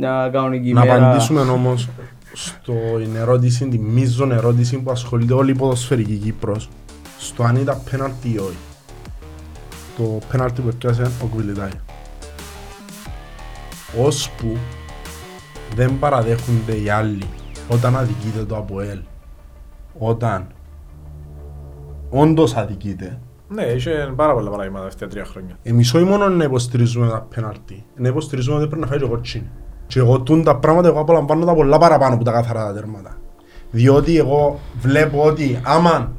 μια κανονική Να μέρα. απαντήσουμε όμως στην ερώτηση, τη μείζον ερώτηση που ασχολείται όλη η ποδοσφαιρική Κύπρος στο αν ήταν πέναλτι ή όχι. Το πέναλτι που έπιασε ο Κβιλιτάι. Ώσπου δεν παραδέχονται οι άλλοι όταν αδικείται το ΑΠΟΕΛ. Όταν όντως αδικείται, Ναι, είχε πάρα πολλά πράγματα τα τελευταία τρία χρόνια. εμείς όχι μόνο να υποστηρίζουμε τα πέναλτι, να υποστηρίζουμε ότι πρέπει να φάει και κότσινη. Και εγώ τούν τα πράγματα εγώ απολαμβάνω τα πολλά παραπάνω από τα καθαρά τα τέρματα. Διότι εγώ βλέπω ότι άμα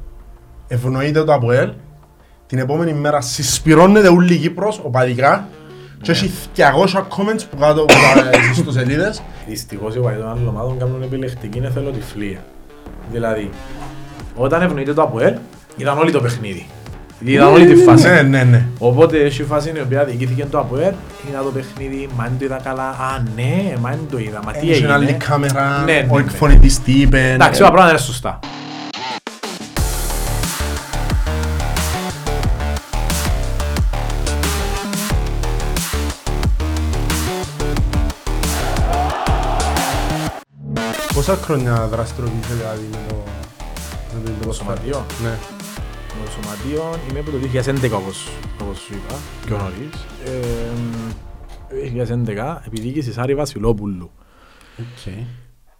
ευνοείται το ΑΠΟΕΛ, την επόμενη μέρα συσπυρώνεται όλη η Κύπρος, οπαδικά, και έχει 200 comments που κάτω από τα ιστοσελίδες. Δυστυχώς οι οπαδοί των άλλων ομάδων κάνουν επιλεκτική εθελοτυφλία. Δηλαδή, όταν ευνοείται το ΑΠΟΕΛ, ήταν όλη το παιχνίδι. Ήταν όλη τη φάση. Ναι, ναι, ναι. Οπότε έχει φάση η οποία διοικήθηκε το ΑΠΟΕΛ, είδα το παιχνίδι, μα δεν το είδα καλά, α ναι, μα δεν το είδα, μα τι Έχει άλλη έγινε. κάμερα, Ναι, ναι, ο ναι. εκφωνητής τι είπε. Εντάξει, ναι. όλα πράγματα είναι σωστά. Πόσα χρόνια δραστηριοποιήθηκε δηλαδή με το... με το Το σωματείο; Ναι. Το σωματείο είμαι από το 2011 όπως, όπως σου είπα, πιο νωρίς. Ε, 2011, επί διοίκηση Άρη Βασιλόπουλου. Οκ.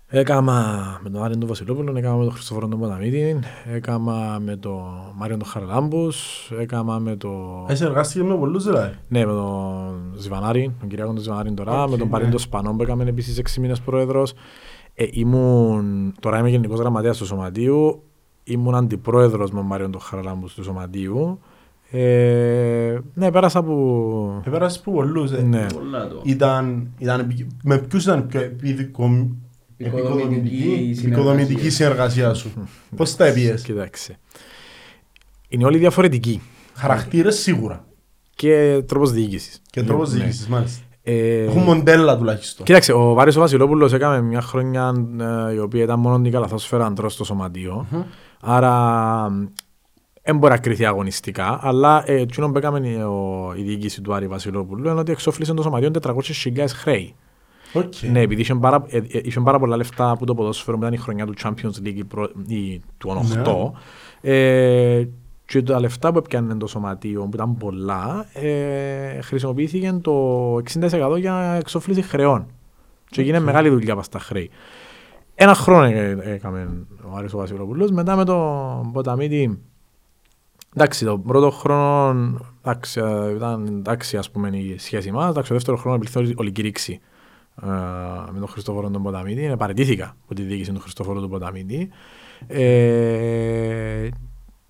Έκαμα με τον Άρη τον Βασιλόπουλο, έκαμα με τον Χριστόφορο τον Ποταμίτη, έκαμα με τον Μάριο τον Χαραλάμπους, έκαμα με τον... Εσύ εργάστηκες με πολλούς δηλαδή. Ναι, με τον Ζιβανάρη, τον Κυριάκο τον Ζιβανάρη τώρα, Οκ, με τον ναι. Παρίντο Σπανό που έκαμε επίσης 6 μήνες πρόεδρος. Ε, ήμουν, τώρα είμαι γενικός γραμματέας του Σωματείου, ήμουν αντιπρόεδρος με τον Μάριο τον Χαραλάμπους του Σωματείου. Ε, ναι, πέρασα από... Επέρασες που πολλούς. ε. Ναι. Πολλά το. Ήταν, ήταν, επικ- με ποιους ήταν πιο επιδικο- Επικοδομητική επικοδομητική επικοδομητική συνεργασία σου. Πώς τα επίες. Κοίταξε. Είναι όλοι διαφορετικοί Χαρακτήρες σίγουρα. και τρόπος διοίκησης. Και τρόπος Ναι. διοίκησης μάλιστα. Ε, Έχουν μοντέλα τουλάχιστον. Κοίταξε, ο Βάρης ο Βασιλόπουλος έκαμε μια χρονιά ε, η οποία ήταν μόνο την καλαθόσφαιρα αντρών στο σωματείο. Άρα δεν μπορεί να κρυθεί αγωνιστικά, αλλά ε, εκείνο που έκαμε η, ο- η διοίκηση του Άρη Βασιλόπουλου είναι ότι εξόφλησε το σωματείο 400.000 χρέη. Οκ. Ναι, επειδή είχε πάρα, ε, ε, είχε πάρα πολλά λεφτά από το ποδόσφαιρο που ήταν η χρονιά του Champions League η προ- η- του 8. Ε, και τα λεφτά που έπιανε το σωματείο, που ήταν πολλά, ε, χρησιμοποιήθηκε το 60% για εξόφληση χρεών. Και έγινε μεγάλη δουλειά από στα χρέη. Ένα χρόνο ε- έκαμε ο Άρης ο Βασιλοπούλος, μετά με τον Ποταμίτη Εντάξει, το πρώτο χρόνο εντάξει, ε, ήταν εντάξει, ας πούμε, η σχέση μας. Εντάξει, το δεύτερο χρόνο υπήρχε όλη κηρύξη ε, με τον Χριστόφορο τον Ποταμίτη. Ε, παραιτήθηκα από τη διοίκηση του Χριστόφορου του Ποταμίτη. Ε,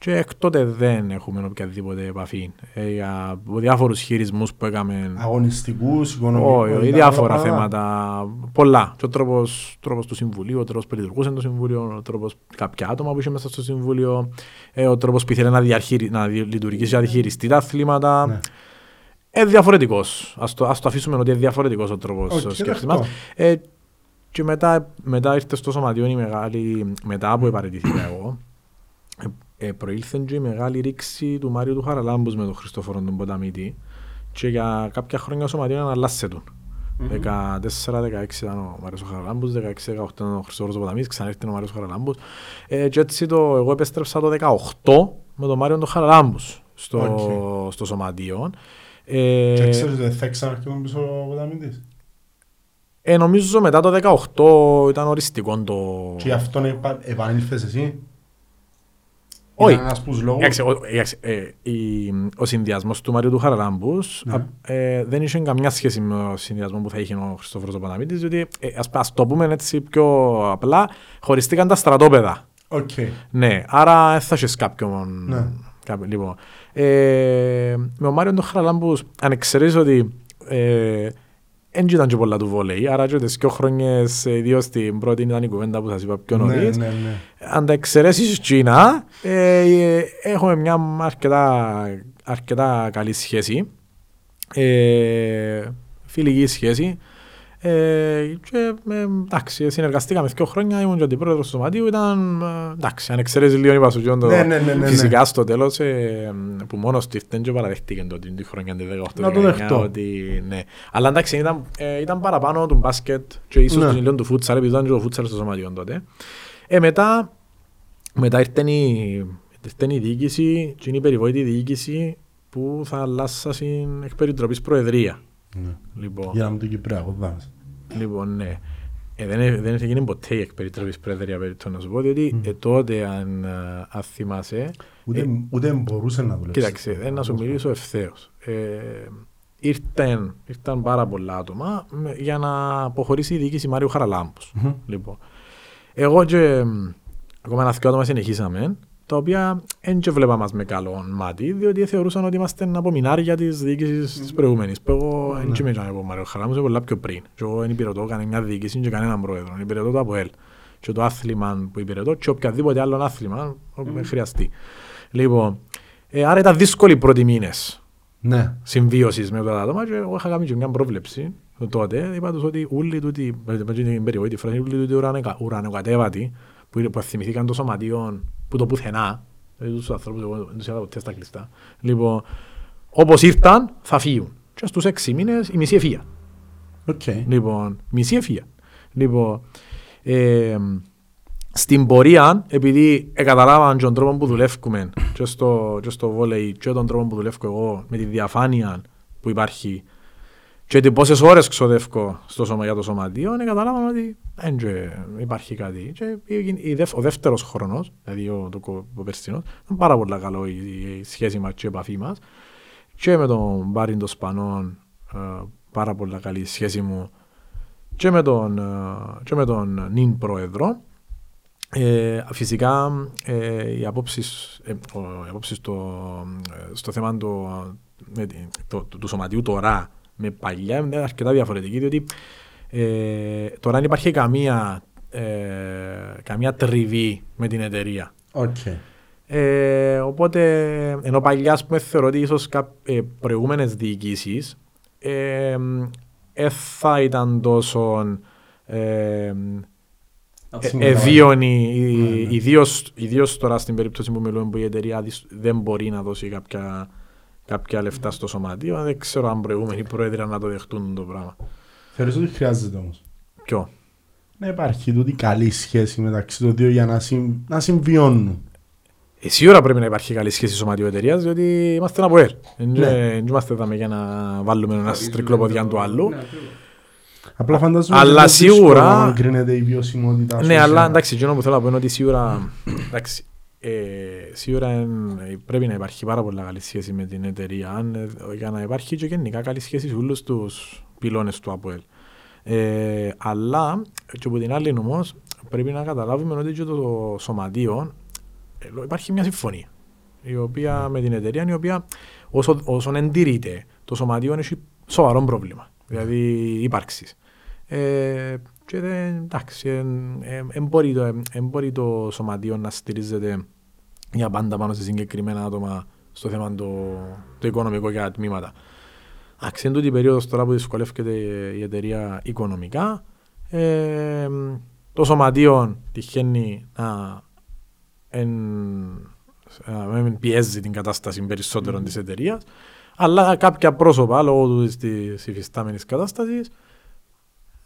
και εκ τότε δεν έχουμε οποιαδήποτε επαφή. Ε, για από διάφορους χειρισμούς που έκαμε. Αγωνιστικούς, οικονομικούς. Όχι, όχι, ήταν διάφορα όλα θέματα. Πολλά. Και ο τρόπος, τρόπος του Συμβουλίου, ο τρόπος που λειτουργούσε το Συμβούλιο, ο τρόπος κάποια άτομα που είχε μέσα στο Συμβούλιο, ε, ο τρόπος που ήθελε να, διαχειρι... να δι- λειτουργήσει για να διαχειριστεί τα αθλήματα. Ναι. Ε, διαφορετικός. Ας το, ας το αφήσουμε ότι είναι διαφορετικός ο τρόπος Οκ, σκέψης δεκτό. μας. Ε, και μετά, μετά ήρθε στο σωματείο η μεγάλη, μετά που επαρετήθηκα εγώ, ε, ε, προήλθε και η μεγάλη ρήξη του Μάριου του Χαραλάμπους με τον Χριστόφορο τον Ποταμίτη και για κάποια χρόνια το σωματείο αλλάσσε τον. 14-16 ήταν ο Μάριος ο Χαραλάμπους, 16-18 ήταν ο Χριστόφορος ο Ποταμίτης, ξανά ήρθε ο Μάριος ο Χαραλάμπους. Ε, και έτσι το, εγώ επέστρεψα το 18 με τον Μάριο τον Χαραλάμπους στο, Οκ. στο σωματείο. Ε, Και ξέρεις ότι θα ξαναρχίσουν πίσω ο Ποταμίτης. ε, νομίζω μετά το 18 ήταν οριστικό το... Και γι' αυτόν επα- επανήλθες εσύ; Όχι. Ήταν ένας από τους λόγους. Εντάξει, ο, εντάξει, ε, η- ο συνδυασμός του Μαριού του Χαραλάμπους Ναι. α, ε, δεν είχε καμιά σχέση με τον συνδυασμός που θα είχε ο Χριστόφορος ο Παναμίτης, διότι ε, ας, ας το πούμε έτσι πιο απλά, χωριστήκαν τα στρατόπεδα. Οκ. Ναι, άρα δεν θα έχεις κάποιον... Ναι. κάποιο- λοιπόν, ε, με ο Μάριο τον Χαραλάμπους, αν εξαιρείς ότι ε, δεν ήταν και πολλά του βόλεϊ, άρα και τις δύο χρόνιες, ε, ιδίως την πρώτη ήταν η κουβέντα που σας είπα πιο Ναι, νωρίς, ναι, ναι. αν τα εξαιρέσεις τζείνα, ε, ε, έχουμε μια αρκετά, αρκετά καλή σχέση. Ε, φιλική σχέση. Ε, και ε, εντάξει, συνεργαστήκαμε δύο χρόνια, ήμουν και αντιπρόεδρος του σωματείου, ήταν ε, εντάξει, αν εξαιρέσεις λίγο είπα σου το Ναι, ναι, ναι, ναι, φυσικά ναι. στο τέλος ε, που μόνος του ήρθε και παραδεχτήκε το ότι τη χρονιά τη 18 Να το δεχτώ. ότι, ναι. Αλλά εντάξει, ήταν, ε, ήταν παραπάνω του μπάσκετ και ίσως Ναι. ναι. λίγο του φούτσαλ, επειδή ήταν και το φούτσαλ στο σωματείο τότε. Ε, μετά, μετά ήρθε η, ήρθε η διοίκηση και είναι η περιβόητη διοίκηση που θα αλλάσσασαν εκ περιτροπής προεδρία. Ναι. Λοιπόν, Για να μην το Κυπριακό δάμες. Λοιπόν, ναι. Ε, δεν, ε- δεν έγινε ποτέ η εκπεριτροπής προεδρία περίπτω να σου πω, διότι ε, τότε αν, α, αν θυμάσαι, Ούτε, ούτε μπορούσε να δουλέψει. κοίταξε, ε, να σου μιλήσω ευθέως. Ε, ήρθαν, ήρθαν πάρα πολλά άτομα με- για να αποχωρήσει η διοίκηση Μάριου Χαραλάμπους. Μμμ. Λοιπόν, εγώ και μ, ακόμα ένα δύο άτομα συνεχίσαμε, τα οποία δεν και βλέπα μας με καλό μάτι, διότι θεωρούσαν ότι είμαστε απομεινάρια της διοίκησης της προηγούμενης. Που εγώ δεν είμαι και από Μάριο Χαράλαμπους, είμαι πολλά πιο πριν. Και εγώ δεν υπηρετώ κανένα διοίκηση και κανέναν πρόεδρο. Υπηρετώ το ΑΠΟΕΛ. Και το άθλημα που υπηρετώ και οποιαδήποτε άλλο άθλημα όπου με χρειαστεί. Λοιπόν, ε, άρα ήταν δύσκολοι οι πρώτοι μήνες Ναι. συμβίωσης με αυτά τα άτομα και εγώ είχα κάνει και μια πρόβλεψη τότε. Είπα τους ότι όλοι τούτοι, με την περιοχή, φράση, όλοι τούτοι ουρανε- ουρανοκατέβατοι που, είναι- που θυμηθήκαν το σωματείο που το πουθενά, δηλαδή τους ανθρώπους εγώ δεν τους είδα ποτέ στα κλειστά. Λοιπόν, όπως ήρθαν θα φύγουν. Και στους έξι μήνες οι μισοί εφύγαν. Οκ. Λοιπόν, μισοί εφύαν. Λοιπόν, ε, στην πορεία, επειδή καταλάβαν τον τρόπο που δουλεύουμε και στο, και στο βόλεϊ και τον τρόπο που δουλεύω εγώ με τη διαφάνεια που υπάρχει και τι πόσες ώρες ξοδεύω στο σώμα για το σωματείο, ε, καταλάβαν ότι δεν υπάρχει κάτι. Και έγινε η δεύ- ο δεύτερος χρόνος, δηλαδή ο, το, κο- ο περσινός, ήταν πάρα πολύ καλό η, η σχέση μας και η επαφή μας. Και με τον Μπάριν των Σπανών, ε, πάρα πολύ καλή η σχέση μου και με τον, ε, και με τον νυν πρόεδρο. Ε, φυσικά ε, οι απόψεις, ε, ο- οι απόψεις στο, ε, στο θέμα του, με την- το- του, του σωματείου τώρα με παλιά είναι αρκετά διαφορετική διότι ε, τώρα δεν υπάρχει καμία, ε, καμία τριβή με την εταιρεία. Οκ. Ε, οπότε, ενώ παλιά που θεωρώ ότι ίσως κά, ε, προηγούμενες διοικήσεις ε, ε, θα ήταν τόσο ε, Ασύμμετρα. ευίωνη, Ναι, ναι. ιδίως, ιδίως τώρα στην περίπτωση που μιλούμε που η εταιρεία δυσ- δεν μπορεί να δώσει κάποια, κάποια λεφτά στο σωματείο. Δεν ξέρω αν προηγούμενοι πρόεδροι να το δεχτούν το πράγμα. Θεωρείς ότι χρειάζεται όμως; Ποιο; Να υπάρχει τούτη καλή σχέση μεταξύ των δύο για να, συμ... να συμβιώνουν. Ε, Σίγουρα πρέπει να υπάρχει καλή σχέση σωματείου εταιρείας, διότι είμαστε ένα ΠΟΕΡ. Δεν Ναι. είμαστε εδώ για να βάλουμε ένα στρικλοποδιά του άλλου. Ναι, ακριβώς. Απλά φαντάζομαι Αλλά ότι είναι δύσκολο σίγουρα- να κρίνεται η βιωσιμότητα. Ναι, social. αλλά εντάξει, εκείνο που θέλω να πω είναι ότι σίγουρα, εντάξει, ε, σίγουρα εν- ε, πρέπει να υπάρχει πάρα πολύ καλή σχέση με την εταιρεία αν, ε, για να υπάρχει και γενικά καλή σχέση σε όλους τους πυλώνες του ΑΠΟΕΛ. Ε, αλλά και από την άλλη όμως πρέπει να καταλάβουμε ότι και το σωματείο ε, υπάρχει μια συμφωνία η οποία, με την εταιρεία η οποία όσο, όσο εντηρείται το σωματείο έχει σοβαρό πρόβλημα δηλαδή ύπαρξης. Ε, και δεν, εντάξει, δεν μπορεί, το- εν μπορεί το σωματείο να στηρίζεται για πάντα πάνω σε συγκεκριμένα άτομα στο θέμα το, το οικονομικό για τα τμήματα. Εντάξει, εν τούτη η περίοδος τώρα που δυσκολεύεται η εταιρεία οικονομικά, ε, το σωματείο τυχαίνει να εν, να μην πιέζει την κατάσταση περισσότερο της εταιρείας, αλλά κάποια πρόσωπα λόγω του της υφιστάμενης κατάστασης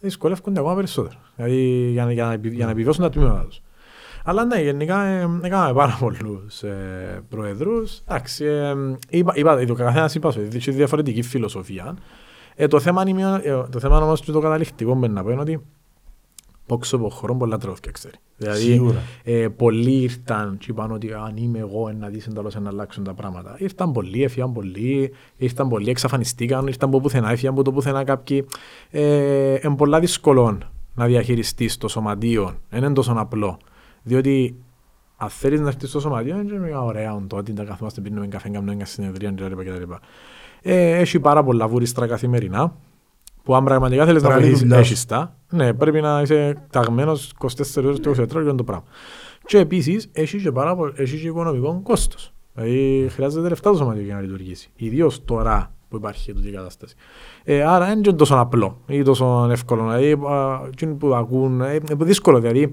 δυσκολεύονται ακόμα περισσότερο. Δηλαδή για, να- για, να, επι- για να επιβιώσουν τα τμήματα τους. Αλλά ναι, γενικά ε, έκαναμε πάρα πολλούς ε, προεδρούς. Εντάξει, ε, είπα, είπα, το καθένας είπα, σου, έχει διαφορετική φιλοσοφία. Ε, το θέμα, είναι, ε, το θέμα όμως και το καταληκτικό με να πω είναι ότι πόξω από χρόνο πολλά τρόφια ξέρει. Δηλαδή, Σίγουρα. ε, πολλοί ήρθαν και είπαν ότι αν είμαι εγώ να δεις εντάλλως να αλλάξουν τα πράγματα. Ήρθαν πολλοί, έφυγαν πολλοί, ήρθαν πολλοί, εξαφανιστήκαν, ήρθαν από πουθενά, έφυγαν από το πουθενά κάποιοι. Ε, είναι πολλά δύσκολο να διαχειριστείς το σωματείο. Δεν είναι τόσο απλό. Διότι αν θέλεις να έρθεις στο σωματείο, είναι μια ωραία τότε, να καθόμαστε πίνουμε καφέ, κάνουμε μια συνεδρία κτλ. κτλ. Ε, έχει πάρα πολλά βούριστρα καθημερινά, που αν πραγματικά θέλεις να Καλή βοηθήσεις, δουλειά σου. έχεις τα. Ναι, πρέπει να είσαι ταγμένος 24 ώρες το 24 για το πράγμα. Και επίσης έχεις και, πάρα, πο- έχεις και οικονομικό κόστος. Δηλαδή χρειάζεται λεφτά το σωματείο για να λειτουργήσει. Ιδίως τώρα που που υπάρχει τούτη η κατάσταση. Ε, άρα δεν είναι τόσο απλό ή τόσο εύκολο. Δηλαδή, α, εκείνοι που ακούν, ε, είναι δύσκολο. Δηλαδή,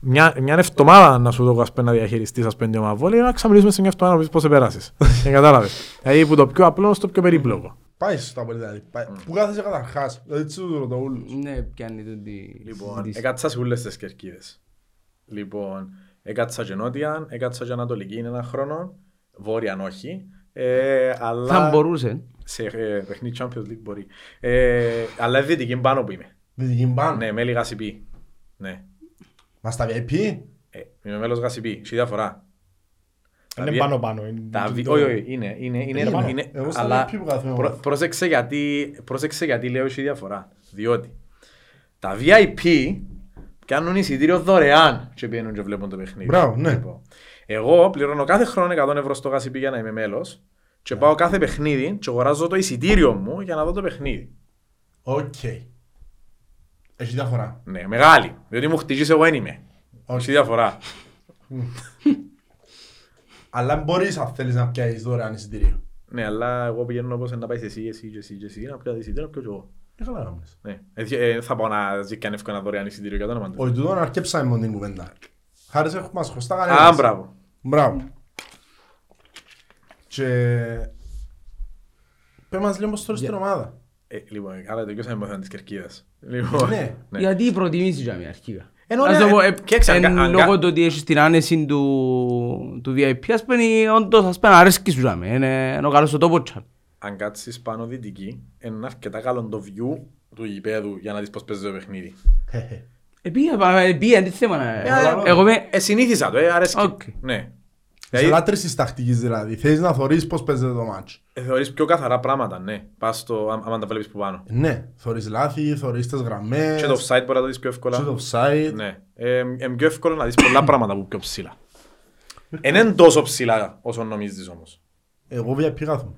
μια, μια εβδομάδα να σου δω ας πούμε, να διαχειριστείς ας πούμε, ομάδα βόλεϊ, να ξαμιλήσουμε σε μια εβδομάδα να πεις πώς επέρασεις. Δεν κατάλαβες. Δηλαδή, που το πιο απλό στο πιο περίπλοκο. Πάει στο απολύτω. δηλαδή. Πάει- Πού κάθεσαι καταρχάς. Δηλαδή, έτσι του ρωτώ όλους. Ναι, πιάνει τούτη Λοιπόν, συζήτηση. έκατσα σε όλες τις κερκίδες. Λοιπόν, έκατσα και νότια, έκατσα και ανατολική είναι ένα χρόνο, βόρεια όχι. Ε, αλλά Θα μπορούσε. σε ε, παιχνίδι Champions League μπορεί. Ε, αλλά δυτική πάνω που είμαι. Δυτική μπαν. Ναι, μέλη Γασιπί. Ναι. Μας τα VIP; Ε, είμαι μέλος Γασιπί. Έχει διαφορά. Τα Είναι βία- πάνω πάνω. είναι Τα το- βι- το- Όχι, όχι, είναι, είναι, είναι, Είναι. είναι, Εγώ στα αλλά VIP που κάθομαι πρό- εγώ. πρόσεξε γιατί, πρόσεξε γιατί λέω έχει διαφορά. Διότι τα VIP κάνουν εισιτήριο δωρεάν και πηγαίνουν και βλέπουν το παιχνίδι. Μπράβο, ναι. Λοιπόν, εγώ πληρώνω κάθε χρόνο 100 ευρώ στο GSP για να είμαι μέλος και πάω κάθε παιχνίδι και αγοράζω το εισιτήριο μου για να δω το παιχνίδι. Οκ. Έχει διαφορά. Ναι, μεγάλη. Διότι μουχτιτζής εγώ δεν είμαι. Όχι. Έχει διαφορά. Αλλά μπορείς αν θέλεις να πιάσεις δωρεάν εισιτήριο. Ναι, αλλά εγώ πηγαίνω όπως να πάεις εσύ, εσύ, και εσύ, και εσύ, να πιω εισιτήριο, να πιω και εγώ. Ε, καλά κάνεις. Ναι. Ε, ε, θα πάω να ζητήσω ένα δωρεάν εισιτήριο για το όνομα του. Όχι, τούτο να αρκέψαμε μόνο την κουβέντα. Χάρης έχουμε μας χρωστά Α, κανένας. μπράβο. Μπράβο. Και... Πες μας λίγο πως τώρα στην ομάδα. Ε, λοιπόν, άρα τελειώσαμε με το θέμα της Κερκίδας. Λοιπόν, Ναι. ναι. Γιατί προτιμήσεις για μια αρχικά. Ενώ, Ας ναι, το πω, ε, ε, κοίταξε, εν αν- αν- λόγω του ότι έχεις την άνεση του, του VIP, ας πούμε, όντως ας πούμε αρέσκεις σου για μένα, είναι είναι ο καλός στο τόπος τσάμε. αν κάτσεις πάνω δυτική, είναι αρκετά καλό το view του γηπέδου για να δεις πώς παίζει το παιχνίδι. Επία, τι θέμα να... Ε, Εγώ με... Ε, συνήθισα το, ε, αρέσκει. Οκ. Ναι. Σε Δηλαδή, λάτρεις της τακτικής δηλαδή. Θέλεις να θωρείς πώς παίζεται το ματς. ε, θεωρείς πιο καθαρά πράγματα, ναι. Πας στο, άμα τα βλέπεις που πάνω. Ναι, θωρείς λάθη, θωρείς τις γραμμές. Και το offside μπορεί να το δεις πιο Και εύκολα. το offside. Ναι. Ε, Είναι πιο εύκολο να δεις πολλά πράγματα που πιο ψηλά. Δεν είναι τόσο ψηλά όσο νομίζεις όμως. Εγώ VIP κάθομαι.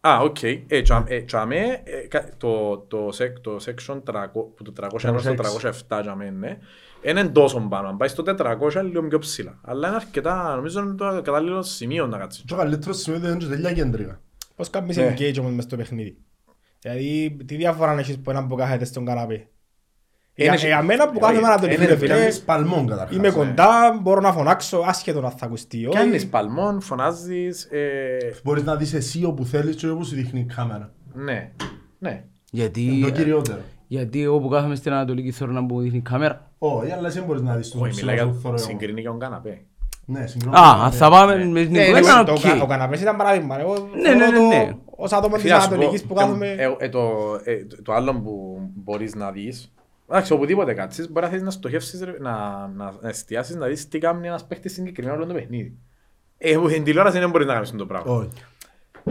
Α, οκ. Ε, τζια- ε, τζιαμέ, ε, κα- το, το, sec- το section 300, που το 301 στο 307 τζιαμέ, ναι. Δεν είναι τόσο πάνω. Αν πάει στο 400 είναι λίγο πιο ψηλά. Αλλά είναι αρκετά, νομίζω είναι το κατάλληλο σημείο να κάτσεις. Και το καλύτερο σημείο είναι και τέλεια κεντρικά. Πώς κάνεις Ναι. engage όμως μες στο παιχνίδι; Δηλαδή, τι διαφορά να έχεις που έναν που κάθεται στον καναπέ; Για, Είναι- για μένα που κάθομαι Όχι, να τον είναι- φίλε φίλε, Κάνεις παλμόν καταρχάς. είμαι κοντά, μπορώ να φωνάξω άσχετο να θα ακουστεί. όχι. Κάνεις παλμόν, φωνάζεις, ε, Μπορείς να δεις εσύ όπου θέλεις και όπου σου δείχνει η κάμερα. ναι, ναι. Γιατί... Είναι το κυριότερο. Γιατί εγώ που κάθομαι στην Ανατολική θέλω να μου δείχνει η κάμερα. Όχι, αλλά εσύ μπορείς να δεις τον Όχι, ψηλό μιλάει σου για θωρώ εγώ. συγκρίνει και τον καναπέ. Ναι, συγκρίνω. Α, αν θα πάμε ναι. με την Ναι, κουβέντα, το- οκ. το- Ο καναπές ήταν παράδειγμα. Εγώ Ναι, ναι, θεωρώ ναι, το- ναι. Ως άτομο της Φίλε, ας πω, Ανατολικής που ε, κάθομαι... ε, ε, το, ε, το- το άλλο που μπορείς να δεις, εντάξει, οπουδήποτε κάτσεις, μπορεί να θέλεις να στοχεύσεις, ρε, να, να, να εστιάσεις, να δεις τι κάνει ένας παίχτης συγκεκριμένο όλο το παιχνίδι. Ε, που στην τηλεόραση δεν μπορείς να κάνεις το πράγμα. Όχι.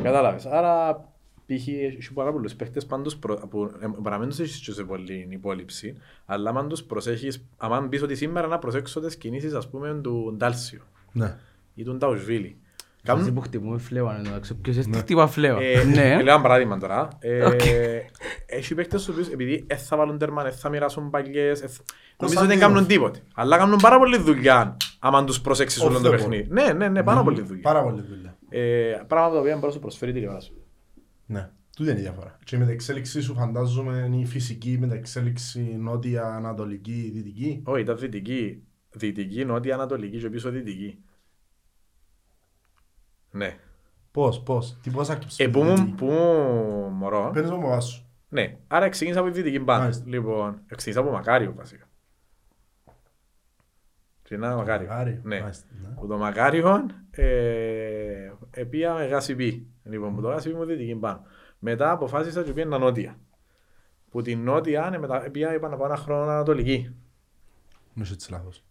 Κατάλαβες. Άρα, π.χ. έχει πάρα πολλούς παίχτες πάντως προ, που ε, παραμένουν σε σε πολύ υπόλοιψη, αλλά αν τους προσέχεις, αν πεις ότι σήμερα να προσέξω τις κινήσεις, ας πούμε, του Ντάλσιο Ναι. ή του Νταουσβίλη. Αυτοί Κάνουν που χτυπούμε φλέβα, εντάξει, ποιος έτσι χτυπά φλέβα. ε, Ναι. Λέω ένα παράδειγμα τώρα. Ε, Έχει παίκτες στους οποίους επειδή δεν θα βάλουν τέρμα, δεν θα μοιράσουν παλιές, ε, νομίζω ότι δεν κάνουν τίποτε. Αλλά κάνουν πάρα πολλή δουλειά άμα τους προσέξεις Off όλο the το ball. παιχνίδι. Ναι, ναι, ναι, πάρα πολλή δουλειά. Πάρα πολύ δουλειά. Ε, Πράγματα τα οποία μπορείς να σου προσφέρει η τηλεόραση. Ναι. Τούτη είναι η διαφορά. Και με την εξέλιξη σου φαντάζομαι είναι η φυσική με την εξέλιξη νότια, ανατολική, δυτική. Όχι, ήταν δυτική, δυτική, νότια, ανατολική και πίσω δυτική. Ναι. Πώς, πώς, τι πώς άκυψες. Ε, που μου, που μου μωρό, Παίρνεις μου βάση σου. ναι, άρα ξεκίνησα από τη δυτική μπάντα. Μάλιστα. Λοιπόν, ξεκίνησα από Μακάριο βασικά. Και ένα Μακάριο. Μακάριο, Ναι. μάλιστα, ναι. Από το Μακάριο ε, επία με Γασιπί. Λοιπόν, που το Γασιπί μου δυτική πάνω. Μετά αποφάσισα και πήγαινα νότια. Που την νότια ναι, μετά πήγα είπα να πάω ένα χρόνο ανατολική. Νομίζω έτσι λάθος.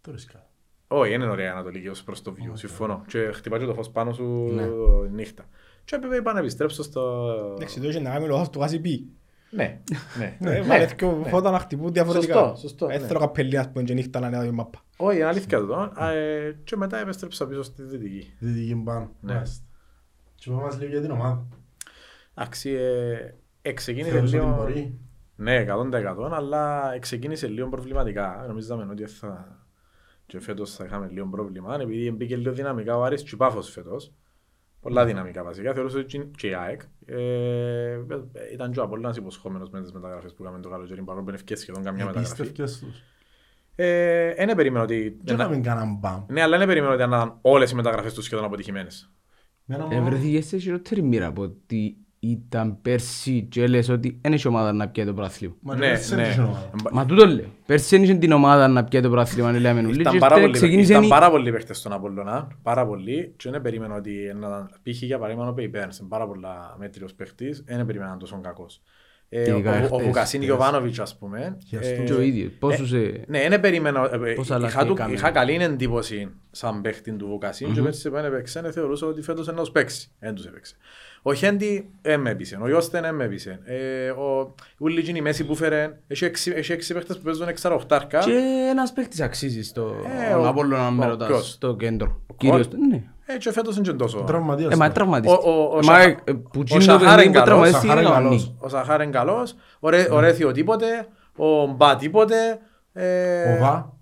Το ρίσκα. Όχι, είναι ωραία η ανατολική ως προς το view, συμφωνώ. Και χτυπάει και το φως πάνω σου Ναι. νύχτα. Και έπρεπε είπα να επιστρέψω στο... Εντάξει, το είχε να κάνει λόγος του Γασιπί. Ναι, ναι. Ε, ναι, Βάλε ναι. δυο φώτα να χτυπούν διαφορετικά. Σωστό, σωστό, Ε, ναι. θέλω καπελί ας πούμε και νύχτα να είναι η μάπα. Όχι, είναι αλήθεια το. ε, Και μετά επέστρεψα πίσω στη δυτική. Δυτική πάνω. Ναι. Μάλιστα. Και πάμε μας λίγο για την ομάδα. Εντάξει, ε, ε, ξεκίνησε Θεωρείς ότι λίγο... μπορεί; Ναι, 100% αλλά ξεκίνησε λίγο προβληματικά. Νομίζαμε ότι θα... Και φέτος θα είχαμε λίγο πρόβλημα, επειδή μπήκε λίγο δυναμικά ο Άρης και η Πάφος φέτος. Πολλά δυναμικά βασικά. Θεωρούσα ότι και η ΑΕΚ. Ε, ήταν και ο Απόλλωνας υποσχόμενος με τις μεταγραφές που είχαμε το καλοκαίρι, παρόλο που είναι ευκαιρία σχεδόν καμιά μεταγραφή. Επίστευκες τους. Ε, δεν περίμενα ότι... Και να μην κάναν μπαμ. Ναι, αλλά δεν περίμενα ότι ήταν όλες οι μεταγραφές τους σχεδόν αποτυχημένες. Με ένα Ε, μόνο- βρεθήκες σε χειρότερη μοίρα από ότι ήταν πέρσι και έλεγες ότι δεν έχει ομάδα να πιάει το πρωτάθλημα. Μα Ναι, πέρσι δεν ναι. είχε ομάδα. Μα τούτο λέω. Πέρσι δεν είχε την ομάδα να πιάει το πρωτάθλημα, λέμε νουλί. Ήταν Και πάρα, ύστερα πολλοί, ξεκίνησε ήταν η- πάρα πολλοί παίχτες στον Απολλώνα, πάρα πολλοί και δεν περίμενα ότι να π.χ. για παράδειγμα ο Πεϊπέρνς είναι πάρα πολλά μέτριος παίχτης, δεν περίμενα να είναι τόσο κακός. Ε, ο, Ειδικά ο, ο εχθές. Βουκασίν Γιωβάνοβιτς ας πούμε. Και ε, αυτό. Και ο ίδιος. Πόσους... ε, Ναι, δεν περίμενα. ε, ε, Πώς είχα, αλλαγή του, έκαμε. είχα καλή εντύπωση σαν παίχτη του Βουκασίν και πέρσι που έπαιξε ε, θεωρούσα ότι φέτος να τους παίξει. Δεν τους έπαιξε. Ο Χέντι δεν με έπεισε, ο Ιώστεν δεν με έπεισε. Ε, ο Ούλη γίνει η μέση που φέρε, έχει έξι, έχει έξι παίχτες που παίζουν εξαροχτάρκα. Και ένας παίκτης αξίζει στο Ε, ο- Απόλλωνα με ο- ρωτάς, ποιος; στο κέντρο. Κολ; Κύριος, ναι. Ε, και φέτος είναι και τόσο. Τραυματίας Ε, μα τώρα. τραυματίστηκε. Ο- ο- ο Μα, Σαχα- ε, που ο τσίνει το Σαχάρ παιχνίδι είναι που καλός, τραυματίστηκε Σαχάρ είναι είναι κανονή. καλός. Ο Σαχάρ είναι καλός, ο Ρε- ο Ρέθιο τίποτε, ο Μπα τίποτε. ε, Ο Βα.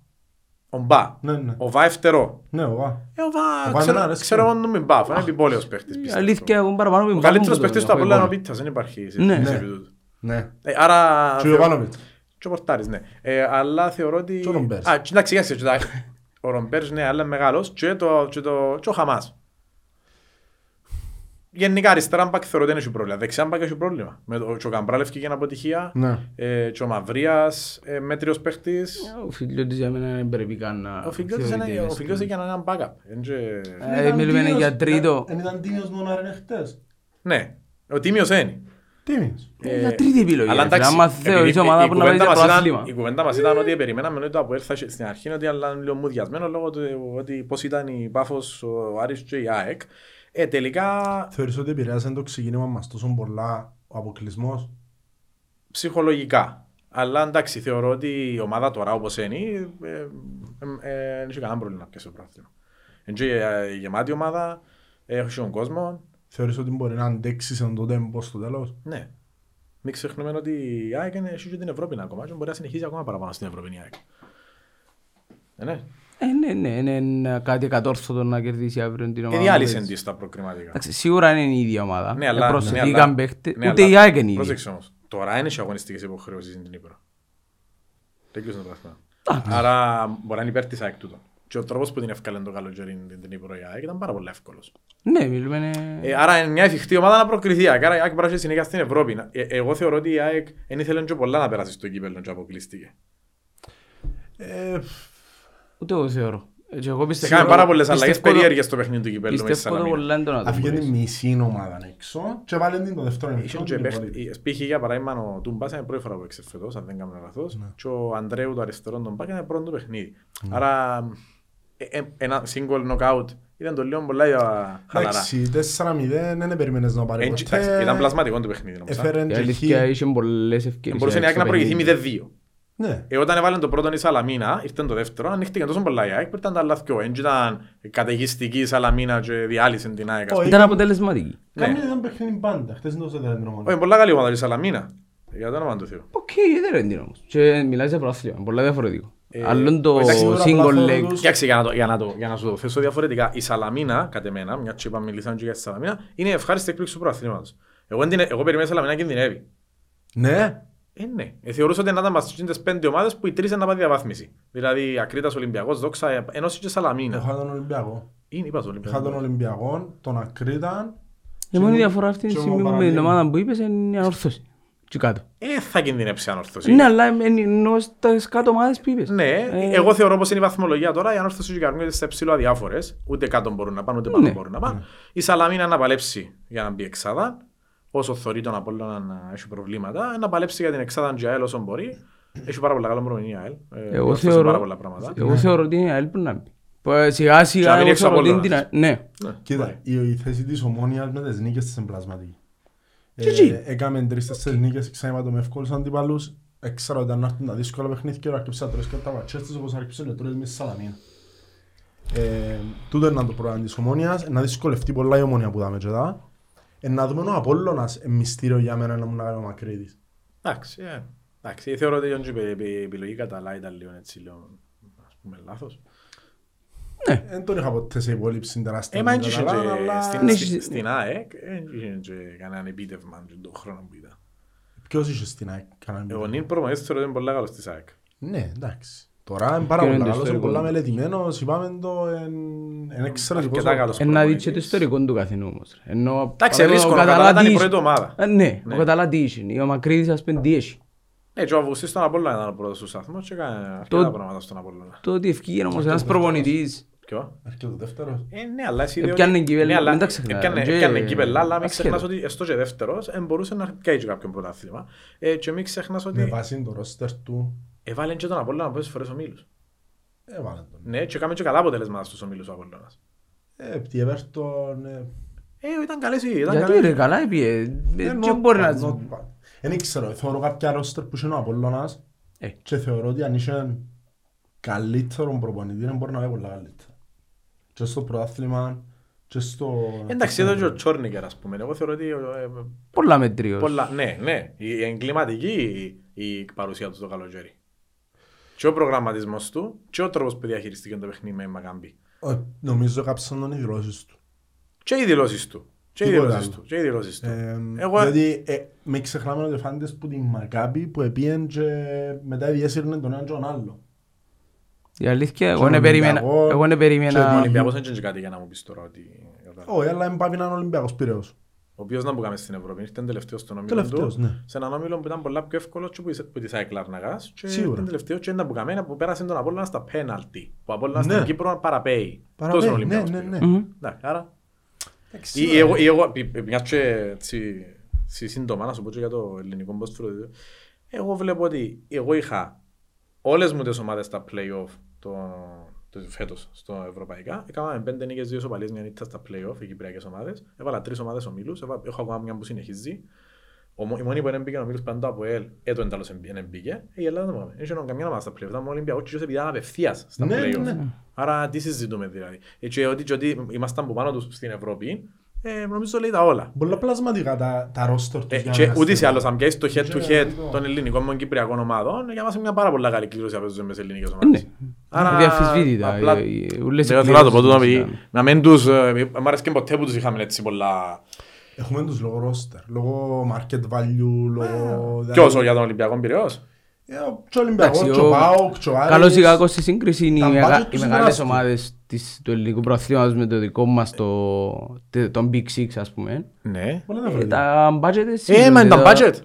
Ο Μπα. Ναι, ναι. Ο Βα ευτερό. Ναι, ο Βα. Ε, ο Ο Βα, Βα ξέρω- εμένα αρέσει. ξέρω μόνο με Μπα, είναι επιπόλαιος παίχτης. Η πιστεύω. αλήθεια εγώ παραπάνω Ο με καλύτερος βάζουν παίχτης το- του το Απόλλωνα είναι ο εικόνα. Πίτσας, δεν υπάρχει Ναι. συζήτηση Ναι. επί τούτου. Ναι. Ε, Άρα... Και ο θεω- Ιωβάνοβιτς. Και ο Πορτάρης, ναι. Ε, Αλλά θεωρώ ότι... Και ο Ρομπέρς. Α, και εντάξει, κοίταξε, και τα- ο Ρομπέρς, ναι, αλλά είναι μεγάλος και το- και το- και ο Χαμάς. Γενικά αριστερά μπακ θεωρώ ότι δεν έχει πρόβλημα. Δεξιά μπακ έχει πρόβλημα. Με το, και ο Καμπράλ έφυγε για αποτυχία. Ναι. Ε, και ο Μαυρίας, ε, μέτριος παίχτης. Ο Φιλιώτης για μένα δεν πρέπει καν να Ο Φιλιώτης είναι- θεωρείται ο Φιλιώτης για να είναι ένα backup. Εν και- Ε, μιλούμε για τρίτο. Εν ήταν τίμιος μόνο ρε χτες. Ναι, ο Τίμιος είναι. Τίμιος. Ε, για τρίτη επιλογή, Αλλά ρε φίλε. εντάξει, Άμα επειδή θεωρείς η- ομάδα η που να παίζεις κουβέντα μας ήταν- πρωτάθλημα. Η κουβέντα μας ήταν ότι περιμέναμε ότι το Αποέλ θα είχε- στην αρχή ότι αλλά είναι λίγο μουδιασμένο λόγω του ότι πώς ήταν η Πάφος, ο Άρης και η ΑΕΚ. Ε, τελικά Θεωρείς ότι επηρεάζει το ξεκίνημα μας τόσο πολλά ο αποκλεισμός; ψυχολογικά. Αλλά εντάξει, θεωρώ ότι η ομάδα τώρα όπως είναι, ε, ε, ε, δεν έχει κανένα πρόβλημα να πιέσει το πρωτάθλημα. Είναι και, ε, γεμάτη ομάδα, έχει τον κόσμο. Θεωρείς ότι μπορεί να αντέξει σε το τέμπο στο τέλος; Ναι. Μην ξεχνούμε ότι η ΑΕΚ είναι, έχει και την Ευρώπη ακόμα και μπορεί να συνεχίσει ακόμα παραπάνω στην Ευρώπη η ΑΕΚ. Ε, ναι. Ε, ναι, ναι, είναι κάτι εκατόρθωτο να κερδίσει αύριο την Ε, ομάδα. διάλυσε που παίζει. τη στα προκριματικά. Εντάξει, σίγουρα είναι η ίδια ομάδα. Ναι, αλλά- Ε, προσθήκαν ναι, αλλά- παίχτες. ναι, Ούτε αλλά- η ΑΕΚ είναι η ίδια. Πρόσεξε όμως. Τώρα είναι σε αγωνιστικές υποχρεώσεις στην Κύπρο. Τέλειωσε το πράγμα. Α, Άρα μπορεί να είναι υπέρ της ΑΕΚ τούτο. Και ο τρόπος που την ευκάλε το καλοκαίρι την την Κύπρο η ΑΕΚ ήταν πάρα πολύ εύκολος. Ναι, μιλούμε... Ε, άρα είναι μια εφικτή ομάδα να προκριθεί. η ΑΕΚ. Άρα η ΑΕΚ πρέπει να έχει συνέχεια στην Ευρώπη. Ε, εγώ θεωρώ ότι η ΑΕΚ δεν ήθελε και πολλά να περάσει στο κύπελλο και αποκλείστηκε. Ε, Ούτε εγώ θεωρώ. Ε, και εγώ πιστεύω- Έκαμε πάρα πολλές αλλαγές πιστεύω το- περίεργες στο παιχνίδι του κυπέλλου με τη Πιστεύω το Σαλαμίνα. πολλά έντονα το Αφήγε μπορείς. τη μισή ομάδα έξω και βάλε την το δεύτερο Είχε ημίχρονο και την παίχτη- υπόλοιπη. η- π.χ. για παράδειγμα ο Τούμπας είναι πρώτη φορά που έξε φέτος, αν δεν κάνω λάθος, και ο Αντρέου το αριστερό τον Πάκ είναι πρώτο του παιχνίδι. Άρα ε, ε, ένα single knockout ήταν το λίγο πολλά για χαλαρά. Εντάξει, 4-0 δεν περίμενες να πάρει Ε, ποτέ. εντάξει, Ήταν πλασματικό το παιχνίδι. νομίζω. Έφερε Η και αλήθεια χ. είχε πολλές ευκαιρίες. Μπορούσε η ΑΕΚ να προηγηθεί 0-2. Ναι. Ε, όταν έβαλε το πρώτο η Σαλαμίνα, ήρθε το δεύτερο, ανοίχτηκε τόσο πολλά η ΑΕΚ, που ήταν τα άλλα δυο. Έτσι ήταν καταιγιστική η Σαλαμίνα και διάλυσε την ΑΕΚ. ας πούμε. Όχι. Ήταν αποτελεσματική. Ναι. Κάμνη ήταν παιχνίδι πάντα. Χτες δεν το έδερε την ομάδα. Όχι, πολλά καλή ομάδα η Σαλαμίνα. Για το όνομα του Θεού. Οκ, δεν είναι όμως. Και μιλάς για πρωτάθλημα, πολλά διαφορετικό. Ε, Άλλον το εντάξει, τώρα single απλά leg. τους- Κοιτάξτε, για να, το, για, να το, για να σου το θέσω διαφορετικά, η Σαλαμίνα, κατ' εμένα, μια και είπαμε μιλήσαμε και για τη Σαλαμίνα, είναι η ευχάριστη εκπλήξη του πρωταθλήματος. Εγώ, εν την- εγώ περιμένω η Σαλαμίνα να κινδυνεύει. Ναι. Ε, ναι. Ε, θεωρούσα ότι να ήταν μας στις πέντε ομάδες που οι τρεις να πάνε διαβάθμιση. Δηλαδή, Ακρίτας, Ολυμπιακός, Δόξα, ε, ενός και Σαλαμίνα. Είχα τον Ολυμπιακό. Είναι, είπα το Είχα Ολυμπιακό. τον Ολυμπιακό, τον Ακρίταν. Η μόνη διαφορά αυτή τη και στιγμή μου που με την παραλίγο. ομάδα που είπες είναι η ανορθώση. Και κάτω. Ε, θα κινδυνεύσει ανόρθωση. Ναι, αλλά ενώ στις κάτω ομάδες που είπες. Ναι, Ε, εγώ θεωρώ πως είναι η βαθμολογία τώρα. Η ανόρθωση και η Καρμιώτη στα ψηλό αδιάφορες. Ούτε κάτω μπορούν να πάνε, ούτε πάνω Ναι. μπορούν να πάνε. Η Σαλαμίνα να παλέψει για να μπει εξάδα. Όσο θωρεί τον Απόλλωνα να έχει προβλήματα, να παλέψει για την εξάδα και η ΑΕΛ όσο μπορεί. Έχει πάρα πολλά καλό προμηνή η ΑΕΛ. Ε, Εγώ διόρθωσε θεωρώ, πάρα πολλά πράγματα. εγώ θεωρώ ότι είναι ΑΕΛ που να μπει. Που Σιγά Και σιγά να μην εγώ έξω θεωρώ ότι είναι Απόλλωνας. την ΑΕΛ. Ναι. Ναι. Κοίτα, η, η θέση της ομόνιας με τις νίκες της είναι πλασματική. Και εκεί. Ε, έκαμε τρεις-τέσσερις νίκες, ξανά είπα το με εύκολους αντιπαλούς. Έξερα ότι αν έρθουν τα δύσκολα παιχνίδια και άρχισα να τρως και τα βατσές της όπως άρχισε να τρώει μες στη Σαλαμίνα. Ε, τούτο είναι το πρόβλημα της ομόνιας, να δυσκολευτεί πολλά η ομόνια που δάμε και εδώ. Ε, να δούμε ο Απόλλωνας ε, μυστήριο για μένα να μου να κάνει ο Μακρύδης. Εντάξει, ε, εντάξει, θεωρώ ότι η επιλογή κατά άλλα ήταν λίγο έτσι, λίγο, ας πούμε, λάθος. Ναι. Δεν τον είχα ποτέ σε υπόλοιψη τεράστια. Ε, μα με δεν τον είχε Καταλάν, και αλλά- στην- Ναι, στην- είχε- στην ΑΕΚ, δεν είχε και κανέναν επίτευγμα τον χρόνο που ήταν. Ποιος είχε στην ΑΕΚ, κανέναν Εγώ μήνυμα. νυν προπονητής θεωρώ ότι είναι πολύ καλός της ΑΕΚ. Ναι, εντάξει. Τώρα είναι πάρα Ποιο είναι πολύ το καλός, είναι ιστορικό πολλά του; μελετημένος, είπαμε το, εν- εν εξαιρετικός. Αρκετά καλός Ε, να δει και προπονητής. το ιστορικό του καθενού όμως. ρε. Ενώ Εντάξει, παράδειγμα, δύσκολο, ο αλλά Καταλά ήταν η τι πρώτη είχε. ομάδα. Ε, Ναι, Ναι. ο Καταλά τι είχε. Ο Μακρύδης ας πούμε τι έχει. Ναι, και ο Αυγουστής στον Απόλλωνα ήταν ο πρώτος του σταθμός και έκανε Το- αρκετά πράγματα στον Απόλλωνα. Το ότι ευκήγε όμως ένας προπονητής. Ποιο; Έρχεται ο δεύτερος. Ε, ναι, αλλά εσύ Έπιανε διότι- κύπελλα, ναι, αλλά μην τα ξεχνάς. έπιανε- Και- έπιανε κύπελλα, αλλά μην ασχέτω. ξεχνάς ότι έστω και δεύτερος ε, μπορούσε να κάνει και κάποιον πρωτάθλημα. Ε, Και μην ξεχνάς Με ότι βάση το ρόστερ του, έβαλε και τον Απόλλωνα πόσες φορές ομίλους. έβαλε τον. Ναι, και έκαμε και καλά αποτελέσματα στους ομίλους ο Απόλλωνας. Ε, επί Everton, ε, Ε, ήταν καλές οι- ήταν Γιατί καλές. ρε καλά έπιε. ε, Δεν not μπορεί bad, να... not bad. Δεν ξέρω, θεωρώ κάποια ρόστερ που είχε ο Απόλλωνας Ε. και θεωρώ ότι αν είχε καλύτερον προπονητή δεν μπορεί να πάει πολλά καλύτερα. Και στο πρωτάθλημα και στο... Εντάξει, εδώ και ο Τσόρνικερ, ας πούμε. Εγώ θεωρώ ότι ε, Πολλά μετρίως. πολλά... Ναι, ναι. Η εγκληματική η η παρουσία του το καλοκαίρι. Και ο προγραμματισμός του και ο τρόπος που διαχειριστήκε το παιχνίδι με η Μακάμπη. Ε, Νομίζω κάψαν τον οι δηλώσεις του. Και οι δηλώσεις του. Και οι Τίποτα δηλώσεις άλλο. του. Και οι δηλώσεις του. Ε, Εγώ- διότι ε, με ξεχνάμε ότι φάντες που την Μακάμπη που επίεν και μετά διέσυρνε τον έναν και τον άλλο. Η αλήθεια, εγώ Στον δεν περίμενα. Ολυμπιακό Εγώ δεν Ο περίμενα. Ολυμπιακός δεν είναι και κάτι για να μου πεις τώρα ότι... Όχι, αλλά δεν πάει να είναι Ολυμπιακός Πειραιός. Ο οποίος να μπούκαμε στην Ευρώπη, ήταν τελευταίος στον όμιλο του. Τελευταίος, ναι. Σε έναν όμιλο που ήταν πολλά πιο εύκολος και που είσαι- που της ΑΕΚ Λαρναγάς. Και Σίγουρα. ήταν τελευταίος και ήταν μπούκαμε που πέρασε τον Απόλλωνα στα πέναλτι. Που ο Απόλλωνας Ναι. στην Κύπρο παραπέει. Παραπέει, Τόσο είναι ο ναι, Ολυμπιακός ναι, πήγε. ναι. Μμμ. Εντάξει, άρα... Εντάξει, Ή- ή εγώ- ή εγώ, πι- πι- μιας και έτσι, έτσι σύντομα να σου πω και για το ελληνικό ποδόσφαιρο. Εγώ βλέπω ότι εγώ είχα όλες μου τις ομάδες στα play-off το, το φέτος στο ευρωπαϊκά. Έκαναμε πέντε νίκες, δύο σοπαλίες, μια νύχτα στα play-off, οι κυπριακές ομάδες. Έβαλα τρεις ομάδες ομίλους, έβα- έχω ακόμα μια που συνεχίζει. Ο, μο- η μόνη που δεν μπήκε ο ομίλους πάντα από ΕΛ, έτο εν τέλος δεν μπήκε. Ε, Η Ελλάδα δεν πήγαμε. Είχε καμιά ομάδα στα play-off, ήταν ο Ολυμπιακός και επειδή ήταν απευθείας στα Ναι, play-off. ναι. Άρα τι συζητούμε δηλαδή. Ε, Και ότι, και ότι ήμασταν που πάνω τους στην Ευρώπη, ε, νομίζω λέει τα όλα. Πολλά πλασματικά τα, τα ρόστερ τους. Ε, για και να ούτως ή στέλνουν. άλλως, αν πιάσεις το head to Και head αυτό. των ελληνικών και κυπριακών ομάδων, για μας είναι μια πάρα πολύ καλή κλήρωση να παίζουν μες σε ελληνικές Ναι. ομάδες. Άρα, Διαφυσβήτητα. απλά- οι- οι- ούλες οι Δεν θέλω να το πω κλήρωσες τούτο, ήταν. επειδή να μην τους... ε, Μ' αρέσει και ποτέ που τους είχαμε έτσι πολλά... Έχουμε τους λόγω ρόστερ, λόγω market value, λόγω... Και όσο για τον Ολυμπιακό Πειραιώς. Ε, ο- Και ο Ολυμπιακός, Εντάξει, και ο ο- ΠΑΟΚ, και ο Άρης. Καλώς ή κακώς στη σύγκριση είναι Τα οι, μεγα- budget οι τους είναι μεγάλες τεράστια. ομάδες της, του ελληνικού προαθλήματος με το δικό μας το, τε- τον Big Six ας πούμε. Ναι. Πολλά Ε, διαφορετικά. τα budget είναι Ε, σίγουρα, μα είναι τα δηλαδή, budget.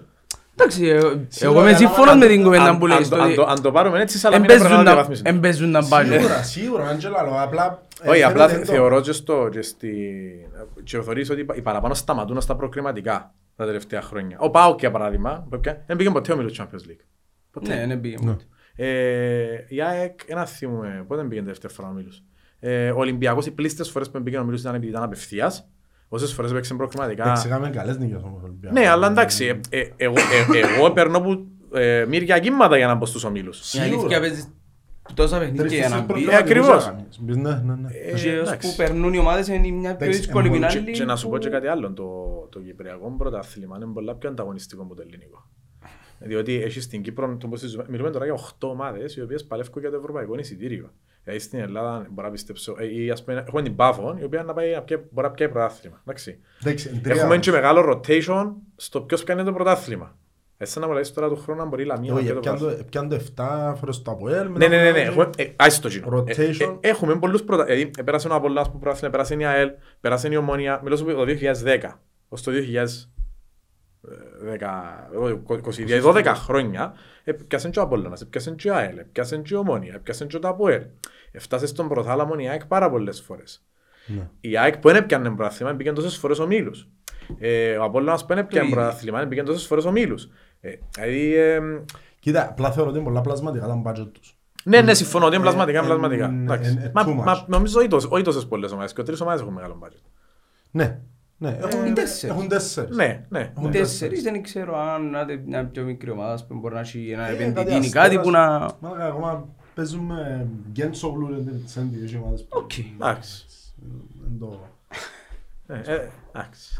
Εντάξει, ε, εγώ Σίγουρα, είμαι αλλά σύμφωνος αν- με την κουβέντα Αν- που αν λέει το- αν το- Αν το πάρουμε έτσι, αλλά μην Εμπέζουν έπρεπε να τα- διαβαθμίσουμε. εμπέζουν τα budget. Σίγουρα, σίγουρα, αν και λαλώ, απλά... ε, Όχι, απλά φαίνεται το- θεωρώ και στο... και στη- και θεωρείς ότι οι παραπάνω σταματούν στα προκριματικά τα τελευταία χρόνια. Ο Πάοκ, για παράδειγμα, που έπια- δεν πήγε ποτέ ο Μίλος Champions League. Ποτέ. Ναι, ναι, πήγε. Ναι. Ε, η ΑΕΚ, ένα θυμούμε, πότε πήγαινε τελευταία φορά ο Μίλος; Ε, ο Ολυμπιακός, οι πλήστες φορές που πήγαινε ο Μίλος ήταν επειδή ήταν απευθείας. Όσες φορές έπαιξε προκριματικά. Εντάξει, είχαμε καλές νίκες όμως ο Ολυμπιακός. Ναι, αλλά εντάξει, ε, ε, εγώ, ε, εγώ περνώ που ε, μύρια κύματα για να μπω στους ομίλους. Η αλήθεια παίζεις τόσα παιχνίδια Τρεις για να φορές μπει. προκριματικούς ακριβώς. έκανες. Ναι, ναι, ναι. Ε, Και ως εντάξει. που περνούν οι ομάδες είναι μια πιο Εντάξει, δύσκολη ε, την μόνο Και, άλλη. και να σου πω που- και κάτι άλλο, το, το Κυπριακό πρωτάθλημα είναι πολλά πιο ανταγωνιστικό από το ελληνικό. Διότι έχεις στην Κύπρο, το πώς συζητούμε, μιλούμε τώρα για 8 ομάδες οι οποίες παλεύουν για το ευρωπαϊκό εισιτήριο. Δηλαδή στην Ελλάδα μπορώ να πιστέψω, ε, ή ας πούμε, έχουμε την Πάφο, η οποία να πάει, να πιέ- μπορεί να πιάει πρωτάθλημα. Εντάξει. Εντάξει, τρία- Έχουμε και μεγάλο rotation στο ποιος πιάνει το πρωτάθλημα. Εσύ να μου λες τώρα του χρόνου να μπορεί η Λαμία να Όχι, πιάει το έπιαν το- πρωτάθλημα. έπιαν το 7 φορές το ΑΠΟΕΛ. Ναι, μετά ναι, ναι, ναι. πήγαν Έχουμε, ε, άσε το κοινό. Rotation. Ε, ε, έχουμε πολλούς πρωτα... Δηλαδή, ε, πέρασε ο Απολλώνας που πρωτάθλημα, πέρασε η ΑΕΛ, πέρασε η Ομόνια. Μιλώ σου το 2010 ως το 2010, 12 χρόνια, έπιασαν και ο Απολλώνας, έπιασαν και η ΑΕΛ, έπιασαν και η Ομόνια, έπιασαν και το ΑΠΟΕΛ. Έφτασε στον πρωτάθλαμο η ΑΕΚ πάρα πολλές φορές. Ναι. Η ΑΕΚ που δεν έπιανε πρωτάθλημα, πήγαινε τόσες φορές ομίλους. Ε, ο Απόλλωνας που δεν έπιανε ίδιο. πρωτάθλημα, πήγαινε τόσες φορές ομίλους. Ε, δηλαδή, ε, Κοίτα, απλά θεωρώ ότι είναι πολλά πλασματικά τα budget τους. ναι, ναι, συμφωνώ ότι είναι πλασματικά, ε, πλασματικά. ε, Εντάξει. ε, Μα- too much. μα Νομίζω όχι τόσες- όχι τόσες πολλές ομάδες, και τρεις ομάδες έχουν μεγάλο budget. Ναι, ναι. Έχουν οι τέσσερις. Έχουν τέσσερις. Ναι, ναι. Έχουν Τέσσερις δεν ξέρω αν άντε μια πιο μικρή ομάδα που μπορεί να έχει ένα Ε, επενδυτή κάτι ή κάτι που να... Μάλακα, ακόμα παίζουμε Γκέντσογλου σε δύο ομάδες. Οκ. Εντάξει. Δεν το- Ε, ε, Εντάξει.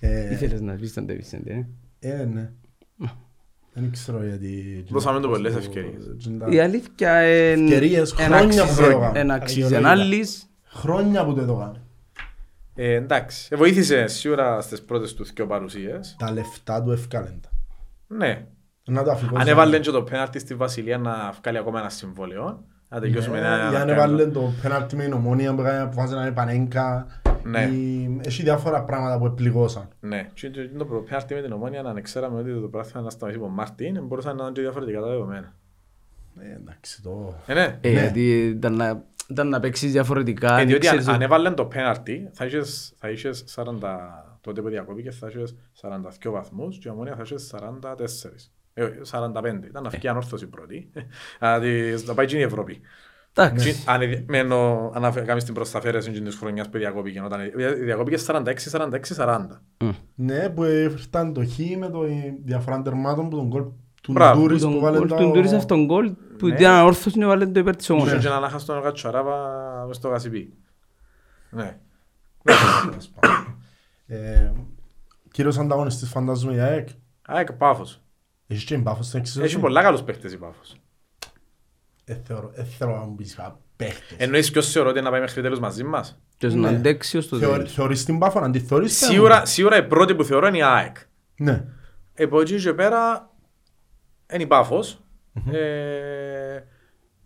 Ε, Ήθελες να πεις τον Ντεβισέντε, ε. Ε, ναι. Δεν ξέρω γιατί... Δώσαμε του πολλές ευκαιρίες. Η αλήθεια είναι Ευκαιρίες, εν χρόνια αξίζει- που το έκαμε. εν αξίζει Αδικαιολόγητα. ανάλυση. Χρόνια που δεν το κάνει. Ε, εντάξει, ε, βοήθησε σίγουρα στις πρώτες του δυο παρουσίες. Τα λεφτά του ευκάλεν τα. Ναι. Να το αφηγώ. Αν έβαλε και το πέναρτι στη Βασιλεία να βγάλει ακόμα ένα συμβόλαιο, να τελειώσουμε ένα... Ναι, αν έβαλε το πέναλτι με την ομόνια που έκανε- που βάζει να είναι πανέγκα. Ναι. Ή- Έχει διάφορα πράγματα που επληγώσαν. Ναι, και το- το προ- πέναρτι με την ομόνια, αν ξέραμε ότι το πράγμα να σταματήσει από Μάρτιν, μπορούσαν να είναι και διαφορετικά τα δεδομένα. Ε, Εντάξει, το... Ε, ναι. Ε, Γιατί ήταν να- ήταν να παίξεις διαφορετικά. Ε, δεν διότι αν, ξέρεις- αν έβαλαν το πέναρτι, θα είχες, θα είχες 40, τότε που διακόπηκε θα είχες 42 βαθμούς και η ομόνια θα είχες 44. Ε, 45. Ήταν να βγει ανόρθωση πρώτη. Δηλαδή, να πάει και η Ευρώπη. Εντάξει. Και Αν ε, μένω, αν αφ- κάνεις την προσταφαίρεση της χρονιάς που διακόπηκε, όταν ε, διακόπηκε 46-46-40. Ναι, που ήρθαν το χ με το η διαφορά τερμάτων που τον κόλ του Μπράβο. Ντούρις Τον που βάλε γκολ το... του Ντούρις αυτόν γκολ που Ναι. ήταν ανόρθωση να βάλει το υπέρ της Είχε ομόνιας. και έναν άχαστον Κατσαράβα μες στο Γασιπί. Ναι. Ε, Κύριος ανταγωνιστής φαντάζομαι η ΑΕΚ. ΑΕΚ Πάφος. Έχει και η Πάφος στην εξίσωση. Έχει πολλά καλούς παίχτες η Πάφος. Ε, θεωρώ- ε, θέλω να μου πεις α, παίχτες. Εννοείς ποιος θεωρώ ότι να πάει μέχρι τέλους μαζί μας; Και να Ναι. αντέξει ως το Θεωρ- τέλος. Θεωρείς την Πάφο, αν τη θεωρείς... θέλω. Σίγουρα, σίγουρα η πρώτη που θεωρώ είναι η ΑΕΚ. Ναι. Από εκεί και πέρα είναι η Πάφος. Ε,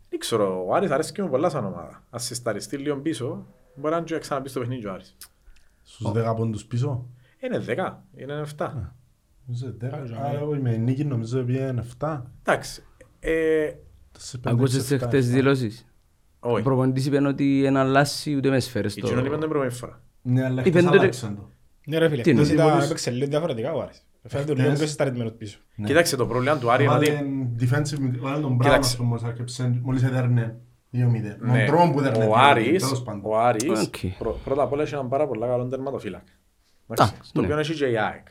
Δεν ξέρω, ο Άρης αρέσει και μου πολλά σαν ομάδα. Ας συσταριστεί λίγο πίσω, μπορεί να είναι και ξαναμπεί στο παιχνίδι ο Άρης. Στους 10 πόντους πίσω; Είναι 10, είναι 7. Νομίζω δέκα. Άρα, Α, όχι, με νίκη νομίζω πήγαινε 7. Εντάξει. Ε, Τέσσερις, πέντε, Ακούσες έξι, εφτά, χτες εφτά. δηλώσεις; Ο Όχι. προπονητής είπε ότι δεν αλλάσει ούτε μες σφαίρες Η το... κοινωνία είπε την πρώτη φορά. Ναι, αλλά Είπεν χτες τότε- άλλαξαν το. Ναι ρε φίλε, Τι είναι, χτες ήταν- μόλις- έπαιξε λίγο διαφορετικά ο Άρης. Φαίνεται λίγο Χτες- πιο συσταρισμένος πίσω. Ναι. Κοίταξε το πρόβλημα του Άρη είναι Βάλε ότι defensive mid- βάλε τον Brown, Κοίταξε. ας πούμε, μόλις άρχιψε- μόλις έδερνε 2-0. Με ναι, τον τρόπο που έδερνε ο 2-0, Άρης, τέλος πάντων. ο Άρης Οκ. πρω- πρώτα απ' όλα έχει έναν πάρα πολύ καλό τερματοφύλακα. Εντάξει, Εντάξει, Το ναι. οποίο έχει και η ΑΕΚ.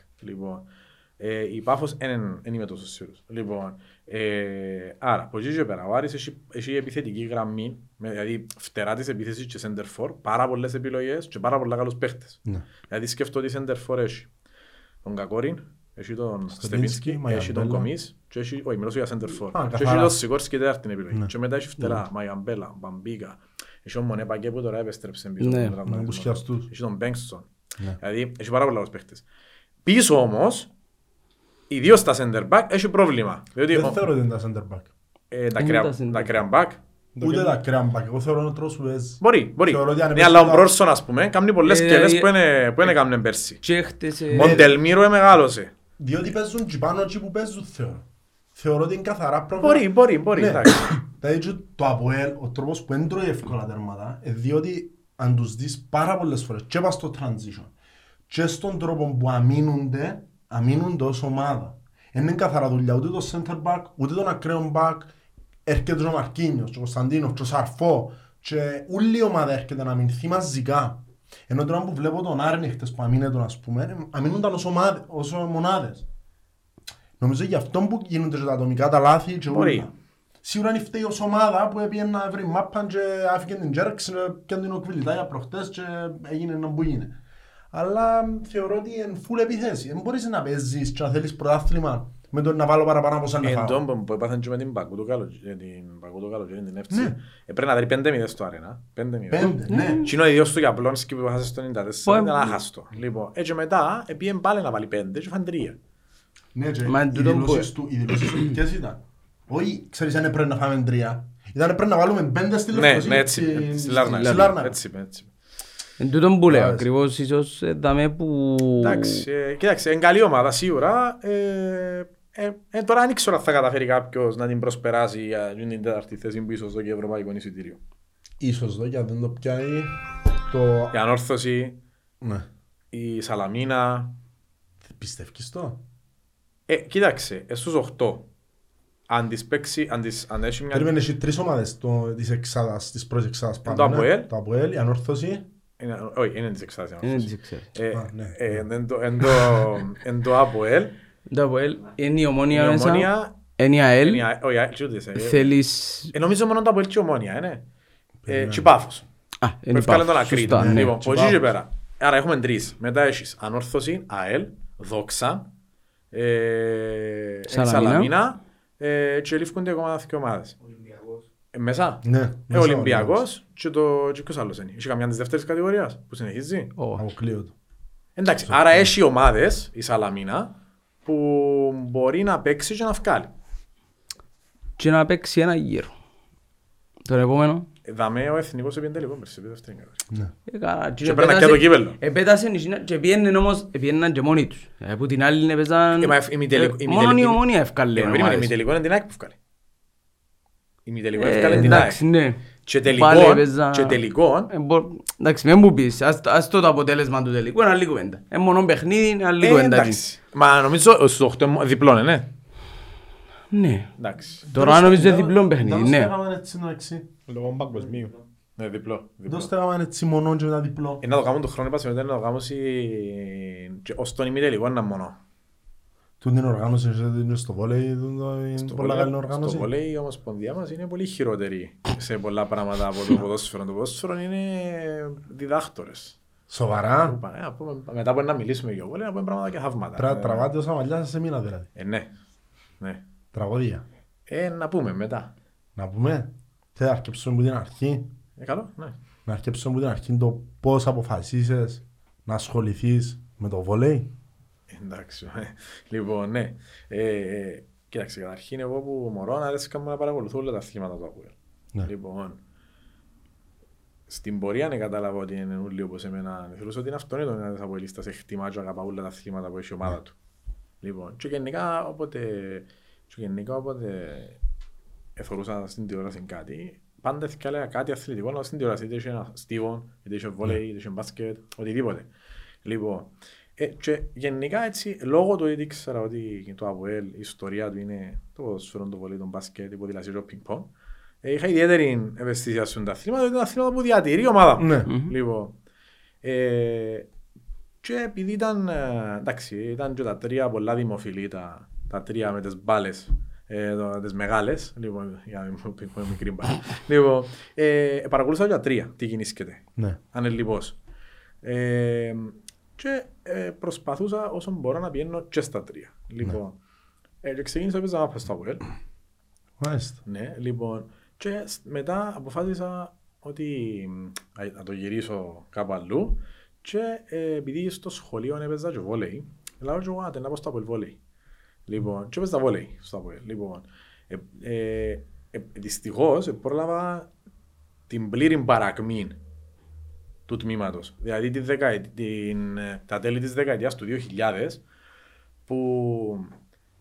Λοιπόν, ε, η Πάφος δεν δεν είμαι τόσο σίγουρος. Λοιπόν, ε, άρα, από εκεί και πέρα, ο Άρης έχει, έχει επιθετική γραμμή, με, δηλαδή φτερά της επίθεσης και σέντερ φορ, πάρα πολλές επιλογές και πάρα πολλά καλούς παίχτες. Ναι. Δηλαδή σκέφτω ότι σέντερ φορ έχει τον Κακόριν, έχει τον Στεπίνσκι, Στεπίνσκι, έχει τον Μαγιαμπέλα. Κομίς και έχει, όχι, μιλώ για center for. Α, Και έχει καθαρά. τον Σικόρσκι τέταρτη επιλογή. Ναι. Και μετά έχει φτερά, Μαγιαμπέλα, Μπαμπίκα. Έχει τον Μονέ Πακέ που τώρα επέστρεψε πίσω. Ναι. από τον Με τραυματισμό. μπουσκιαστούς. Έχει τον Μπέγκστον. Ναι. Δηλαδή, έχει πάρα πολλά καλούς παίχτες. Πίσω όμως, ιδίως στα center back, έχει πρόβλημα. Διότι Δεν ο- θεωρώ ότι είναι τα center back. ε, τα Είναι κρέα- τα center τα back. κρέα back, Ούτε τα κρέα back. Εγώ θεωρώ είναι ο τρόπος που παίζει. Μπορεί, μπορεί. Θεωρώ ότι αν Ναι, έπαιζε αλλά ο τα- Μπρόρσον, ας πούμε, κάνει πολλές Ε, σκελές ε, που είναι- που είναι κάμνε πέρσι. Και χτες... ε, Ο Ντελμίρο μεγάλωσε. Διότι παίζουν και πάνω εκεί που παίζουν θεωρώ. Θεωρώ ότι είναι καθαρά πρόβλημα. Μπορεί, μπορεί, μπορεί. Ναι. εντάξει. Δηλαδή και το ΑΠΟΕΛ, ο τρόπος που δεν τρώει εύκολα τέρματα, ε, διότι αν τους δεις πάρα πολλές φορές και πας στο transition και στον τρόπο που αμήνονται, αμήνονται ως ομάδα. Δεν είναι καθαρά δουλειά ούτε το center back, ούτε τον ακραίο back. Έρχεται ο Μαρκίνιος, και ο Κωνσταντίνος, και ο Σαρφό και όλη η ομάδα έρχεται να αμυνθεί μαζικά. Ενώ τώρα που βλέπω τον Άρνη χτες που αμήνεται, ας πούμε, αμήνονταν ως, ομάδες, ως μονάδες. Νομίζω γι' αυτό που γίνονται και τα ατομικά τα λάθη και Μπορεί. όλα. Σίγουρα είναι φταίει ως ομάδα που έπιε να βρει μάπαν και άφηκε την Τζέρξ και την οκβιλιτά για προχτές και έγινε να που γίνει. Αλλά θεωρώ ότι είναι full επιθέση. Δεν μπορείς να παίζεις και να θέλεις πρωτάθλημα με το να βάλω παραπάνω από σαν να Εν φάω. τόν που- που έπαθαν και με την Πακού του καλοκαίρι, την Πακού του καλοκαίρι, την Εύτσι, Ναι. ε, πρέπει να δει 5-0 στο αρένα. 5-0. Πέντε, ναι. Τι είναι ο ίδιος του για Πλόνσκι που έχασε στο 94, Πω, ήταν ε, άχαστο. Λοιπόν, έτσι μετά, επίεν πάλι να βάλει 5 και φαν 3. Ναι, και Μα οι εν τούτον δηλώσεις που- του, οι δηλώσεις του ποιες ήταν; Όχι, ξέρεις αν πρέπει να φάμε τρία. Ήταν πρέπει να βάλουμε πέντε στη Ναι, Λευκοσία. ναι, έτσι, στη- στη στη Λάρνακα. Λάρνακα. Έτσι είπε, έτσι είπε. Εν τούτον που λέω, Μπράβο. ακριβώς ίσως ε, δαμε που... Εντάξει, ε, κοίταξε, είναι καλή ομάδα σίγουρα. Ε, ε, ε, τώρα δεν ξέρω αν θα καταφέρει κάποιος να την προσπεράσει για την τέταρτη θέση που ίσως δω και ευρωπαϊκό εισιτήριο. Ίσως εδώ, γιατί δεν το πιάνει το... Η ανόρθωση, Ναι. η Σαλαμίνα. Πιστεύεις το; Ε, κοίταξε, ε, στους 8. Αν τις παίξει, αν, τις, αν έχει μια... Περίμενε, έχει τρεις ομάδες το- της εξάδας, της πρώτης εξάδας πάνω. Το ναι. ΑΠΟΕΛ. Το ΑΠΟΕΛ, η Ανόρθωση. Είναι, όχι, είναι της εξάδας. η Είναι ανόρθωση. τις ξέρεις. Ε, Α, ναι, ε, ναι. εν το- εν το- εν το ΑΠΟΕΛ, Το ΑΠΟΕΛ είναι η η ομόνια μέσα, Ομόνια, είναι η ΑΕΛ, είναι η Α- όχι, η ΑΕΛ, ούτε σε- ε, θέλεις... ε, νομίζω μόνο το ΑΠΟΕΛ και η Ομόνια, είναι. Ε, Περίμενε. και η Πάφος. Α, Που είναι ευκάλε τον Πάφος, Ακρίτη. σωστά, ναι. Λοιπόν, και από εκεί και Πάφος. πέρα. Άρα έχουμε τρεις. Μετά έχεις Ανόρθωση, ΑΕΛ, Δόξα, ε, Σαλαμίνα. Σαλαμίνα ε, και λήφκονται ακόμα δύο ομάδες. Ε, μέσα. Ναι. Ε, μέσα ο Ολυμπιακός και, το, και ποιος άλλος είναι. Είχε καμιά της δεύτερης κατηγορίας που συνεχίζει; Ω, Αποκλείω το. Εντάξει, άρα έχει ομάδες, η Σαλαμίνα, που μπορεί να παίξει και να βγάλει. Και να παίξει ένα γύρο. Τον επόμενο. Ε, Δαμέ ο εθνικός έπιεν τελικό πέρσι, επί δεύτερη κατηγορία. Ναι. Ε, καλά, Και παίρναν και το κύπελλο. Επέτασε και πιέναν όμως, πιέναν και μόνοι τους. Ε, Που την άλλη έπαιζαν... Ε, μα εφ- ημιτελικό- ε, ημιτελικό- Μόνο η ομόνια ευκάλε Ε, μα περίμενε, ομάδες. ημιτελικό είναι την ΑΕΚ που βγάλει. Ημιτελικό Ε, ευκάλε την ΑΕΚ. Εντάξει, ναι. Και Πάλι τελικό, έπαιζα- και τελικό, Ε, μπο- Εντάξει, μην μου πεις, ας, ας το το αποτέλεσμα του τελικού, είναι άλλη κουβέντα. Ε, μόνο παιχνίδι, είναι άλλη ε, κουβέντα. εντάξει. Μα νομίζω στους 8 διπλών, ε, ναι. Ναι. Εντάξει. Τώρα νομίζω είναι διπλό παιχνίδι, Δεν ναι. στέγαμε έτσι εντάξει. Λόγω παγκοσμίου. Ναι, διπλό. Δεν διπλό. στέγαμε έτσι μονό και μετά διπλό. Ε, να το κάνουν το χρόνο, είπα, μετά να το κάνουν σι- και ως τον ημιτελικό να μόνο. Του την οργάνωση είναι στο βόλεϊ, τούτο είναι Στο πολλά βολέ- καλή οργάνωση. Στο βολέι η ομοσπονδία μας είναι πολύ χειρότερη σε πολλά πράγματα από το ποδόσφαιρο. Το ποδόσφαιρο είναι διδάκτορες. Σοβαρά. Είπα, ε, να πούμε, Μετά από να μιλήσουμε για βολέι, να πούμε πράγματα και θαύματα. Τρα- Ε, Τραβάτε όσα μαλλιά σας σε μήνα δηλαδή. Ε, ναι. Ναι. Τραγωδία. Ε, να πούμε μετά. Να πούμε. Θέλει να αρκέψουμε από την αρχή; Ε, καλό, ναι. Να αρκέψουμε από την αρχή το πώς αποφασίσεις να ασχοληθείς με το βόλεϊ; Εντάξει. ε, Λοιπόν, ναι. Ε, ε, κοίταξε, καταρχήν εγώ που μωρό να αρέσει να παρακολουθώ όλα τα αθλήματα του Αποέλ. Ναι. Λοιπόν, στην πορεία ναι κατάλαβα ότι είναι όλοι όπως εμένα. Θεωρούσα ότι είναι αυτονόητο ένας Αποελίστας εκτιμά και αγαπά όλα τα αθλήματα που έχει η ομάδα του. Λοιπόν, και γενικά όποτε, και γενικά όποτε εθωρούσα στην τηλεόραση κάτι, πάντα έλεγα κάτι αθλητικό, αλλά στην τηλεόραση είτε είχε ένα στίβο, είτε είχε βόλεϊ, είτε είχε μπάσκετ, οτιδήποτε. Λοιπόν, ε, και γενικά έτσι, λόγω του ότι ήξερα ότι το ΑΒΟΕΛ, η ιστορία του είναι το ποδοσφαίρο, το βολέι, το μπάσκετ, η ποδηλασία, το πινκ-πονγκ, ε, είχα ιδιαίτερη ευαισθησία στον τα αθλήματα, γιατί είναι αθλήματα που διατηρεί η ομάδα μου. Ναι. Λοιπόν, ε, και επειδή ήταν, ε, εντάξει, ήταν και τα τρία πολλά δημοφιλή, τα, τα τρία με τις μπάλες, ε, το- τις μεγάλες, λοιπόν, για να μην πω πω μικρή μπάλα. λοιπόν, ε, παρακολούθησα και τα τρία, τι κινήσκεται, Ναι. ανελιπώς. Ε, και ε, προσπαθούσα όσο μπορώ να πηγαίνω και στα τρία. Λοιπόν, ε, και ξεκίνησα έπαιζα μάπα στο Αποέλ. Μάλιστα. Ναι, λοιπόν. Και σ- μετά αποφάσισα ότι μ, α, να το γυρίσω κάπου αλλού. Και ε, επειδή στο σχολείο έπαιζα και βόλεϊ, λέω και εγώ να να πάω στο Αποέλ βόλεϊ. Λοιπόν, και έπαιζα βόλεϊ στο Αποέλ. Λοιπόν, ε, ε, ε, δυστυχώς ε, πρόλαβα την πλήρη παρακμή του τμήματος. Δηλαδή τη δεκαετ- την, ε, τα τέλη της δεκαετίας του 2000 που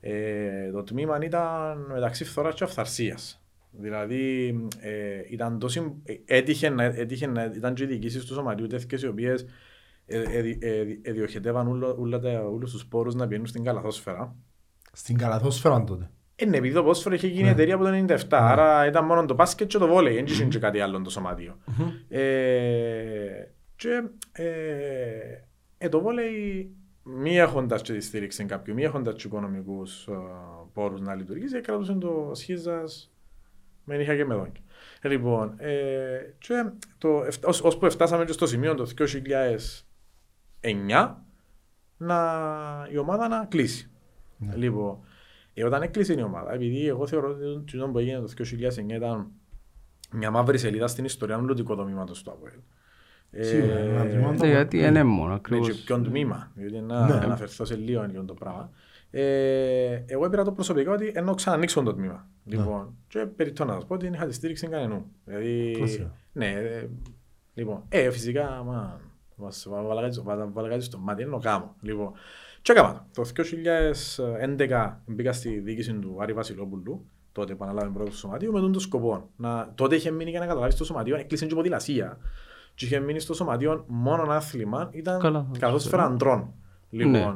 ε, το τμήμα ήταν μεταξύ φθοράς και αυθαρσίας. Δηλαδή ε, ήταν τόσο, ε, έτυχε, να, έτυχε να ήταν και οι διοικήσεις του σωματείου τέτοιες οι οποίες ε, ε, ε, ε, διοχετεύαν ούλο- ούλα τα- όλους τους πόρους να πηγαίνουν στην καλαθόσφαιρα. Στην καλαθόσφαιρα τότε. Ε, ναι, επειδή το ποδόσφαιρο είχε γίνει εταιρεία από το 97, άρα ήταν μόνο το μπάσκετ και το βόλεϊ, δεν είχε και κάτι άλλο το σωματείο. Ε, και ε, ε, το βόλεϊ μη έχοντας και τη στήριξη κάποιου, μη έχοντας και οικονομικούς ε, πόρους να λειτουργήσει, κρατούσε το σχίζας με νύχια και με δόντια. Ε, Λοιπόν, ε, και το, εφ- ως, ως που φτάσαμε και στο σημείο το 2009 να, η ομάδα να κλείσει. Ναι. Λοιπόν, ε, όταν έκλεισε η ομάδα, επειδή εγώ θεωρώ ότι το που έγινε το 2009 ήταν μια μαύρη σελίδα στην ιστορία όλου του οικοδομήματος του ΑΠΟΕΛ. Σίγουρα, ένα τμήμα Ναι, γιατί είναι μόνο Ναι, και ακριβώς. ποιον τμήμα, γιατί να Ναι. αναφερθώ σε λίγο για το πράγμα. Ε, εγώ έπειρα το προσωπικό ότι ενώ ξανανοίξω το τμήμα. Λοιπόν, και περιττώ να σας πω ότι δεν είχα τη στήριξη κανενού. Δηλαδή, Κλασικά. ναι, ε, λοιπόν, ε, φυσικά, μα, μας βάλα κάτι στο- βάλα- βάλα κάτι στο μάτι, ενώ κάμω. Λοιπόν, και έκανα το. Το 2011 μπήκα στη διοίκηση του Άρη Βασιλόπουλου, τότε που αναλάβει πρώτο του σωματείου, με τον το σκοπό. Να, τότε είχε μείνει για να καταλάβεις το σωματείο, έκλεισε και ποδηλασία. Και είχε μείνει στο σωματείο μόνο άθλημα, ήταν Καλά, καθόσφαιρα αντρών. Λοιπόν, Ναι.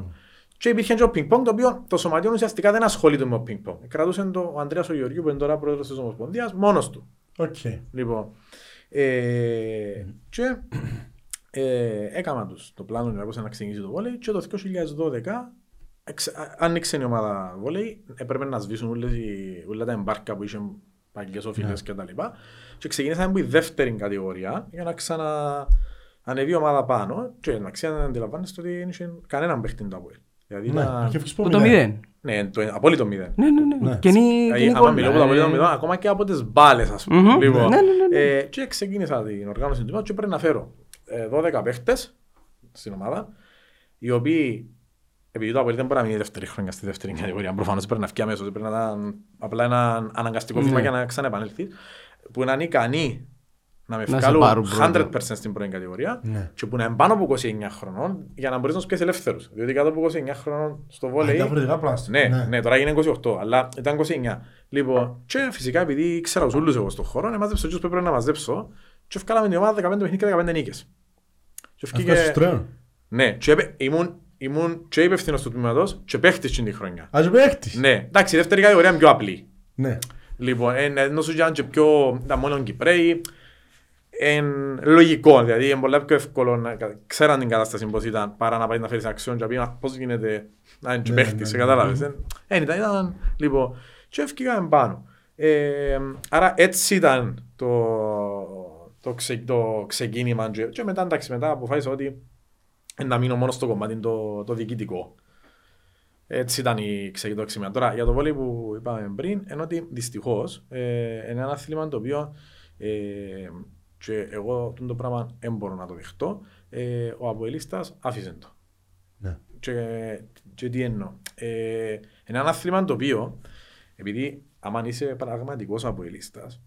και υπήρχε και το πινκ-πονγκ, το οποίο το σωματείο ουσιαστικά δεν ασχολείται με το πινκ-πονγκ. Κρατούσε το ο Ανδρέας ο Γεωργίου, που είναι τώρα πρόεδρος της Ομοσπονδίας, μόνος του. Οκ. Λοιπόν, ε, και ε, έκανα τους το πλάνο για πώς να ξεκινήσει το βόλεϊ και το 2012 εξ- α- άνοιξε η ομάδα βόλεϊ, έπρεπε να σβήσουν όλες οι, όλα τα εμπάργκο που είχαν παγιές οφειλές και τα λοιπά και ξεκινήσαμε από η δεύτερη κατηγορία για να ξανα ανεβεί η ομάδα πάνω και εντάξει αν αντιλαμβάνεστε ότι δεν είχε κανέναν παίχτη το Αποέλ. Δηλαδή Ναι, ήταν- και φύγεις Που το μηδέν. Ναι, το απόλυτο μηδέν. Ναι, ναι, ναι. Ναι. Κενή Δηλαδή, κενή άμα κόλλα, μιλώ από το ε. απόλυτο μηδέν, ακόμα και από τις μπάλες, ας πούμε. Μμμ. Λοιπόν, Ναι, ναι, ναι, ναι. ε, και ξεκίνησα την οργάνωση του μάτου και πρέπει να φέρω ε, 12 παίχτες στην ομάδα, οι οποίοι, επειδή το Απολύτω δεν μπορεί να μείνει δεύτερη χρονιά στη δεύτερη κατηγορία, προφανώς πρέπει να φύγει αμέσως, πρέπει να ήταν απλά ένα αναγκαστικό βήμα Ναι. για να ξαναεπανέλθει, που είναι ικανοί να με Να σε βγάλουν πάρουν 100% πρώτο. στην πρώτη κατηγορία Ναι. και που να είναι πάνω από 29 χρονών για να μπορείς να σου πιέσεις ελεύθερους. Διότι κάτω από 29 χρονών στο Α, βόλεϊ Διαφορετικά πλάστα. ναι, ναι, τώρα έγινε 28, αλλά ήταν 29. Λοιπόν, και φυσικά επειδή ήξερα τους όλους εγώ στον χώρο, έμαζεψα τους που έπρεπε να μαζέψω και ευκάλαμε την ομάδα 15 παιχνίδια και 15 νίκες. Και Αυτό ευκήκε- σου τρέον. Ναι, και έπαι- ήμουν, ήμουν και υπεύθυνος του τμήματος και παίχτης την χρονιά. Ας παίχτης. Ναι, εντάξει, η δεύτερη κατηγορία είναι πιο απλή. Ναι. Λοιπόν, εν- ενώ σου ήταν και πιο, ήταν μόνο Κυπρέοι, εν λογικό, δηλαδή είναι πολύ πιο εύκολο να κα- ξέραν την κατάσταση πώς ήταν παρά να πάει να φέρεις αξιόν και να πει «Α, πώς γίνεται να είναι και Ναι, παίχτης, ναι, σε ναι. κατάλαβες. Εν εν ήταν, ήταν, λοιπόν, και ευκήκαμε πάνω. Ε, άρα έτσι ήταν το, το, ξε, το ξεκίνημα και, και μετά εντάξει, μετά αποφάσισα ότι ε, να μείνω μόνο στο κομμάτι το, το διοικητικό. Έτσι ήταν η ξεκινήμα. Τώρα για το βόλεϊ που είπαμε πριν, ενώ ότι δυστυχώς ε, είναι ένα άθλημα το οποίο ε, και εγώ αυτό το πράγμα δεν μπορώ να το δεχτώ. Ε, ο Αποελίστας άφησε το. Ναι. Και, και τι εννοώ. Ε, είναι ένα άθλημα το οποίο, επειδή άμα είσαι πραγματικός Αποελίστας,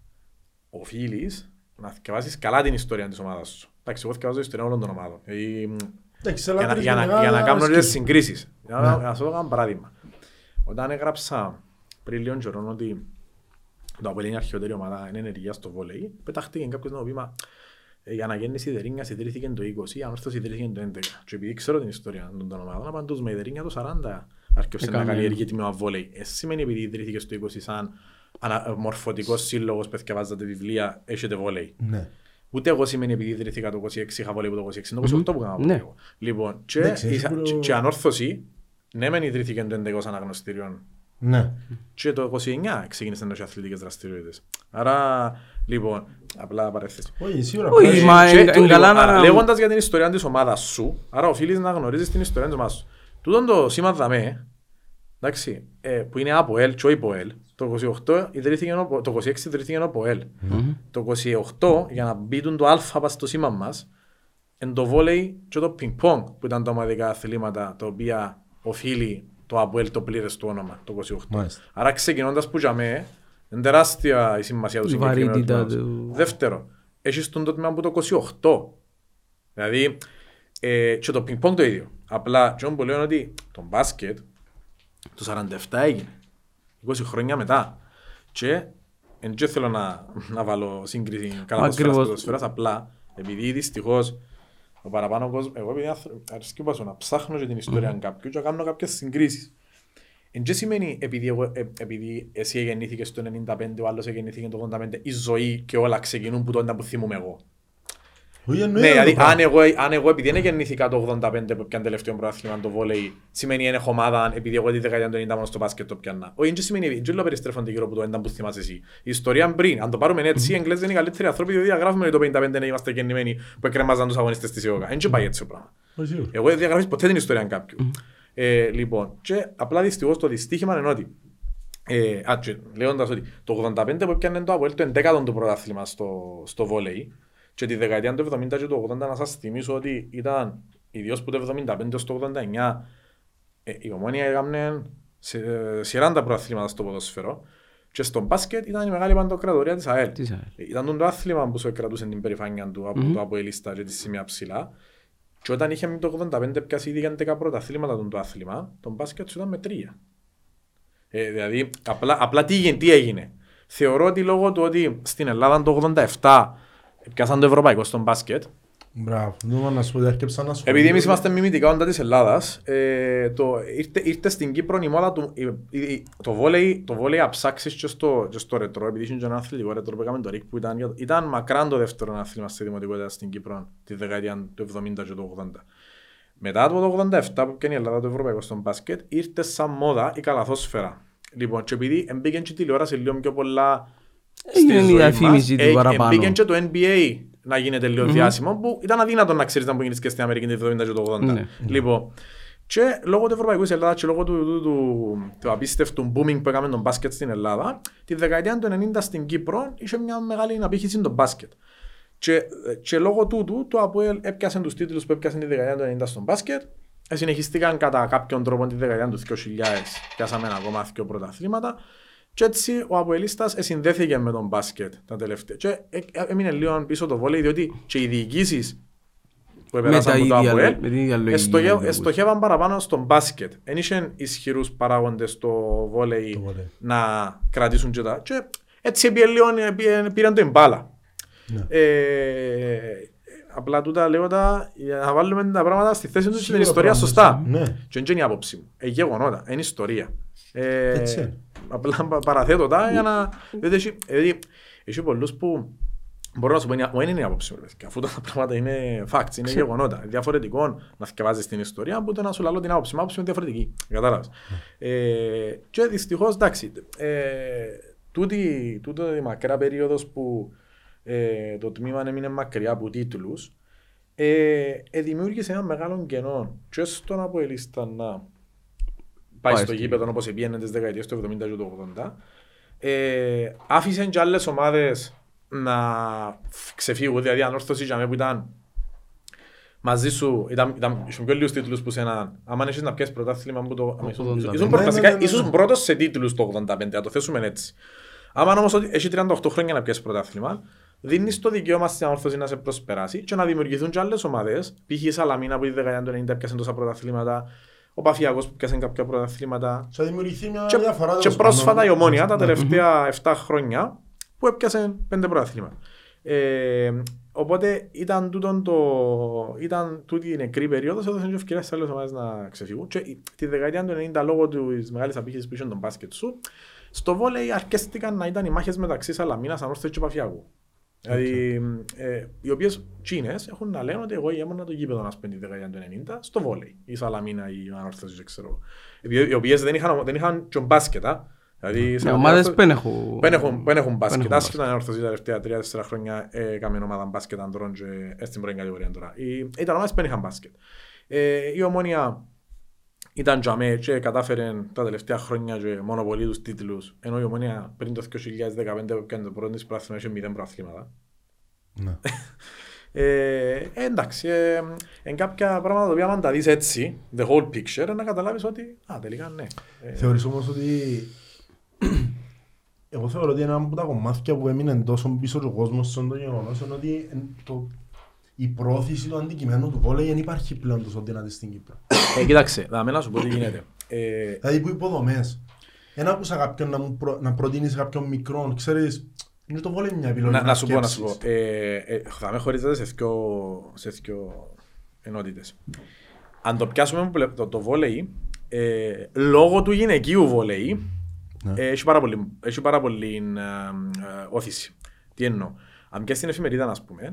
οφείλεις να διαβάσεις καλά την ιστορία της ομάδας σου. Εντάξει, εγώ διαβάζω την ιστορία όλων των ομάδων. Δηλαδή, Εντάξει, σε για να, λάτρεις για, να, μεγάλα για να κάνω σκύλ. τις συγκρίσεις. Για να, Ναι. να σου δώσω ένα παράδειγμα. Όταν έγραψα πριν λίγο καιρό ότι το Αποέλ είναι η αρχαιότερη ομάδα, είναι ενεργεία στο βόλεϊ, πετάχτηκε κάποιος να πει «Μα, ε, η αναγέννηση Ιδερίνιας ιδρύθηκε το 20, η ανόρθωση ιδρύθηκε το 11. Και επειδή ξέρω την ιστορία των των ομάδων, απαντούς με Ιδερίνια το 40 άρχισε να Έκαμε. καλλιεργεί τμήμα βόλεϊ. Ε, σημαίνει επειδή ιδρύθηκε στο 20 σαν ανα- μορφωτικός σύλλογος που διαβάζατε βιβλία, έχετε βόλεϊ. Ναι. Ούτε εγώ σημαίνει επειδή ιδρύθηκα το 26, είχα βόλεϊ από το 26, το 28 που έκανα Ναι. βόλεϊ εγώ. Λοιπόν, και, Εντάξει, έχει η- που- και- και ανόρθωση, ναι μεν ιδρύθηκε το 11 ως αναγνωστήριο Ναι. και το 29 ξεκίνησε να έχει αθλητικές δραστηριότητες. Άρα, λοιπόν, απλά παρέθεση. Όχι, σίγουρα. Όχι, πρέπει. μα Και εν- το- εν λοιπόν, καλά να- άρα, Λέγοντας για την ιστορία της ομάδας σου, άρα οφείλεις να γνωρίζεις την ιστορία της ομάδας σου. Τούτον το σήμα δαμέ, εντάξει, ε, που είναι από ΕΛ και όχι από ΕΛ, το 28 ιδρύθηκε ο- το 26 ιδρύθηκε από ΕΛ. Το 28, για να μπει το α πας στο σήμα μας, εν το βόλεϊ και το πινκ πονγκ που ήταν τα ομαδικά αθλήματα τα οποία οφείλει το ΑΠΟΕΛ το πλήρες του όνομα το 28. Μάλιστα. Άρα ξεκινώντας που για μέ, είναι τεράστια η σημασία του Η συγκεκριμένου βαρύτητα τμήματος. του. Δεύτερο, έχεις τον το τμήμα από το 28. Δηλαδή, ε, και το πινκ πονγκ το ίδιο. Απλά, και που λέω είναι ότι το μπάσκετ το 47 έγινε. 20 χρόνια μετά. Και δεν και θέλω να, να βάλω σύγκριση καλά Ακριβώς. ποδοσφαίρας, απλά επειδή δυστυχώς ο παραπάνω κόσμος, εγώ επειδή άνθρω- αρέσκει που να ψάχνω και την ιστορία κάποιου και να κάνω κάποιες συγκρίσεις. Εν και σημαίνει επειδή, εγώ, ε, επειδή εσύ γεννήθηκες το 95, ο άλλος γεννήθηκε το 85, η ζωή και όλα ξεκινούν που τότε που θυμούμαι εγώ. Όχι, Ναι, εννοείται το δηλαδή πράγμα. αν εγώ, αν εγώ επειδή δεν γεννήθηκα το 85 που πιάνε τελευταίο πρωτάθλημα το βόλεϊ, σημαίνει είναι έχω ομάδα επειδή εγώ τη δεκαετία του 90 μόνο στο μπάσκετ το πιάνα. Όχι, δεν σημαίνει, δεν λέω περιστρέφονται γύρω από το 90 που θυμάσαι εσύ. Η ιστορία πριν, αν το πάρουμε έτσι, οι Εγγλές είναι οι καλύτεροι άνθρωποι διότι διαγράφουμε το 55 να είμαστε γεννημένοι που εκκρεμάζαν τους αγωνιστές της ΕΟΚΑ. Δεν πάει έτσι το πράγμα. Όχι, σίγουρα. Εγώ δεν διαγράφεις ποτέ την ιστορία κάποιου. Ε, λοιπόν, και απλά δυστυχώς το δυστύχημα είναι ότι ε, α, και λέγοντας ότι το 85 που έπιανε το Αποέλ το 11ο του πρωτάθλημα στο, στο βόλεϊ και τη δεκαετία του 70 και του 80 να σας θυμίσω ότι ήταν ιδίως που το 75 ως το 89 ε, η Ομόνια έκαμε σε, ε, σειρά τα πρωταθλήματα στο ποδοσφαιρό και στο μπάσκετ ήταν η μεγάλη παντοκρατορία της ΑΕΛ. Της ΑΕΛ. Ε, Ήταν το άθλημα που σου κρατούσε την περηφάνεια του από το Αποελίστα και τη σημεία ψηλά. Και όταν είχε το 85 πιάσει ήδη 11 πρωταθλήματα τον το άθλημα, το μπάσκετ σου ήταν με τρία. Ε, δηλαδή, απλά, απλά τι, έγινε, τι έγινε. Θεωρώ ότι λόγω του ότι στην Ελλάδα το 87 πιάσαν το ευρωπαϊκό στον μπάσκετ, Μπράβο. Δεν να σου πω ότι έρχεψα να σου επειδή εμείς είμαστε μιμητικά όντα της Ελλάδας, ε, το, ήρθε, ήρθε στην Κύπρο η μόδα του, η- η- το βόλεϊ, το βόλεϊ αψάξεις και στο, και στο ρετρό, επειδή είχε και ένα αθλητικό ρετρό που έκαμε το ΡΙΚ που ήταν, ήταν μακράν το δεύτερο άθλημα στη δημοτικότητα στην Κύπρο τη δεκαετία του 70 και του 80. Μετά από το 87 που έκανε η Ελλάδα το ευρωπαϊκό στον μπάσκετ, ήρθε σαν μόδα η καλαθόσφαιρα. Λοιπόν, και επειδή εμπήκαν και η τηλεόραση λίγο πιο πολλά Έγινε στη η ζωή διαφήμιση μας, του ε, παραπάνω. Εμπήκαν και το NBA να γίνεται λίγο διάσημο που ήταν αδύνατο να ξέρεις να που γίνεις και στην Αμερική το 70 και το 80. Ναι. Λοιπόν, Και λόγω του Ευρωπαϊκού της Ελλάδας και λόγω του, του, του, του απίστευτου booming που έκαμε τον μπάσκετ στην Ελλάδα, τη δεκαετία του 90 στην Κύπρο είχε μια μεγάλη απήχηση το μπάσκετ. Και, και λόγω τούτου το ΑΠΟΕΛ έπιασε τους τίτλους που έπιασε τη δεκαετία του 90 στον μπάσκετ, ε, συνεχιστήκαν κατά κάποιον τρόπο τη δεκαετία τους 2000, πιάσαμε ακόμα δύο πρωταθλήματα και έτσι ο Αποελίστας συνδέθηκε με τον μπάσκετ τα τελευταία. Και ε, ε, έμεινε λίγο πίσω το βόλεϊ, διότι και οι διοικήσεις που επέρασαν από το ΑΠΟΕΛ εστοχεύαν παραπάνω στον μπάσκετ. Δεν είχαν ισχυρούς παράγοντες στο βόλεϊ Το βόλεϊ. να κρατήσουν και τα. Και έτσι επί λίγο πήραν το εμπάλα. Ναι. Ε, απλά τούτα λέγοντα για να βάλουμε τα πράγματα στη θέση τους στην Σίγουρα ιστορία πράγμα, σωστά. ναι. Και δεν είναι η άποψη μου. Ε, γεγονότα, είναι ιστορία. Ε, Έτσι είναι. Απλά πα- παραθέτω τα για να... διότι έχει- Δηλαδή, έχει πολλούς που Μπορώ να σου πω, είναι- μου είναι η άποψη μου, ρε παιδιά. αφού τα πράγματα είναι facts, είναι γεγονότα. Διαφορετικό να θυκευάζεις την ιστορία από το να σου λαλώ την άποψη. μου. άποψη μου είναι διαφορετική. Κατάλαβες. Ε, και δυστυχώς, εντάξει, ε, τούτη, τούτο η μακρά περίοδος που ε, το τμήμα έμεινε μακριά από τίτλους, ε, ε, δημιούργησε ένα μεγάλο κενό και στον Αποελίστα να πάει Πάει στο στο γήπεδο όπως πήγαινε τις δεκαετίες του 70 και του 80. Ε, άφησε και άλλες ομάδες να ξεφύγουν, δηλαδή ανόρθωση για μένα που ήταν μαζί σου, ήταν, ήταν, ήσουν πιο λίγους τίτλους που σε έναν, άμα έχεις να πιέσεις πρωτάθλημα που το... άμα ήσουν- 85. ήσουν Ναι, πρώτος- ναι, βασικά, ναι, ναι, ναι. ήσουν πρώτος σε τίτλους το 85, να το θέσουμε έτσι. Άμα όμως ότι έχει 38 χρόνια να πιέσεις πρωτάθλημα, δίνεις το δικαίωμα στην ανόρθωση να σε προσπεράσει και να δημιουργηθούν και άλλες ομάδες, π.χ. η Σαλαμίνα που η δεκαετία του 90 πιάσε τόσα πρωταθλήματα, ο Παφιακός που πιάσε κάποια πρωταθλήματα, Θα δημιουργηθεί μια και, διαφορά. και τέλος πρόσφατα πάντων. η Ομόνια τα Ναι. τελευταία 7 χρόνια που έπιασε πέντε πρωταθλήματα. Ε, οπότε ήταν, τούτον το, ήταν τούτη η νεκρή περίοδος, έδωσε και ευκαιρία σε άλλες ομάδες να ξεφύγουν. Και η- τη δεκαετία του 90 λόγω της μεγάλης απήχησης που είχε τον μπάσκετ σου, στο βόλεϊ αρκέστηκαν να ήταν οι μάχες μεταξύ Σαλαμίνας, Ανόρθωσης και Παφιάκου. Δηλαδή, ε, οι οποίες Τσίνες έχουν να λένε ότι εγώ ήμουν το γήπεδο να σπένει τη δεκαετία του 90 στο βόλεϊ. Η Σαλαμίνα ή η Ανόρθωση, δεν ξέρω. Οι- Οι οποίες δεν είχαν, δεν είχαν και μπάσκετ, α. Δηλαδή, σε Οι ομάδες Ανόρθωση- δεν έχουν... δεν έχουν, δεν έχουν μπάσκετ. έχουν Άσχετα να ορθωθεί τα τελευταία τρία-τέσσερα χρόνια ε, έκαμε ομάδα μπάσκετ αντρών και ε, στην πρώτη κατηγορία τώρα. Οι- Ήταν ομάδες που δεν είχαν μπάσκετ. Ε, η Ομόνια ήταν τζαμέ και κατάφερε τα τελευταία χρόνια και μονοπολεί τους τίτλους. Ενώ η Ομόνια πριν το 2015 που έκανε το πρώτο της πράθυμα είχε μηδέν προαθλήματα. Ναι. Ε, ε, εντάξει, ε, εν κάποια πράγματα τα οποία αν τα δεις έτσι, the whole picture, να καταλάβεις ότι, α, τελικά ναι. Ε, Θεωρείς όμως ότι... Εγώ θεωρώ ότι ένα από τα κομμάτια που έμεινε τόσο πίσω ο κόσμος στον το γεγονός είναι ότι εν- το... η πρόθεση του αντικειμένου του βόλεϊ δεν υπάρχει πλέον τόσο δυνατή στην Κύπρο. ε, κοίταξε, δάμε να σου πω τι γίνεται. Ε, Δηλαδή που υποδομές. Ένα άκουσα κάποιον να, μου προ... να προτείνεις σε κάποιον μικρό, ξέρεις, είναι το βόλεϊ μια επιλογή. να, να σου πω, να σου σκέψεις. πω. Ε, ε, θα με χωρίζετε σε δυο, σε δυο ενότητες. Αν το πιάσουμε από πλε- το, το βόλεϊ, ε, λόγω του γυναικείου βόλεϊ, Ναι. ε, έχει πάρα πολύ, έχει πάρα πολύ ε, ε, όθηση. Τι εννοώ. Αν πιάσεις την εφημερίδα, ας πούμε, ε,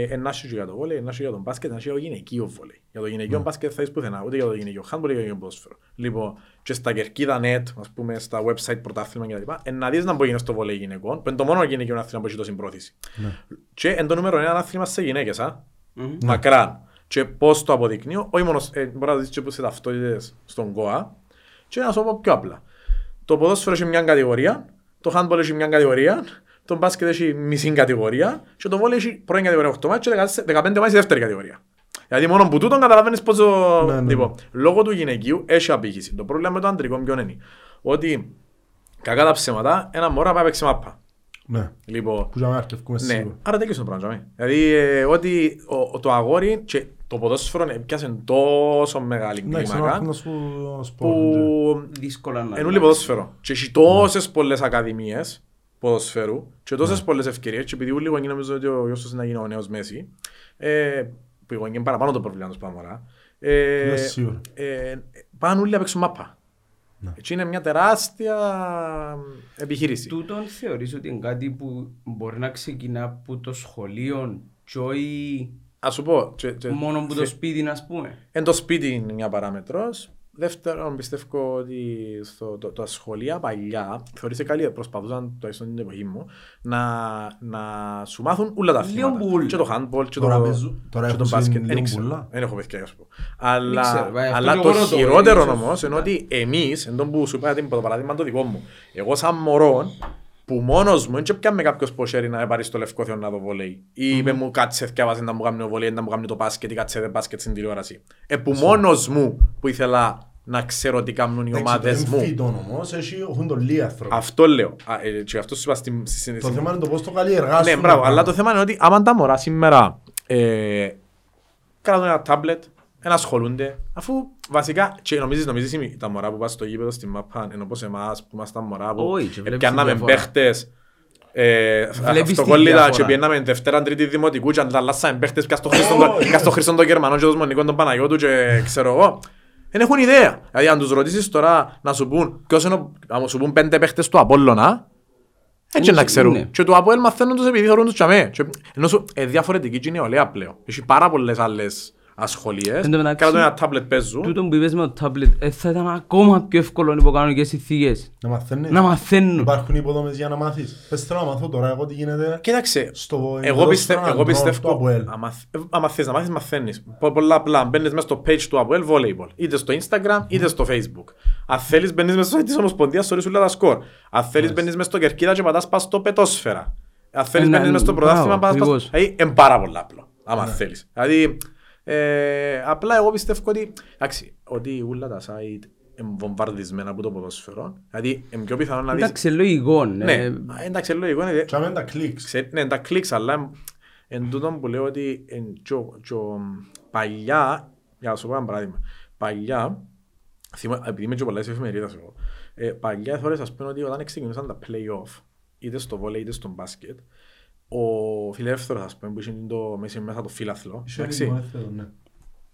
ένα σου για το βόλεϊ, ένα σου για τον μπάσκετ, ένα σου για το γυναικείο βόλεϊ. Για το γυναικείο Ναι. μπάσκετ θα είσαι πουθενά, ούτε για το γυναικείο handball, ούτε για το γυναικείο ποδόσφαιρο. Λοιπόν, και στα κερκίδα net, ας πούμε, στα website πρωτάθλημα κτλ. Ε, να δεις να μπορεί να στο βόλεϊ γυναικών, που είναι το μόνο γυναικείο άθλημα που έχει τόση πρόθεση. Ναι. Και είναι το νούμερο ένα άθλημα σε γυναίκες, α. Μμμ. Μακράν. Και πώς το αποδεικνύω, όχι μόνο, ε, μπορείς να δεις και που σε ταυτότητες στον ΚΟΑ, και να σου πω πιο απλά. Το ποδόσφαιρο έχει μια κατηγορία, το handball έχει μια κατηγορία, το μπάσκετ έχει μισή κατηγορία και το βόλεϊ έχει πρώτη κατηγορία 8 μάτια και 15 μάτια δεύτερη κατηγορία. Δηλαδή μόνο που τούτον καταλαβαίνεις πόσο... Ναι, ναι, Λοιπόν, λόγω του γυναικείου έχει απήχηση. Το πρόβλημα με το αντρικό ποιο είναι; Ότι κακά τα ψέματα, ένα μωρά πάει να παίξει μάπα. Ναι. Λοιπόν, Που για να αρκευκούμε ναι, σίγουρα. άρα τέτοιο είναι το πράγμα. τζαμί. Δηλαδή ε, ότι ο, ο- το αγόρι και το ποδόσφαιρο πιάσε τόσο μεγάλη Ναι, ξέρω κλίμακα να σου σου πω. ναι. που Δύσκολα να... ενούλει ποδόσφαιρο. Και έχει τόσες πολλές ακαδημίες ποδοσφαίρου και τόσες Ναι. πολλές ευκαιρίες και επειδή όλοι οι γονείς νομίζω ότι ο γιος τους είναι να γίνει ο νέος Μέση ε, που οι γονείς είναι παραπάνω το πρόβλημα τους πάνω μωρά ε, Ναι, σίγουρα. ε, πάνε όλοι να παίξουν μάπα. Ναι. Έτσι είναι μια τεράστια επιχείρηση. Τούτον θεωρείς ότι είναι κάτι που μπορεί να ξεκινά από το σχολείο και όχι Ας σου πω, και- και- μόνο από το θε- σπίτι, ας πούμε; Εν το σπίτι είναι μια παράμετρος. Δεύτερον, πιστεύω ότι στο, το, τα σχολεία παλιά, θεωρήσε καλή, προσπαθούσαν το στην εποχή μου, να, να σου μάθουν όλα τα Λίγο αθλήματα. μπουλ. Και το handball, και Τώρα το, παίζουν- τώρα και το έχουν μπάσκετ. λίγο Δεν ξέρω. μπουλά. Δεν έχω παιδιά, ας πω. Αλλά, ξέρω, βάει, αυτό αλλά και το εγώ ρωτώ, χειρότερο ίσως. όμως είναι ότι εμείς, εν τω που σου είπα το παράδειγμα το δικό μου, εγώ σαν μωρό, που μόνος μου, δεν πιάμε κάποιος ποσέρι να πάρει στο Λευκό Θεό να δω βολέι. Ή είπε μου κάτσε θυκεύασε να μου κάνει το βολέι, να μου κάνει το μπάσκετ ή κάτσε δε μπάσκετ στην τηλεόραση. Ε, που μόνος μου που ήθελα να ξέρω τι κάνουν οι ομάδες μου. Εμφύτων όμως, έχει- έχουν τον λίγοι άνθρωποι. Αυτό λέω. Α, ε, Και αυτό σου είπα στην στη Το συνέντευξη. θέμα είναι το πώς το καλλιεργάσουν. Ναι, μπράβο, αλλά το θέμα είναι ότι άμα τα μωρά σήμερα ε, κρατούν ένα τάμπλετ, να ασχολούνται, αφού βασικά, και νομίζεις, νομίζεις οι- τα μωρά που πας στο γήπεδο στην ΜΑΠΑ, ενώ πως εμάς που ήμασταν μωρά που Όχι, και βλέπεις πιάνναμε τη διαφορά. παίχτες ε, Βλέπεις τη αυτοκόλλητα διαφορά. και πιέναμε Δευτέρα, Τρίτη Δημοτικού και ανταλλάσσαμε παίχτες πια στο Χρήστον το- πια στο Χρήστον τον Γερμανό και τον Μονικό τον Παναγιώτου και ξέρω εγώ. Δεν έχουν ιδέα. Δηλαδή αν τους ρωτήσεις τώρα να σου πούν, ποιος είναι, ο- να σου πούν πέντε παίχτες του Απόλλωνα, έτσι Είναι- να ξέρουν. είναι. Και του Αποέλ μαθαίνουν τους επειδή θεωρούν τους τσαμέ. Και Ενώ σου ε, διαφορετική και η νεολαία πλέον. Έχει πάρα πολλές άλλες ασχολίες. Εν τω μεταξύ, Κρατούν ένα τάμπλετ παίζουν. Τούτο που είπες με το τάμπλετ ε, θα ήταν ακόμα πιο εύκολο υπό κανονικές συνθήκες. Να μαθαίνεις. Να μαθαίνουν. Υπάρχουν υποδομές για να μάθεις. Πες θέλω να μάθω τώρα εγώ τι γίνεται Κοίταξε, στο εγώ, ποδόσφαιρο πιστε, εγώ ανδρών του πιστεύω, Αποέλ. άμα, θ- άμα θες να μάθεις, μαθαίνεις. Πο- Πολλά απλά, μπαίνεις μέσα στο page του Αποέλ Volleyball, είτε στο Instagram, είτε στο Facebook. Αν θέλεις μπαίνεις μέσα στο site της Ομοσπονδίας, sorry, σου λέει τα σκορ. Αν θέλεις μπαίνεις μέσα στο Κερκίδα και πατάς πας στο πετόσφαιρα. Αν θέλεις ναι, μπαίνεις μέσα στο μπράβο, πρωτάθλημα, πατάς πας... ακριβώς. Δηλαδή, είναι πάρα πολύ απλό, άμα θέλεις. Δηλαδή, ε, απλά εγώ πιστεύω ότι, εντάξει, ότι όλα τα site είναι βομβαρδισμένα από το ποδόσφαιρο. Δηλαδή, είναι πιο πιθανό να δεις... Εντάξει, λογικό. Ναι, ε, εντάξει, λογικό είναι. Και άμα τα κλικς. Ξέρει, ναι, τα κλικς, αλλά εν- εν τούτον που λέω ότι εν, τσο, τσο, παλιά, για να σου πω ένα παράδειγμα, παλιά, θυμά, επειδή είμαι και πολλά στις εφημερίδες εγώ, ε, παλιά φορές ας πούμε ότι όταν ξεκινούσαν τα play-off, είτε στο βόλεϊ είτε στο μπάσκετ, ο φιλελεύθερος ας πούμε που είχε το μέσα μέσα το φύλαθλο, Είσαι εντάξει, λίγο ελεύθερο, ναι.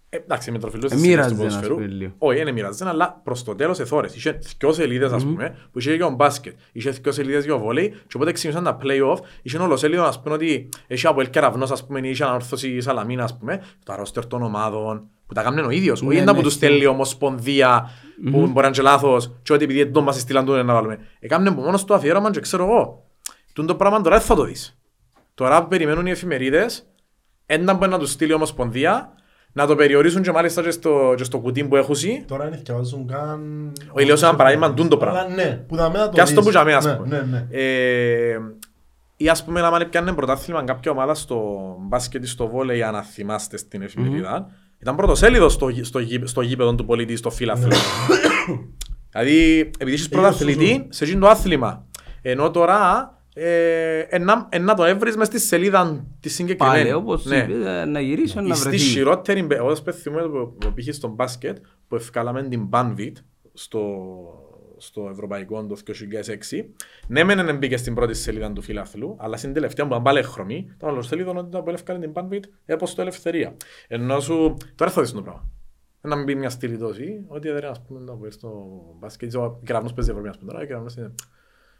ε, εντάξει, με τροφιλούς Ε, της σειράς του μοίραζε, ας ποδοσφαιρού. πούμε, λίγο. Όχι, δεν μοιράζεται, αλλά προς το τέλος εθώρες. Είχε δυο σελίδες, ας πούμε, που είχε για τον μπάσκετ. Είχε δυο σελίδες για το βόλεϊ και οπότε ξεκινούσαν τα play-off. Είχε ολοσέλιδο, ας πούμε, ότι έχει από el κεραυνός, ας πούμε, είχε ανόρθωση η Σαλαμίνα, ας πούμε, το αρρώστερ των ομάδων, που τα κάνουν ο ίδιος. Όχι Ναι, ένα ναι, που τους στέλνει η ομοσπονδία, που μπορεί να είναι και λάθος, και ότι επειδή δεν μας στείλαν τούτο να βάλουμε. Έκαμε που μόνος του αφιέρωμα και ξέρω εγώ. Τούν το πράγμα τώρα δεν θα το δεις. Τώρα που περιμένουν οι εφημερίδες, έναν μπορεί να τους στείλει η Ομοσπονδία, να το περιορίσουν και μάλιστα και στο, και στο κουτί που έχουν σει. Τώρα είναι διαβάζουν καν... Όχι, λέω σε ένα παράδειγμα, τούν το πράγμα. Αλλά ναι, που τα μένα το Και ας το δεις. που τζαμέ, ας Ναι, πούμε. Ναι, ναι. Ε, ή ας πούμε, άμα πιάνε πρωτάθλημα κάποια ομάδα στο μπάσκετ ή στο βόλεϊ, αν θυμάστε στην εφημερίδα, ήταν πρωτοσέλιδος στο, γη- στο, γη- στο γήπεδο του πολίτη, στο φύλαθλο. δηλαδή, επειδή έχεις πρωταθλητή, σε εκείνο το άθλημα. Ενώ τώρα, ε, ενά, ενά το έβρεις μες στη σελίδα της συγκεκριμένη. Πάλι, όπως Ναι. είπες, να γυρίσω να Στη βρεθεί. χειρότερη, μπε- εγώ δεν θυμούμαι που που πήγες στο μπάσκετ που ευκάλαμε την Banvit στο, στο ευρωπαϊκό το 2006. Ναι, μεν δεν μπήκε στην πρώτη σελίδα του φιλάθλου, αλλά στην τελευταία που ήταν πάλι χρωμή, το άλλο σελίδα ότι το ευκάλε την Banvit έπως το ελευθερία. Ενώ σου, τώρα θα δεις το πράγμα. Να μην μπει μια στήλη τόση, ότι δεν ας πούμε να πω στο μπάσκετ, ο κεραυνός παίζει Ευρωπαϊκή, ας πούμε τώρα, ο κεραυνός είναι...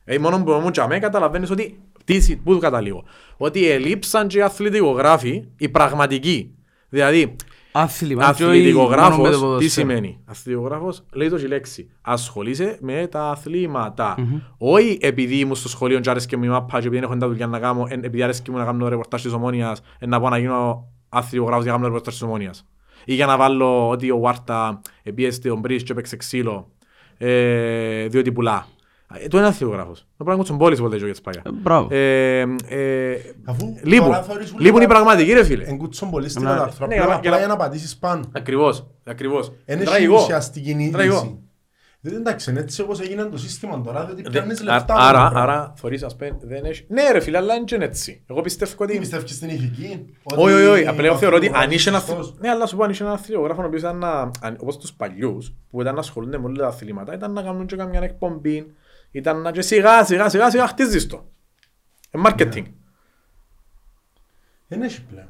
Ε, μόνο που μου τσαμέ καταλαβαίνεις ότι, τι, πού το καταλήγω, ότι ελείψαν και οι αθλητικογράφοι, οι πραγματικοί. Δηλαδή, Άθλημα. και όχι μόνο με το αθλητικογράφος, τι ποδόσφαιρο. σημαίνει; Αθλητικογράφος λέει το η λέξη. Ασχολείσαι με τα αθλήματα. Όχι επειδή ήμουν στο σχολείο και άρεσκε μου η μάπα και επειδή δεν έχω τα δουλειά να κάνω, εν- επειδή άρεσκε μου να κάνω ρεπορτάζ της Ομόνιας, εν να πάω να γίνω αθλητικογράφος για να κάνω ρεπορτάζ της Ομόνιας. Ή για να βάλω ότι ο Βάρτα επίεσε τον Μπρίς και έπαιξε ξύλο, ε, διότι πουλά. Ε, Το είναι αθλητικογράφος. Το πράγμα είναι πόλης που λέει ο Σπάγια. Ε, Μπράβο. Ε, ε, Αφού Λείπουν. τώρα θεωρείς ούλοι Λείπουν οι τα- πραγματικοί ρε φίλε. Εγκούτσον πολύ στην Ναι, κατάρθρα. ναι, Απλά για να- απλά για για να- να πατήσεις πάνω. Ακριβώς, ακριβώς. Είναι Τραγικό. ουσιαστική Τραγικό. είδηση. Δεν εντάξει, είναι έτσι όπως έγινε το σύστημα τώρα, διότι Δεν- πιάνεις α- λεφτά. με το Άρα, πράγμα. άρα, θωρείς ας πούμε, δεν έχει... Ναι ρε φίλε, αλλά είναι και έτσι. Εγώ πιστεύω Τι ότι... πιστεύεις στην ηθική. Όχι, όχι, όχι. Απλά εγώ θεωρώ ότι αθλητικογράφος αν είσαι ένας... σωστός. Ναι, αλλά σου πω αν είσαι ένας αθλητογράφο, ο οποίος ήταν να... αν- όπως τους παλιούς, που ήταν να ασχολούνται με όλα τα αθλήματα, ήταν να κάνουν και καμιά εκπομπή, ήταν να και σιγά, σιγά, σιγά, σιγά χτίζεις το. Ε, marketing. Δεν έχει πλέον.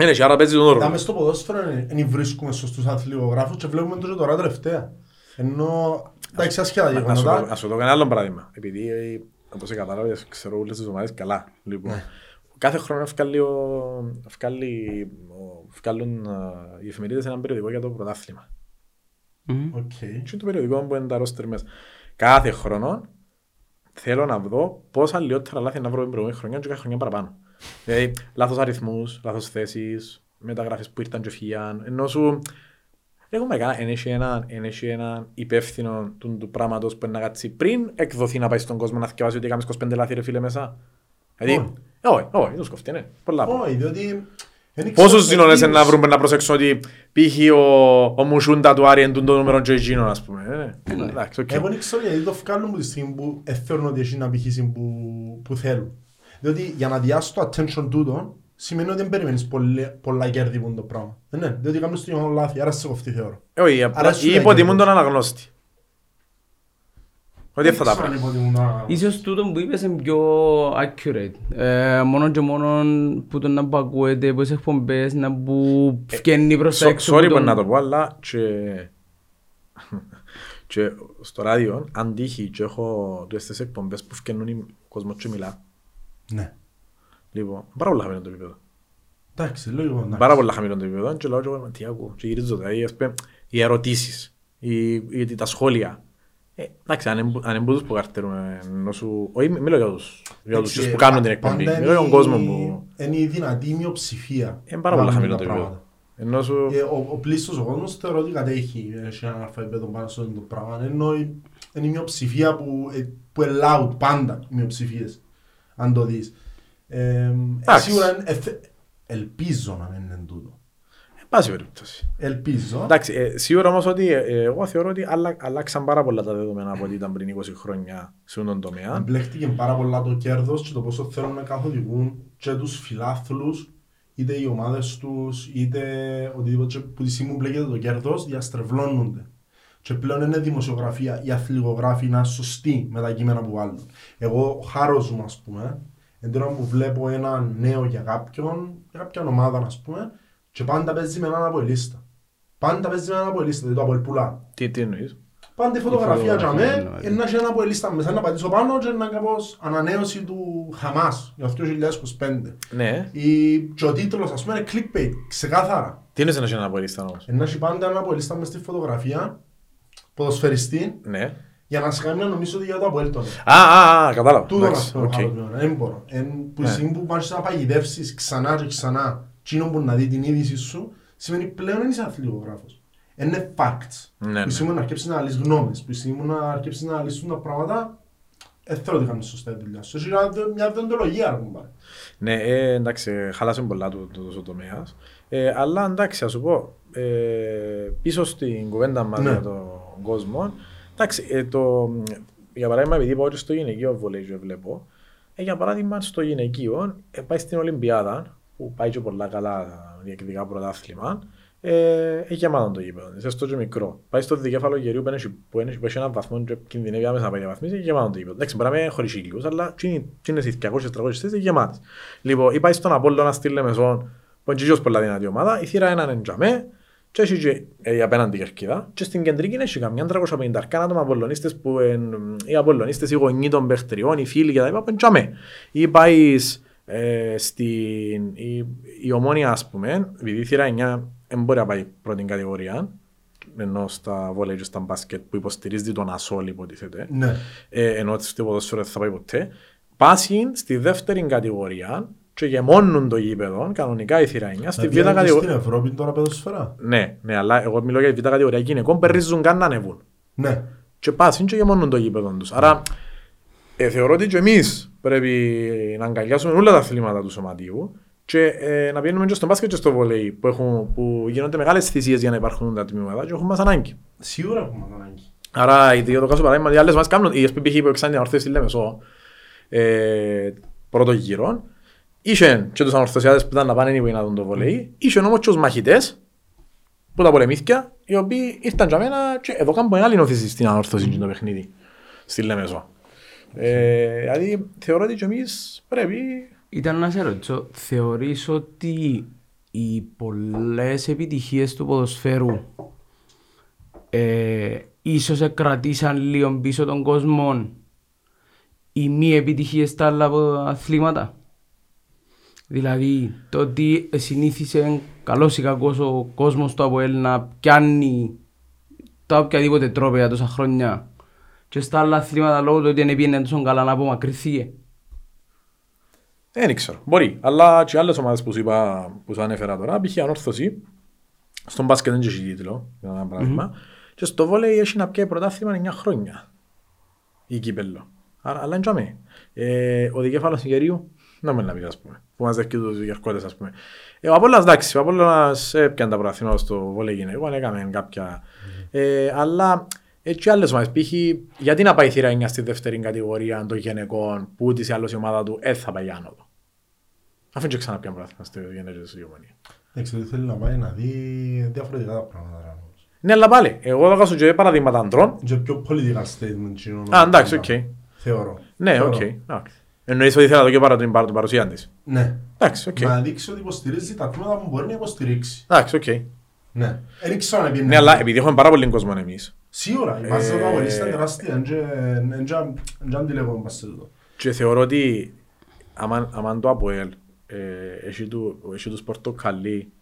Είναι και άρα παίζει τον Τα όρο. μες στο ποδόσφαιρο δεν βρίσκουμε σωστούς αθλητικογράφους και βλέπουμε το και τώρα τελευταία. Ενώ, εντάξει, άσχετα Να σου το- γεγονότα. να σου το κάνω άλλο παράδειγμα. Επειδή, ε, όπως κατάλαβες, ξέρω όλες τις ομάδες καλά. Λοιπόν, κάθε χρόνο ευκάλλει ο- ευκάλλει- ο- ευκάλλουν α, οι εφημερίδες έναν περιοδικό για το πρωτάθλημα. Μμμ. Οκ. Και το περιοδικό που είναι τα ρόστερ μέσα. Κάθε χρόνο θέλω να δω πόσα λιότερα λάθη να βρω την προηγούμενη χρονιά και κάθε χρονιά παραπάνω. Δηλαδή, λάθος αριθμούς, λάθος θέσεις, μεταγραφές που ήρθαν και φύγαν. Ενώ σου, εγώ με έκανα, εν έχει έναν, εν έχει έναν υπεύθυνο του, του πράγματος που είναι να κάτσει πριν εκδοθεί να πάει στον κόσμο να θκιεβάσει ότι έκαμες 25 λάθη ρε φίλε μέσα. Δηλαδή, Όχι. ε, όχι, όχι, δεν τους κοφτεί, ναι. Πολλά. απλά. Όχι, διότι... δεν Πόσους ξέρω συνώνες ποιους- να βρούμε να προσέξουν ότι π.χ. ο, ο Μουσούντα του Άρη είναι το νούμερο και εκείνο, ας πούμε. Ε, ναι. Εντάξει, οκ. Εγώ δεν ξέρω γιατί το βγάλουν από τη στιγμή που ε, θεωρούν ότι έχει ένα πηχήσει που, που θέλουν. Διότι για να διάσει το attention τούτο σημαίνει ότι δεν περιμένεις πολλή- πολλά κέρδη που είναι το πράγμα. Ε, ναι, διότι κάνουν στο γεγονό λάθη, άρα σε κοφτεί θεωρώ. Ε, Όχι, απλά Άρα σου ή λέει υποτιμούν και τον αναγνώστη. Ότι θα τα ξέρω αν πρέπει. υποτιμούν να- Ίσως τούτο που είπες είναι πιο accurate. Ε, μόνο και μόνο που το να που ακούετε, που τις εκπομπές, να που φκένει προς τα Σο- έξω. Sorry που που τον- να το πω, αλλά και... και στο ράδιο, αν τύχει και έχω τις εκπομπές που φκαινούν οι κόσμος και μιλά. Ναι. Λοιπόν, πάρα πολλά χαμηλό το επίπεδο. Εντάξει, λίγο εντάξει. Πάρα πολλά χαμηλό το επίπεδο και λέω και εγώ, τι ακούω. Και γυρίζω δηλαδή, ας πούμε, οι ερωτήσεις, οι, οι, τα σχόλια. Ε, εντάξει, αν εμπου- αν εμπούτους που καρτερούν, ενώ σου... Όχι, μιλώ για τους, για τους Εντάξει, που κάνουν την εκπομπή. πάντα Μιλώ για τον είναι κόσμο η- που... Είναι η δυνατή μειοψηφία. Είναι πάρα πολλά που χαμηλό κάνουν το τα επίπεδο. πράγματα. Ενώ σου... Ε, Ο, ο πλήστος ο κόσμος θεωρώ ότι κατέχει έχει ένα αλφα επίπεδο πάνω σε αυτό το πράγμα. Ενώ η- είναι η μειοψηφία που, ε, που είναι loud πάντα οι μειοψηφίες. Αν το δεις. Ε, ε, Εντάξει. σίγουρα είναι- ε, θε- ελπίζω να μην είναι τούτο. Εν πάση περιπτώσει. Ελπίζω. Εντάξει, ε, σίγουρα όμως ότι ε, ε, εγώ θεωρώ ότι άλλα, αλλάξαν πάρα πολλά τα δεδομένα από ό,τι ήταν πριν 20 χρόνια σε αυτόν τον τομέα. Εμπλέχτηκε πάρα πολλά το κέρδος και το πόσο θέλουν να καθοδηγούν και τους φιλάθλους είτε οι ομάδες τους είτε οτιδήποτε και που τη στιγμή που μπλέκεται το κέρδος διαστρεβλώνονται. Και πλέον είναι δημοσιογραφία, οι αθλητογράφοι είναι σωστοί με τα κείμενα που βάλουν. Εγώ ο χάρος μου ας πούμε, εντέρα που βλέπω ένα νέο για κάποιον, για κάποια ομάδα ας πούμε, και πάντα παίζει με έναν από λίστα. Πάντα παίζει με έναν από λίστα, δηλαδή το από πουλά. Τι, τι εννοείς; Πάντα η φωτογραφία για φωτογραφία, μέ, ναι. είναι να έχει ένα από λίστα μέσα, να πατήσω πάνω και να κάπως ανανέωση του Χαμάς για το 2025. Ναι. Η, και ο τίτλος ας πούμε είναι clickbait, ξεκάθαρα. Τι είναι να έχει ένα απολύστα όμως; Είναι να έχει πάντα ένα από λίστα μες στη φωτογραφία, ποδοσφαιριστή, Ναι. για να σε κάνει να νομίζω ότι για το Αποέλ τον. Α, α, α, κατάλαβα. Τούτο να Εντάξει, σου πω οκ. άλλο πλέον, δεν μπορώ. Εν, που η Ναι. στιγμή που πας να παγιδεύσεις ξανά και ξανά εκείνον που να δει την είδηση σου, σημαίνει πλέον δεν είσαι αθλητογράφος. Είναι facts. Ναι, Που ναι. η στιγμή να αρκέψεις να λύσεις γνώμες, που η στιγμή να αρκέψεις να λύσουν τα πράγματα, δεν θέλω ότι κάνεις σωστά τη δουλειά σου. Έχει μια- μια δοντολογία, ρε κουμπάρε. Ναι, ε, εντάξει, χάλασε πολλά του το, το, τομέας. Ε, αλλά εντάξει, ας σου πω, ε, πίσω στην κουβέντα μας Ναι. για τον κόσμο, εντάξει, ε, το, για παράδειγμα, επειδή πάω και στο γυναικείο βολέι και βλέπω, ε, για παράδειγμα, στο γυναικείο ε, πάει στην Ολυμπιάδα, που πάει και πολλά καλά διεκδικά πρωτάθλημα, ε, έχει γεμάτο το γήπεδο, είσαι στο και μικρό. Πάει στο δικέφαλο γερίου που έχει, που έχει, που έχει έναν βαθμό και κινδυνεύει άμεσα να πάει διαβαθμίσει, έχει γεμάτο το γήπεδο. Εντάξει, μπορεί να είμαι χωρίς ήλιους, αλλά τι είναι οι 200-300 θέσεις είναι γεμάτες. Λοιπόν, ή πάει στον Απόλλωνα στη Λεμεσόν, που είναι και πολλά δυνατή ομάδα, η θύρα έναν εντζαμέ, και έχει και ε, η απέναντι κερκίδα. Και στην κεντρική έχει καμιά 350 άτομα Απολλωνίστες που είναι οι Απολλωνίστες, οι γονείς των παιχτριών, οι φίλοι κτλ. που είναι τζαμέ. Ή πάεις ε, στην η, η ομόνια, ας πούμε, επειδή η θύρα 9 δεν μπορεί να πάει πρώτη κατηγορία, ενώ στα βόλεϊ και στα μπάσκετ που υποστηρίζει τον Ασόλ υποτίθεται, Ναι. ε, ενώ στο ποδόσφαιρο δεν θα πάει ποτέ, πάσχει στη δεύτερη κατηγορία και γεμώνουν το γήπεδο, κανονικά η θύρα 9, στη Να β' πιάνει και κατηγορία. Στην Ευρώπη τώρα παιδοσφαιρά. Ναι, ναι, αλλά εγώ μιλώ για τη β' κατηγορία γυναικών, περίζουν καν να ανεβούν. Ναι. Και πάσουν και γεμώνουν το γήπεδο τους. Άρα, ε, θεωρώ ότι και εμείς πρέπει να αγκαλιάσουμε όλα τα αθλήματα του σωματίου και ε, να πηγαίνουμε και στο μπάσκετ και στο βολέι που, έχουν, που γίνονται μεγάλες θυσίες για να υπάρχουν τα τμήματα και έχουν μας ανάγκη. Σίγουρα έχουμε ανάγκη. Άρα, η δύο το κάσο παράδειγμα, οι άλλες μας κάνουν, η SPPH που εξάνει ορθές στη Λέμεσο, ε, πρώτο γύρο, είχε και τους ανορθωσιάδες που ήταν να πάνε που να δουν το βολέι, είχε όμως και τους μαχητές, που τα πολεμήθηκαν, οι οποίοι ήρθαν για μένα και εδώ κάνουν μεγάλη νόθηση στην ανόρθωση και το παιχνίδι, στη Λέμεσο. Ε, δηλαδή, θεωρώ ότι και εμείς πρέπει... Ήταν να σε ρωτήσω, θεωρείς ότι οι πολλές επιτυχίες του ποδοσφαίρου ε, ίσως κρατήσαν λίγο πίσω τον κόσμο οι μη επιτυχίες στα άλλα αθλήματα; Δηλαδή, το ότι συνήθισε καλός ή κακός ο κόσμος του ΑΠΟΕΛ να πιάνει τα οποιαδήποτε τρόπια τόσα χρόνια και στα άλλα αθλήματα λόγω του ότι δεν πήγαινε τόσο καλά να απομακρυνθήκε. Δεν ξέρω. Μπορεί. Αλλά και άλλες ομάδες που σου είπα, που σου ανέφερα τώρα, π.χ. ανόρθωση, στον μπάσκετ δεν έχει τίτλο, για ένα παράδειγμα, και στο βόλεϊ έχει να πιέει πρωτάθλημα 9 χρόνια. Ή κύπελλο. Άρα, αλλά εντιαμε. Ε, ο δικέφαλος Ιγερίου, να μην να πει, ας πούμε, που μας δέχει τους γερκότες, ας πούμε. Ε, ο Απόλλωνας, εντάξει, ο Απόλλωνας έπιανε τα πρωταθλήματα στο βόλεϊ γυναικών, έκαμε κάποια... Ε, αλλά έτσι άλλες ομάδες, π.χ. γιατί να πάει η θύρα 9 στη δεύτερη κατηγορία των γυναικών, που ούτως ή άλλως η ομάδα του δεν θα πάει άνοδο. Αφού και ξαναπιάν πρωτάθλημα στο γυναίκες στη Γερμανία. Δεν ξέρω τι θέλει να πάει να δει διαφορετικά τα πράγματα. ρε, όμως. Ναι, αλλά πάλι, εγώ θα κάνω και παραδείγματα αντρών. Και πιο political statement. κοινό, Α, εντάξει, οκ. Θεωρώ. Ναι, Θεωρώ. οκ. εντάξει. Εννοείς ότι ήθελα να δω και παρά την παρά- την παρουσία της. Ναι. Εντάξει, οκ. Να δείξει ότι υποστηρίζει τα τμήματα που μπορεί να υποστηρίξει. Εντάξει, οκ. Ναι. Δεν ξέρω αν πήγαινε. Ναι, αλλά επειδή έχουμε πάρα πολύ κόσμο εμείς Σίγουρα, η μάζα του αγωνιστή ήταν τεράστια. Δεν αντιλέγω μας σε τούτο. και θεωρώ ότι άμα άμα το ΑΠΟΕΛ ε, έχει του- έχει τους πορτοκαλί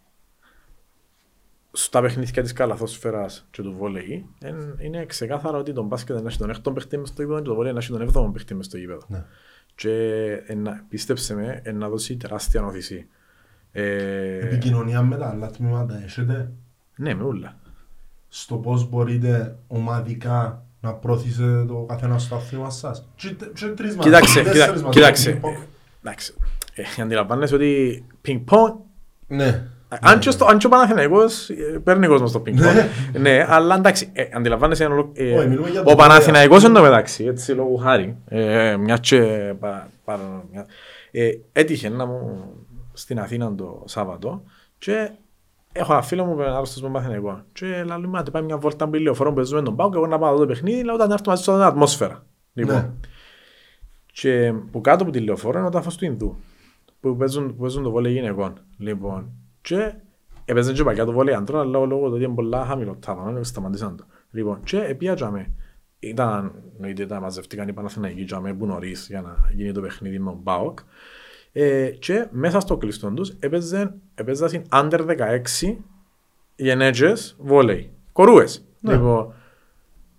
στα παιχνίδια της καλαθόσφαιρας και του βόλεϊ εν- είναι ξεκάθαρο ότι τον μπάσκετ να έχει τον έκτον παίχτη μες στο γήπεδο και το βόλεϊ να έχει τον έβδομο παίχτη μες στο γήπεδο. Ναι. Και εν να- πίστεψε με, εν να δώσει τεράστια όθηση. Ε, Επικοινωνία με τα άλλα τμήματα έχετε; Ναι, με ούλα. Στο πώς μπορείτε ομαδικά να προωθήσετε το καθένα στο άθλημα σας. Και τε- και τρεις μας, Κοίταξε, τέσσερις κοίτα- μας, κοίταξε. πινκ-πονγκ. Εντάξει. Ε, αντιλαμβάνεσαι ότι πινκ-πονγκ Ναι. Αν και στο- αν και ο Παναθηναϊκός ε, παίρνει κόσμο στο πινκ-πονγκ. Ναι, αλλά εντάξει, ε, αντιλαμβάνεσαι ένα ολο- ε, Όχι, μιλούμε για ο το Παναθηναϊκός εν τω μεταξύ, έτσι λόγω χάρη, ε, μια και πα- παρα- μια- ε, έτυχε να μου στην Αθήνα το Σάββατο και έχω ένα φίλο μου που είναι άρρωστος με Παναθηναϊκό και λέω μου να πάει μια βόλτα με λεωφορείο που παίζουμε τον Πάο και εγώ να πάω εδώ το παιχνίδι, λέω όταν έρθω μαζί στην ατμόσφαιρα. Ναι. Λοιπόν, και που κάτω από τη λεωφόρο είναι ο τάφος του Ινδού που παίζουν, που παίζουν το βόλεϊ γυναικών. Λοιπόν, και έπαιζαν και παλιά το βόλεϊ αντρών, αλλά λόγω του ότι είναι πολλά χαμηλό τάφα, ναι, σταματήσαν το. Λοιπόν, και επίατζαμε. Ήταν, εννοείται, ήταν μαζευτήκαν οι Παναθηναϊκοί τζαμε που νωρίς για να γίνει το παιχνίδι με τον ΠΑΟΚ. Ε, και μέσα στο κλειστό τους έπαιζαν, έπαιζαν στην under 16 γενέτζες βόλεϊ. Κορούες. Λοιπόν,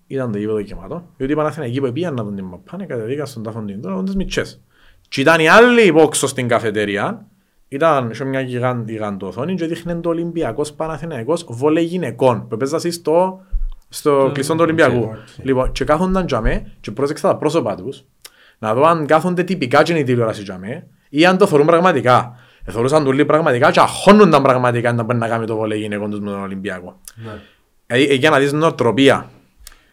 ήταν το γήπεδο γεμάτο, διότι οι Παναθηναϊκοί που πήγαν να δουν την μαπάνε κατεδίκαν στον τάφον την τώρα, τις μητσές. Και ήταν οι άλλοι υπόξω στην καφετερία, ήταν σε μια γιγαν- γιγαντοθόνη και δείχνε το Ολυμπιακός Παναθηναϊκός βόλεϊ γυναικών, που έπαιζαν στο, στο κλειστό του Ολυμπιακού. οκ. Λοιπόν, και κάθονταν τζαμέ και πρόσεξα τα πρόσωπα τους, να δω αν κάθονται τυπικά και είναι η τηλεόραση τζαμέ, ή αν το θεωρούν πραγματικά. Ε, Θεωρούσαν το λίγο πραγματικά και αχώνονταν πραγματικά να μπορεί να κάνει το βόλεϊ γυναικών τους με τον Ολυμπιακό. Ναι. Ε, ε, για να δεις νοοτροπία.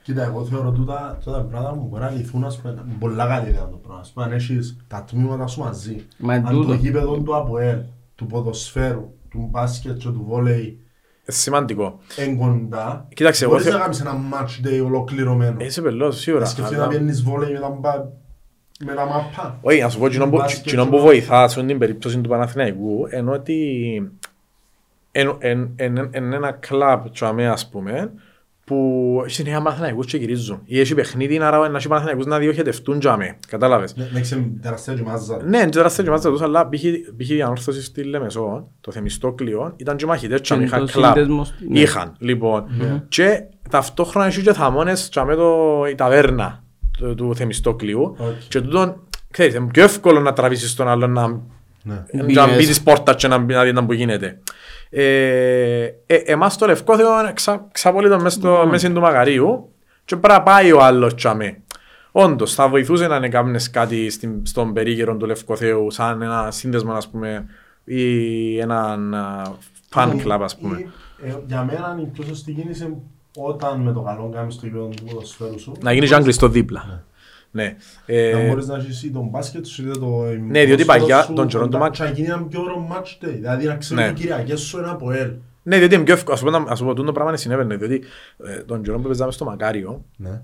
Κοίτα, εγώ θεωρώ τούτα, τούτα πράγματα που μπορεί να λυθούν, ας πούμε, πολλά καλή ιδέα το πράγμα. Ας πούμε, αν έχεις τα τμήματα σου μαζί, Μα αν τούτο. το γήπεδο του ΑΠΟΕΛ, του ποδοσφαίρου, του μπάσκετ και του βόλεϊ Ε, Σημαντικό. εν κοντά, Κοίταξε, εγώ μπορείς θε- να κάνεις ένα match day ολοκληρωμένο. Είσαι πελός, σίγουρα. Να σκεφτείς αλλά- να πιένεις βόλεϊ με τα μπα- με τα μαπά. Όχι, να σου πω, εκείνο που- Μπάσκετ εκείνο και που το- βοηθάς σε την περίπτωση του Παναθηναϊκού ενώ ότι εν- εν- εν- εν ένα κλαμπ τσαμέ ας πούμε που έχει νέα Παναθηναϊκούς και γυρίζουν ή έχει παιχνίδι άρα να έχει Παναθηναϊκούς να διοχετευτούν τσαμέ, κατάλαβες. Ναι, Να έχεις τεραστία και μάζα. Ναι, και τώρα στέλνει μάτσα τους, αλλά π.χ. π.χ. η ανόρθωση στη Λεμεσό, το Θεμιστόκλειο, ήταν και μαχητές και Και είχαν το κλαμπ. σύνδεσμος, ναι. Είχαν, λοιπόν. Και ταυτόχρονα έχει και θαμώνες και με το, η ταβέρνα του, του Θεμιστόκλειου. Οκ. Και τούτον, ξέρεις, είναι πιο εύκολο να τραβήσεις τον άλλον να, Ναι. Μπει να μπει μέσα. της πόρτας και να, μπει- να δει να που γίνεται. Ε, ε, εμάς το Λευκό Θεό είναι ξα, ξαπολύτως μέσα στο μέση του Μαγαρίου και πρέπει να πάει ο άλλος τσάμε. Όντως, θα βοηθούσε να έκαμνες κάτι στην, στον περίγυρο του Λευκό Θεού σαν ένα σύνδεσμο, ας πούμε, ή έναν α, fan club, ας πούμε. Ή, ε, Για μένα η πιο σωστή κίνηση είναι όταν με το καλό κάνεις το γήπεδο του ποδοσφαίρου σου. Να γίνεις και κλειστό δίπλα. Ναι. Ε, Να μπορείς να έχεις ή τον μπάσκετ σου είτε το Ναι, διότι ποδόσφαιρο παλιά σου τον καιρό του κοντά μάτς- και να γίνει ένα πιο ωραίο match day. Δηλαδή να ξέρεις Ναι. ότι οι Κυριακές σου είναι από ελ. ναι, διότι είναι πιο εύκολο. Ας πούμε, να- ας πούμε, τούτο πράγμα είναι συνέβαινε, διότι ε, τον καιρό που παίζαμε στο Μακάριο, Ναι.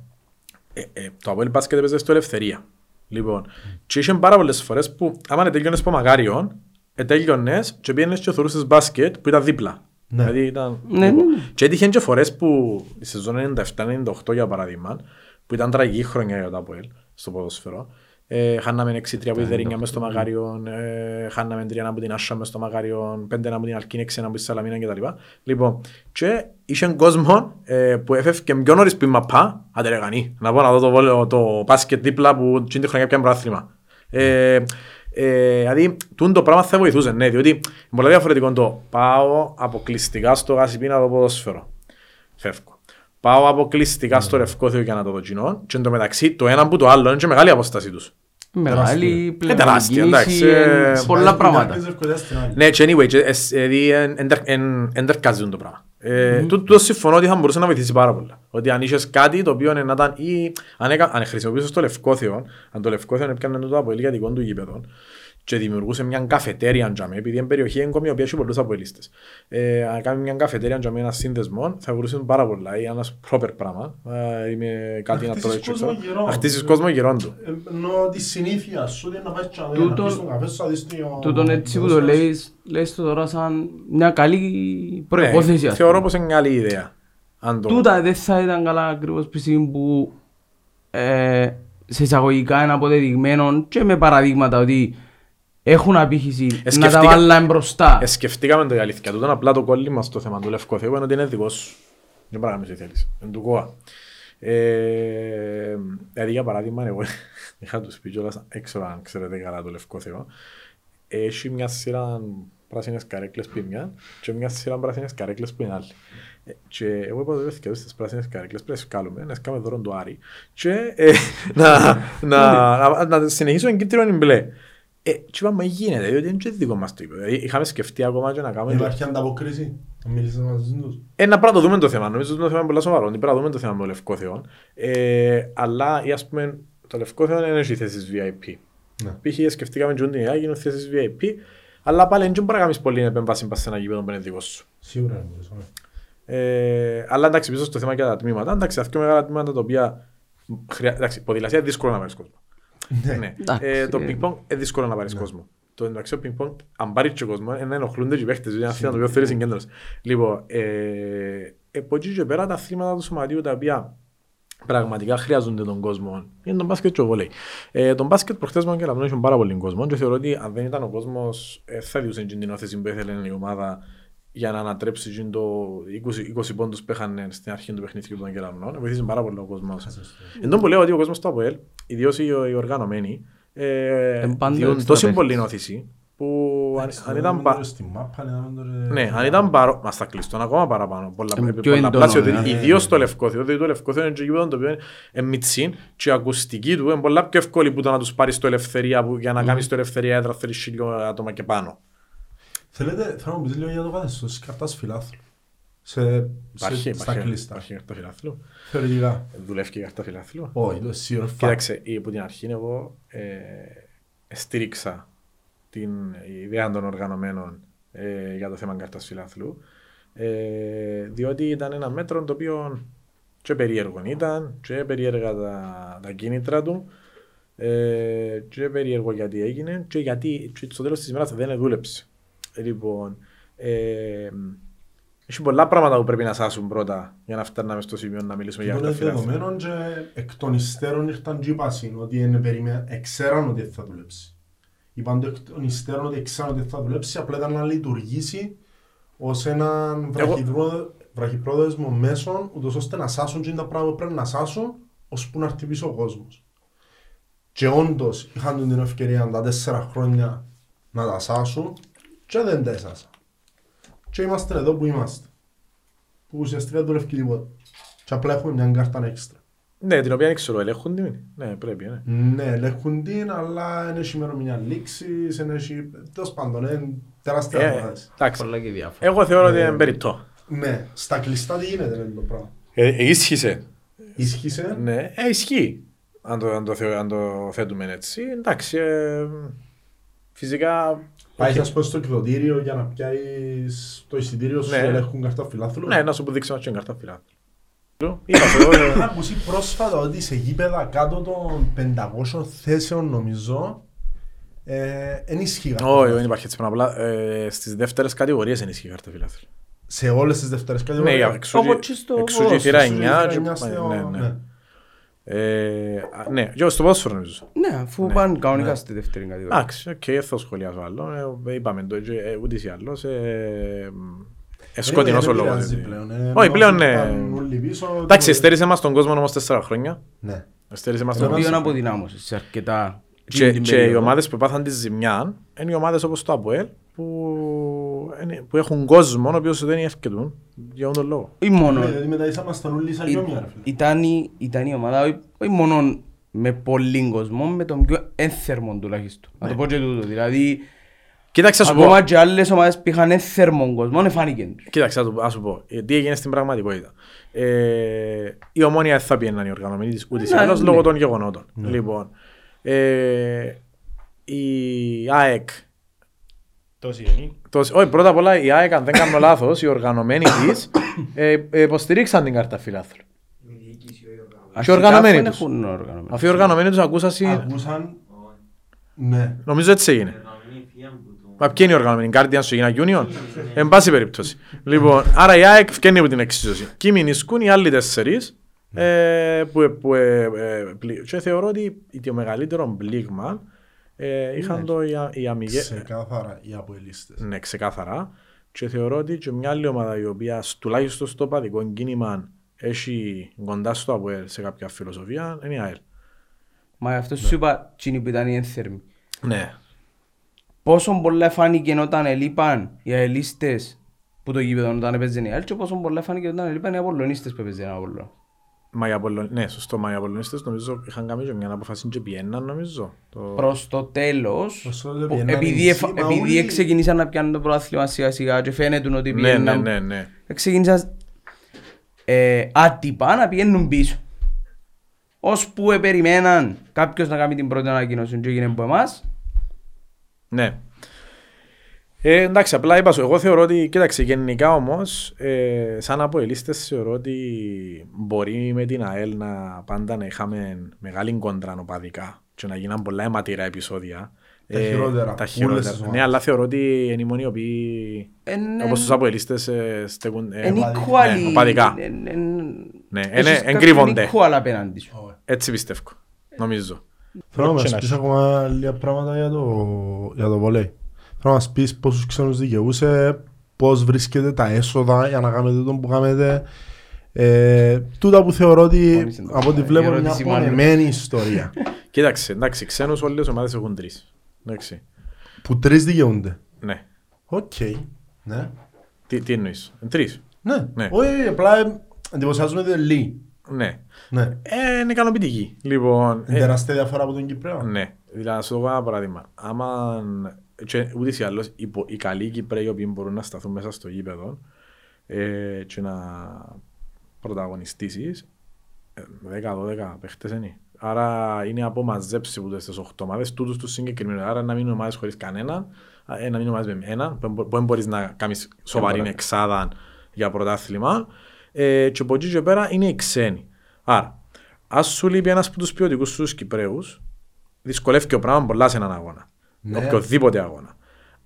ε, ε, το Αποέλ Μπάσκετ έπαιζε στο Ελευθερία. Λοιπόν, και είχε πάρα πολλές φορές που άμα τέλειωνες από Μακάριον, ε, τέλειωνες και πήγαινες και θεωρούσες μπάσκετ που ήταν δίπλα. Ναι. Δηλαδή ήταν... Ναι, λοιπόν. ναι, ναι. Και έτυχε και φορές που η σεζόν 97-98 για παράδειγμα, που ήταν τραγική χρονιά για το Αποέλ στο ποδόσφαιρο, Ε, χάναμε 6-3 από τη Δερίνια μες στο Μαγάριον, ε, χάναμε 3 από την Άσσα μες στο Μαγάριον, 5 από την Αλκίνη, 6 από τη Σαλαμίνα κτλ. Λοιπόν, και είχε κόσμο ε, που έφευκε πιο νωρίς πριν μαπά, άντε ρε γανή, να πω να δω το, βόλιο, το μπάσκετ δίπλα που τσίνει τη χρονιά πιάνε προάθλημα. Ε, ε, δηλαδή, τούν το πράγμα θα βοηθούσε, ναι, διότι είναι πολύ διαφορετικό το πάω αποκλειστικά στο γάσιπι να δω ποδόσφαιρο. Φεύγω. Πάω αποκλειστικά στο Ρευκόθιο για να το δω κοινό και εν τω μεταξύ το ένα που το άλλο είναι και μεγάλη απόσταση τους. Μεγάλη Ε, τεράστια, εντάξει, πλεονέγγιση, ε, ε, πολλά πράγματα. Ναι, και anyway, και, ε, σ- δηλαδή εντερκάζουν το πράγμα. Ε, τούτο τούτος συμφωνώ ότι θα μπορούσε να βοηθήσει πάρα πολλά. Ότι αν είχες κάτι το οποίο να ήταν ή αν, έκα, αν χρησιμοποιούσες το Λευκόθιο, αν το Λευκόθιο έπιανε το αποελίγια δικών του γήπεδο και δημιουργούσε μια καφετέρια τζαμί, επειδή είναι περιοχή εγκόμη η οποία έχει πολλούς αποελίστες. Ε, αν κάνει μια καφετέρια τζαμί, ένα σύνδεσμο, θα μπορούσε πάρα πολλά ή ένας proper πράγμα. Ε, είμαι κάτι να χτίσεις τρώει κόσμο γύρω. Να χτίσεις κόσμο γύρω του. Ενώ τη συνήθεια σου είναι να πάει τσάμε, να Τούτον- πεις τον καφέ σου, να δεις το- Τούτον έτσι που το λέεις, λες το τώρα σαν μια καλή προϋπόθεση. Ναι, ας θεωρώ πούμε. πως είναι καλή ιδέα. Αν το... Τούτα δεν θα ήταν καλά ακριβώς που στιγμή που ε, σε εισαγωγικά είναι αποδεδειγμένο και με παραδείγματα ότι έχουν απήχηση να τα σκεφτήκα- βάλουν μπροστά. Ε, σκεφτήκαμε το η αλήθεια. Τούτο απλά το κόλλημα στο θέμα του Λευκοθέου είναι ότι είναι δικός σου. Δεν πράγμα να θέλεις. Είναι του ΚΟΑ. Ε, δηλαδή για παράδειγμα, εγώ είχα τους πει κιόλας, έξω αν ξέρετε καλά το Λευκοθέο, έχει μια σειρά πράσινες καρέκλες που είναι μια και μια σειρά πράσινες καρέκλες που είναι άλλη. Ε, Και εγώ είπα ότι και στις πράσινες καρέκλες πρέπει να σκάλουμε, να σκάμε δώρο του Άρη και ε, να, να, να, να συνεχίσω εν κίτρινο είναι μπλε. Ε, και είπαμε γίνεται, διότι είναι και δικό μας το είπε. Δηλαδή, είχαμε σκεφτεί ακόμα και να κάνουμε... Υπάρχει ανταποκρίση, να μιλήσεις μαζί τους. Ε, να πρέπει να το δούμε το θέμα. Νομίζω ότι το θέμα είναι πολύ σοβαρό. Πρέπει να δούμε το θέμα με το Λευκό Θεό. Ε, αλλά, ή ας πούμε, το Λευκό Θεό δεν έχει θέσεις VIP. Ναι. Π.χ. σκεφτήκαμε και την ιδέα, γίνουν θέσεις VIP, αλλά πάλι δεν μπορεί να κάνεις πολύ επέμβαση πας σε ένα γήπεδο που είναι δικό σου. Σίγουρα δεν μπορείς, ωραία. Ε, αλλά εντάξει, πίσω στο θέμα και τα τμήματα. Εντάξει, αυτά μεγάλα τμήματα τα οποία. Χρειά... Εντάξει, ποδηλασία είναι δύσκολο να πάρεις κόσμο. Ναι. Εντάξει, Ε, το ε. πινκ πονγκ είναι δύσκολο να πάρεις κόσμο. Το εντάξει, το πινκ πονγκ, αν πάρεις και κόσμος, είναι να ενοχλούνται και οι παίχτες, είναι αυτό το οποίο θέλει συγκέντρωση. Λοιπόν, ε, από εκεί και πέρα τα αθλήματα του σωματείου τα οποία πραγματικά χρειάζονται τον κόσμο είναι το μπάσκετ και ο βολέι. Ε, τον μπάσκετ προχτές μόνο και λαμβάνω είχε πάρα πολύ κόσμο και θεωρώ ότι αν δεν ήταν ο κόσμος ε, θα διούσε την όθεση που ήθελε η ομάδα για να ανατρέψει εκείνο το 20, 20 πόντους που είχαν στην αρχή του παιχνιδιού των Κεραμνών. Βοήθησε πάρα πολύ ο κόσμος. Εν τω που λέω ότι ο κόσμος του ΑΠΟΕΛ, ιδίως οι, οι οργανωμένοι, ε, Εν πάντα διούν έξτρα τόσο παίχτες. πολύ όθηση που αν, αν ήταν, πα... Στη μάπα, είδαμε τώρα- Ναι, αν ήταν παρό... Μας θα κλειστούν ακόμα παραπάνω. Πολλά, Ε, επί πιο πολλά έντονο, πλάσιο, ναι. διότι ιδίως το Λευκόθιο, διότι το Λευκόθιο είναι και γήπεδο το οποίο είναι μιτσίν και η ακουστική του είναι πολλά πιο εύκολη που το να τους πάρεις το ελευθερία που για να κάνεις το ελευθερία έδρα θέλεις χίλιο άτομα και πάνω. Θέλετε, θέλω να μου πεις λίγο για το καθεστώς της καρτάς φιλάθλου. Σε, Υπάρχει, σε, στα υπάρχει, κλειστά. υπάρχει κάρτα φιλάθλου. Θεωρητικά. Δουλεύει και η κάρτα φιλάθλου. Όχι, το σίγουρο. Κοίταξε, η- από την αρχή εγώ ε, στήριξα την ιδέα των οργανωμένων ε, για το θέμα κάρτας φιλάθλου ε, διότι ήταν ένα μέτρο το οποίο και περίεργο ήταν και περίεργα τα, τα κίνητρα του ε, και περίεργο γιατί έγινε και γιατί και στο τέλος της ημέρας δεν δούλεψε. Λοιπόν, ε, έχει πολλά πράγματα που πρέπει να σάσουν πρώτα για να φτάνουμε στο σημείο να μιλήσουμε για Είναι κάρτα φιλάθλου. δεδομένο και εκ των υστέρων ήρθαν και είπασαν ότι είναι περιμέ... εξέραν ότι θα δουλέψει. Είπαν το εκ των υστέρων ότι εξέραν ότι θα δουλέψει, απλά ήταν να λειτουργήσει ως έναν βραχυπρό- βραχυπρόθεσμο μέσο, ούτως ώστε να σάσουν και τα πράγματα που πρέπει να σάσουν, ώσπου να έρθει πίσω ο κόσμος. Και όντως είχαν την ευκαιρία τα τέσσερα χρόνια να τα σάσουν και δεν τα έσασαν. Και είμαστε εδώ που είμαστε. Που ουσιαστικά δεν δουλεύει τίποτα. Και απλά έχουμε μια κάρτα έξτρα. Ναι, την οποία δεν ξέρω, ελέγχουν την. Ναι, πρέπει, ναι. Ναι, ελέγχουν την, αλλά δεν έχει ημερομηνία λήξης, δεν έχει... Τέλος πάντων, είναι τεράστια Ε, αποφάση. εντάξει. Πολλά και διάφορα. Εγώ θεωρώ ότι Ε, είναι περιττό. Ναι, στα κλειστά τι γίνεται είναι το πράγμα. Ε, ίσχυσε. Ίσχυσε, Ναι, ε, ισχύει. Αν το, αν, το, θεω- αν το θέτουμε έτσι. Εντάξει, ε, φυσικά... πάει όχι. ας πούμε στο εκδοτήριο για να πιάσεις το εισιτήριο σου Ναι. και ελέγχουν κάρτα φιλάθλου. Ναι, να σου που δείξω να είναι καρτά φυλά. Είπα εγώ, ε, Είχα ακούσει πρόσφατα ότι σε γήπεδα κάτω των 500 θέσεων νομίζω ε, εν ισχύει κάρτα Όχι, δεν φιλάθλου. υπάρχει έτσι πράγμα. Απλά ε, στις δεύτερες κατηγορίες ενισχύει η κάρτα φιλάθλου. Σε όλες τις δεύτερες Ναι, κατηγορίες. για εξού Όπως και- και στο εξού και η ποδόσφαιρο, θύρα Σου 9. Ε, α, ναι, και στο ποδόσφαιρο νομίζω. Ναι, αφού πάνε κανονικά στη δεύτερη κατηγορία. Εντάξει, οκ, δεν θα σχολιάσω άλλο. Ε, είπαμε το, έτσι, ε, ούτως ή άλλως. Ε, ε, σκοτεινός ο Δεν λόγος. πειράζει γιατί- πλέον, ε, Όχι, πλέον ενώ ναι. πάνε όλοι πίσω, Εντάξει, τίποτε. στέρησε μας τον κόσμο όμως τέσσερα χρόνια. Ναι. Στέρισε μας Το τον οποίο κόσμο. αποδυνάμωσε σε αρκετά Και, την και οι περίοδο. ομάδες που πάθαν τη ζημιά είναι οι ομάδες όπως το ΑΠΟΕΛ που, είναι- που έχουν κόσμο ο οποίος δεν ευκαιτούν για αυτόν τον λόγο. Όχι μόνο. Δηλαδή μετά ήσασταν όλοι σαν γιόμια, ρε φίλε. Ήταν η, ήταν η ομάδα, όχι, όχι μόνο με πολύ κόσμο, με τον πιο ένθερμο τουλάχιστον. Να το πω και τούτο. Δηλαδή, Κοίταξε, να σου πω. ακόμα και άλλες ομάδες που είχαν ένθερμο κόσμο, δεν φάνηκε. τους. Κοίταξε, να του- να σου πω. Ε, Τι έγινε στην πραγματικότητα. Ε, η ομόνια δεν θα πιέναν οι οργανωμένοι της ούτε ή Ναι, άλλως ναι. λόγω των γεγονότων. Λοιπόν, ε, η ΑΕΚ Τόση είναι. Το, όχι, πρώτα απ' όλα η ΑΕΚ, αν δεν κάνω λάθος, οι οργανωμένοι της ε, ε, υποστηρίξαν την κάρτα φιλάθλου. Αρχικά οργανωμένοι δεν τους. έχουν οργανωμένοι. Αφού οι οργανωμένοι τους ακούσαν. Ακούσαν... Ναι. Νομίζω έτσι έγινε. Μα ποιοι είναι οι οργανωμένοι, Guardians του Gina Union. Εν πάση περιπτώσει. λοιπόν, άρα η ΑΕΚ φτιάχνει από την εξίσωση. Κι μηνισκούν οι άλλοι τέσσερις ε, που, που, ε, ε, πλη- και θεωρώ ότι το μεγαλύτερο πλήγμα ε, είχαν το οι, α- οι αμυγέ... Ξεκάθαρα οι αποελίστες. Ναι, ξεκάθαρα. Και θεωρώ ότι και μια άλλη ομάδα η οποία σ- τουλάχιστον στο παδικό κίνημα έχει κοντά στο ΑΠΟΕΛ σε κάποια φιλοσοφία είναι η ΑΕΛ. Μα αυτό σου είπα, εκείνοι που ήταν οι ένθερμοι. Ναι. Πόσο πολλά φάνηκε όταν ελείπαν οι αελίστες που το γήπεδο όταν έπαιζε η ΑΕΛ και πόσο πολλά φάνηκε όταν ελείπαν οι απολωνίστες που έπαιζε ένα Απολλώνα. Μα οι Απολλων... Ναι, σωστό. Μα οι Απολλωνίστες νομίζω είχαν κάνει και μια αποφάση και πιέναν νομίζω. Το... Προς το τέλος, Προς το τέλος που πιέναν επειδή, οι εφα- μισοί, μα επειδή όλοι- ξεκινήσαν να πιάνουν το πρωτάθλημα σιγά σιγά και φαίνεται ότι ναι, ναι, πιέναν, ναι, ναι. ξεκίνησαν ε, άτυπα να πιένουν πίσω. Ώσπου περιμέναν κάποιος να κάνει την πρώτη ανακοίνωση και έγινε από εμάς, Ναι. Ε, εντάξει, απλά είπα σου, εγώ θεωρώ ότι, κοίταξε, γενικά όμως, ε, σαν αποελίστες θεωρώ ότι μπορεί με την ΑΕΛ να πάντα να είχαμε μεγάλη κόντρα νοπαδικά και να γίναν πολλά αιματηρά επεισόδια. Τα χειρότερα, Τα όλες τις χειρότερα. ομάδες. Ναι, αλλά θεωρώ ότι είναι οι μόνοι οι οποίοι, εν- όπως τους αποελίστες, ε, στεκούν ε, εν ναι, equally, οπαδικά. εν- εν- Ναι, έχεις είναι- κάποιον εγκρύβονται. equal απέναντι σου. Έτσι πιστεύω, νομίζω. Θέλω να μας Πρότσε να πεις έχει. ακόμα λίγα πράγματα για το, για το βόλεϊ. Θέλω να μας πεις πόσους ξένους δικαιούσε, πώς βρίσκεται τα έσοδα για να κάνετε τον που κάνετε. Ε, τούτα που θεωρώ ότι Πόνισε το. από ό,τι Η βλέπω είναι μια ερώτηση μάλλον. πονεμένη ιστορία. Κοίταξε, εντάξει, ξένους όλες οι ομάδες έχουν τρεις. Εντάξει, που τρεις δικαιούνται. ναι. Οκ. Ναι. Τι, τι εννοείς, τρεις; Ναι. Ναι. Όχι, απλά ε, εντυπωσιάζουμε ότι είναι λίγοι. Ναι. Ναι. Ε, είναι ικανοποιητική. Λοιπόν, Είναι ε, τεράστια διαφορά από τον Κυπρέο. ναι. Δηλαδή, να σου δω ένα παράδειγμα. Άμα και ούτως ή άλλως οι, πο- οι καλοί Κυπρέοι οι οποίοι μπορούν να σταθούν μέσα στο γήπεδο ε, και να πρωταγωνιστήσεις ε, 10-12 παίχτες είναι. Άρα είναι από μαζέψεις που τις 8 ομάδες, τούτους τους συγκεκριμένους. Άρα να μείνουν ομάδες χωρίς κανέναν, ε, να μείνουν ομάδες με έναν, που μπο- που δεν μπορείς να κάνεις σοβαρή μπορεί. εξάδα για πρωτάθλημα. Ε, και από εκεί και πέρα είναι οι ξένοι. Άρα, ας σου λείπει ένας από τους ποιοτικούς στους Κυπρέους, δυσκολεύει και ο πράγμα πολλά σε έναν αγώνα. Ναι. Οποιοδήποτε αγώνα.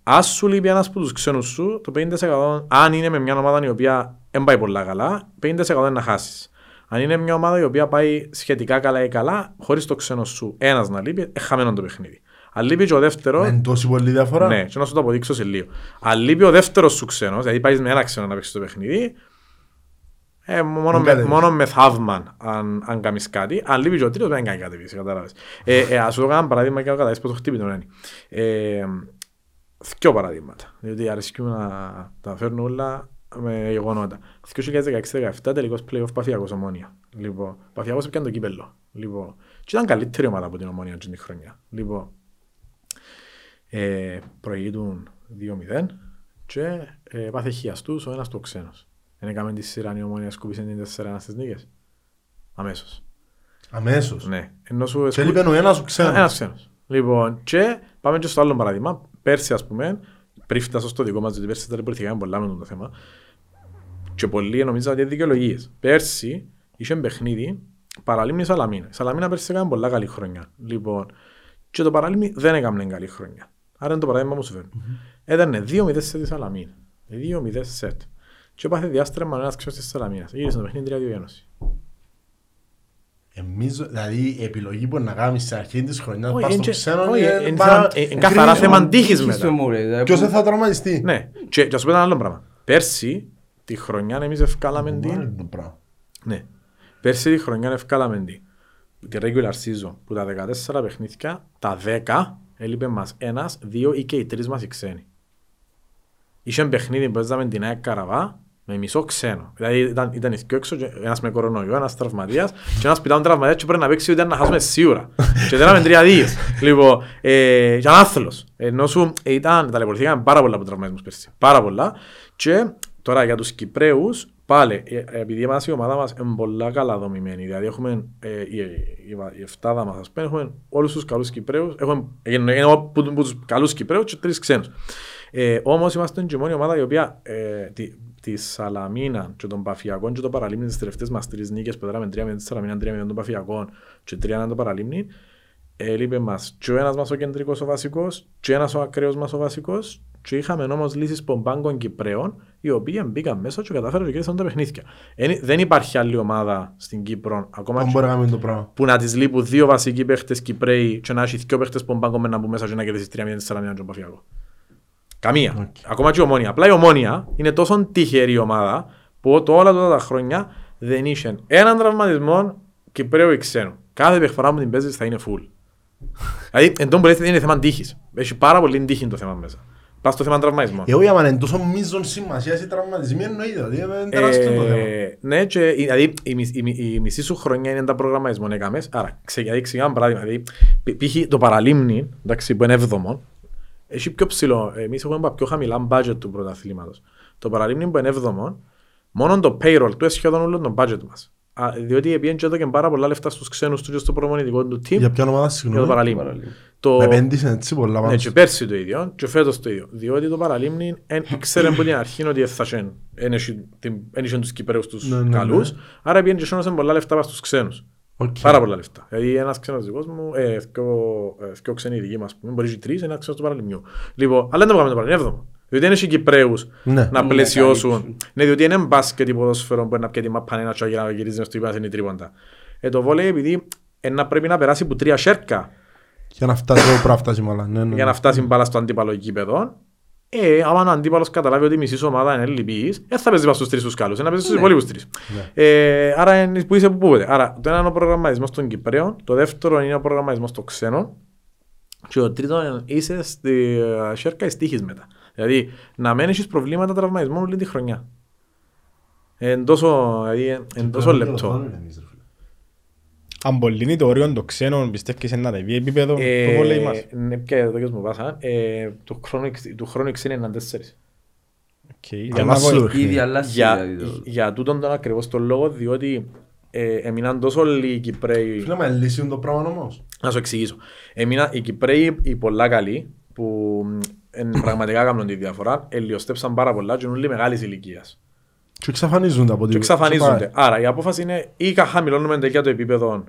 Αν σου λείπει ένας από τους ξένους σου, το 50% αν είναι με μια ομάδα η οποία δεν πάει πολλά καλά, 50% είναι να χάσεις. Αν είναι μια ομάδα η οποία πάει σχετικά καλά ή καλά, χωρίς το ξένος σου ένας να λείπει, ε, χαμένο το παιχνίδι. Αν λείπει και ο δεύτερο, Είναι τόση πολύ διαφορά. ναι, και να σου το αποδείξω σε λίγο. Αν λείπει ο δεύτερος σου ξένος, δηλαδή πάει με ένα ξένο να παίξει το παιχνίδι, ε, μόνο, Δεν με, κατεβείς. μόνο με θαύμα αν, αν κάνεις κάτι. Αν λείπει και ο τρίτος δεν κάνει κάτι, κατάλαβες. Ε, ε, ας σου δω ένα παράδειγμα και να καταλάβεις πώς το χτύπη τον είναι. Ε, δυο παραδείγματα, διότι αρέσκει να τα φέρνω όλα με γεγονότα. 2016-17 τελικός play-off Παφιακός Ομόνια. Λοιπόν, Παφιακός έπιανε το κύπελλο. Λοιπόν, και ήταν καλύτερη ομάδα από την Ομόνια την χρονιά. Λοιπόν, ε, προηγείτουν 2-0 και ε, πάθε χιαστούς ο ένας του ξένος. Δεν έκαμε τη σειρά η ομόνια σκούπισε την 4-1 στις νίκες. Αμέσως. Αμέσως. Ναι. Ενώ σου Και λείπει ο ένας σου ξένος. Ένας ξένος. Λοιπόν, και πάμε και στο άλλο παράδειγμα. Πέρσι, ας πούμε, πριν φτάσω στο δικό μας, γιατί πέρσι ταλαιπωρηθήκαμε πολλά με το θέμα, και πολλοί νομίζαν ότι είναι δικαιολογίες. Πέρσι, είχε παιχνίδι παραλίμνης Σαλαμίνα. Η Σαλαμίνα πέρσι έκανε πολλά καλή χρονιά. Λοιπόν, και το παραλίμνη δεν έκανε καλή χρονιά. Άρα είναι το παράδειγμα που σου φέρνω. Έδανε 2-0 σε τη Σαλαμίνα. 2-0 σετ. Και έπαθε διάστρεμα ο ένας ξένος της Σαλαμίνας. Γύρισε το παιχνίδι 3-2 η Ένωση. Εμείς, δηλαδή, η επιλογή που να κάνεις στην αρχή της χρονιάς Όχι, πας στο είναι- ξένο όχι, είναι είναι πάρα- θέμα- ε, είναι καθαρά κρίσιμο. θέμα τύχης Τύχης μετά. του μου, ρε, δηλαδή, Ποιος που- δεν θα τραυματιστεί; Ναι, και, και ας πω ένα άλλο πράγμα. Πέρσι, τη χρονιά εμείς ευκάλαμε Μόνο την... είναι το πράγμα. Ναι. Πέρσι τη χρονιά ευκάλαμε την τη regular season που τα 14 παιχνίδια, τα 10 έλειπε μας ένας, δύο ή και οι τρεις μας οι ξένοι. Είχε παιχνίδι που έζαμε την ΑΕΚ Καραβά με μισό ξένο. Δηλαδή ήταν, ήταν οι δυο έξω, και ένας με κορονοϊό, ένας τραυματίας και ένας πιτάουν τραυματίας και πρέπει να παίξει ούτε να χάσουμε σίγουρα. και δεν είχαμε τρία δύο. Λοιπόν, ε, ήταν άθλος. Ενώ σου ε, ήταν, ταλαιπωρηθήκαμε πάρα πολλά από τραυματισμούς πέρσι. Πάρα πολλά. Και τώρα για τους Κυπρέους, πάλι, ε, επειδή μας η ομάδα μας είναι πολλά καλά δομημένη, δηλαδή έχουμε ε, η, η, η εφτάδα μας, ας πούμε, έχουμε όλους τους καλούς Κυπρέους, έχουμε ε, εννοώ που, που τους καλούς Κυπρέους και τρεις ξένους. Ε, όμως είμαστε και η μόνη ομάδα η οποία ε, τη, τη Σαλαμίνα και των Παφιακών και των Παραλίμνη τις τελευταίες μας τρεις νίκες που δράμε 3 με τη Σαλαμίνα, 3 με των Παφιακών και 3 με τον Παραλίμνη έλειπε μας και ο ένας μας ο κεντρικός ο βασικός και ένας ο ακραίος μας ο βασικός και είχαμε όμως λύσεις πομπάγκων Κυπρέων οι οποίοι μπήκαν μέσα και κατάφεραν και κέρδισαν τα παιχνίδια. Εν- δεν υπάρχει άλλη ομάδα στην Κύπρο ακόμα Δεν και- μπορεί να κάνει το πράγμα. που να τις λείπουν δύο βασικοί παίχτες Κυπρέοι και να έχει δύο παίχτες πομπάγκων με να μπουν μέσα και να κερδίσεις 3-0 τη Σαλαμίνα και τον Παφιακό. Καμία. Ακόμα και η ομόνια. Απλά η ομόνια είναι τόσο τυχερή ομάδα που το όλα αυτά τα χρόνια δεν είχε έναν τραυματισμό Κυπρέου ή ξένου. Κάθε παιχνίδι που την παίζεις θα είναι full. δηλαδή, εν τω που λέτε, είναι θέμα τύχης. Έχει πάρα πολύ τύχη το θέμα μέσα. Πας στο θέμα τραυματισμών. Εγώ για μένα είναι τόσο μείζον σημασίας οι τραυματισμοί εννοείται. Δηλαδή είναι τεράστιο το θέμα. Ε, ναι, και, η- δηλαδή η, μισ- η, μι- η μισή σου χρονιά είναι τα προγραμματισμό έκαμες. Άρα, ξε, δηλαδή, ξεκινάμε παράδειγμα. Δηλαδή, π- π.χ. το παραλίμνη, εντάξει, που είναι έβδομο, έχει πιο ψηλό. Εμείς έχουμε πιο χαμηλά budget του πρωταθλήματος. Το παραλίμνη που είναι έβδομο, μόνο το payroll του είναι σχεδόν όλο το budget μας. Α, διότι πήγαινε και έδωκε πάρα πολλά λεφτά στους ξένους τους και στο προμονητικό του team Για ποια ομάδα για το συγγνώμη. παραλίμνη. Παραλίμνη. Το... Επένδυσε έτσι πολλά Ναι, πάνω. και πέρσι το ίδιο και φέτος το ίδιο. Διότι το παραλίμνη εν ήξερε από την αρχή ότι θα είχε εν έχει την- εν είχε τους Κυπρέους τους Ναι, ναι, ναι. καλούς, άρα πήγαινε και σώνωσε πολλά λεφτά πας στους ξένους. Οκ. Πάρα πολλά λεφτά. Δηλαδή ένας ξένος δικός μου, ε, δυο, ε, δυο ξένοι δικοί μας, πούμε, μπορεί και τρεις, ένα ξένος του παραλιμνιού. Λοιπόν, αλλά δεν το κάνουμε το παραλίμνη, έβδομο. Διότι δεν έχει Κυπρέους Ναι. να Ναι, πλαισιώσουν. καλύψουν. Ναι, διότι είναι μπάσκετ η ποδόσφαιρο που είναι να πιέζει μαπάνε ένα τσάγι να γυρίζει μες στο γήπεδο να είναι τρίποντα. Ε, το βόλεϊ επειδή ε, να πρέπει να περάσει από τρία σέρκα Για να φτάσει όπου πρέπει να φτάσει μάλλον. Ναι, ναι, για ναι. να φτάσει μπάλα στο αντίπαλο γήπεδο. Ε, άμα ο αντίπαλος καταλάβει ότι η μισή σου ομάδα είναι λυπής, δεν θα παίζει πάνω στους τρεις τους καλούς, να παίζει στους υπόλοιπους τρεις. Ε, άρα είναι που είσαι που πούτε. Άρα το ένα είναι ο προγραμματισμός των Κυπρέων, το δεύτερο είναι ο προγραμματισμός των ξένων και το τρίτο είναι είσαι στη ε, σέρκα εις τύχης μετά. Δηλαδή να μην έχεις προβλήματα τραυματισμών όλη τη χρονιά. Εν τόσο, δηλαδή, εν τόσο λεπτό. Αν πολύ το όριο των ξένων πιστεύεις να τεβεί επίπεδο Ε, το βόλεϊ μας; Ναι, πια εδώ και μου πάσαν. Ε, του χρόνου εξ- Του χρόνου οι ξένοι είναι τέσσερις. Οκ, για Αλλά να σου- πω- Ήδη αλλάζει Για, δηλαδή το- για τούτον τον ακριβώς τον λόγο, διότι ε, έμειναν τόσο λίγοι Κυπρέοι. Φίλε, μα λύσουν το πράγμα όμως. Να σου εξηγήσω. Έμειναν οι Κυπρέοι οι πολλά καλοί, που μ, εν, πραγματικά κάνουν τη διαφορά, ελιοστέψαν πάρα πολλά και είναι όλοι μεγάλης ηλικίας. Και εξαφανίζονται από Και την... εξαφανίζονται. Άρα η απόφαση είναι ή κα- χαμηλώνουμε τελικά το επίπεδο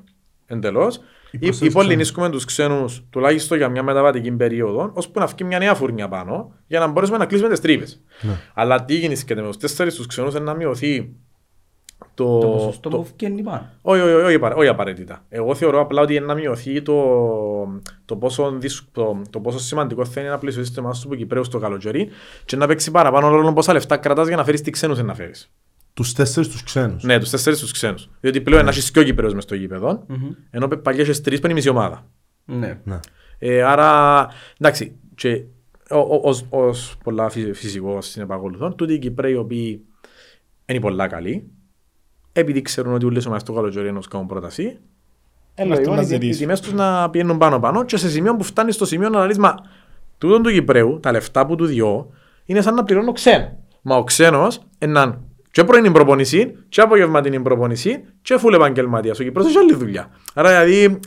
εντελώς, ή προσθέτεις ή ξένους. πολυνίσκουμε τους ξένους τουλάχιστον για μια μεταβατική περίοδο, ώσπου να βγει μια νέα φουρνιά πάνω, για να μπορέσουμε να κλείσουμε τις τρύπες. Ναι. Αλλά τι γίνει και με τους τέσσερις τους ξένους είναι να μειωθεί το... Το ποσοστό το- που βγαίνει πάνω. όχι, όχι, όχι, απαρα- όχι απαραίτητα. Εγώ θεωρώ απλά ότι είναι να μειωθεί το, το, πόσο, δυσ- το, το πόσο σημαντικό θα είναι να πλησιώσει το εμάς του Κυπρέους στο καλοκαίρι και να παίξει παραπάνω ρόλο πόσα λεφτά κρατάς για να φέρεις τι ξένους να φέρεις. Τους τέσσερις τους ξένους. Ναι, τους τέσσερις τους ξένους. Διότι πλέον να έχεις και ο Κυπρέος μες στο γήπεδο, ενώ παλιά έχεις τρεις που είναι η μισή ομάδα. Ναι. Ναι. Ε, άρα, εντάξει, και ο- ο- ως, ως πολλά φυσι- φυσικός συνεπακολουθών, τούτοι οι Κυπρέοι οι οποίοι είναι πολλά καλοί, επειδή ξέρουν ότι ούλες ομάδες το καλοκαίρι ενός κάνουν πρόταση, Έλα, αυτό λογικό να οι- οι ζητήσω. τιμές τους να πηγαίνουν πάνω πάνω και σε σημείο που φτάνει στο σημείο να λες, μα τούτον του Κυπρέου, τα λεφτά που του διώ, είναι σαν να πληρώνω ξένο. Μα ο ξένος έναν και πρωινή προπονησή, και απογευματινή προπονησή, και φουλ επαγγελματίας. Ο Κυπρός έχει άλλη δουλειά. Άρα δηλαδή,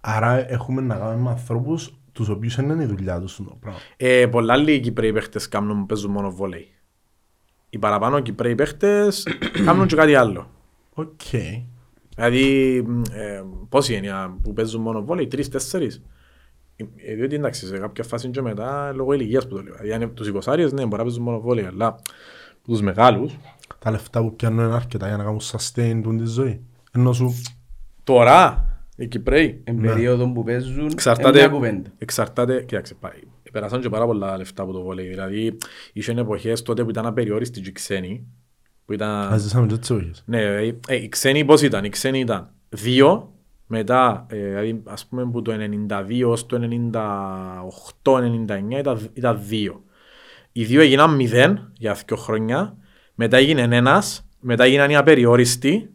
Άρα έχουμε να κάνουμε με ανθρώπους τους οποίους δεν είναι η δουλειά τους το πράγμα. Ε, πολλά λίγοι Κυπρέοι παίχτες κάνουν, παίζουν μόνο βόλεϊ. Οι παραπάνω Κυπρέοι παίχτες κάνουν και κάτι άλλο. Οκ. Δηλαδή, μ, ε, πόσοι είναι α, που παίζουν μόνο βόλεϊ, τρεις, τέσσερις. Ε, διότι εντάξει, σε κάποια φάση και μετά, λόγω ηλικίας που το λέω. Δηλαδή, αν είναι τους εικοσάριες, ναι, μπορεί να παίζουν μόνο βόλεϊ, αλλά τους μεγάλους, Τα λεφτά που πιάνουν είναι αρκετά για να κάνουν sustain του τη ζωή. Ενώ σου Τώρα, οι Κυπρέοι, Εν περίοδο που παίζουν, είναι εξαρτάται, μια κουβέντα. εξαρτάται, κοίταξε, πάει. Περάσαν και πάρα πολλά λεφτά από το βόλεϊ. Δηλαδή, είχαν εποχές τότε που ήταν απεριόριστοι και οι ξένοι. Που ήταν... Ας ζήσαμε και τις εποχές. Ναι, ε, ε, οι ξένοι πώς ήταν, οι ξένοι ήταν δύο, μετά, ε, δηλαδή ας πούμε που το 92 ως το 98-99 ήταν, ήταν δύο. Οι δύο έγιναν μηδέν για δύο χρόνια, μετά έγινε ένας, μετά έγιναν οι απεριόριστοι,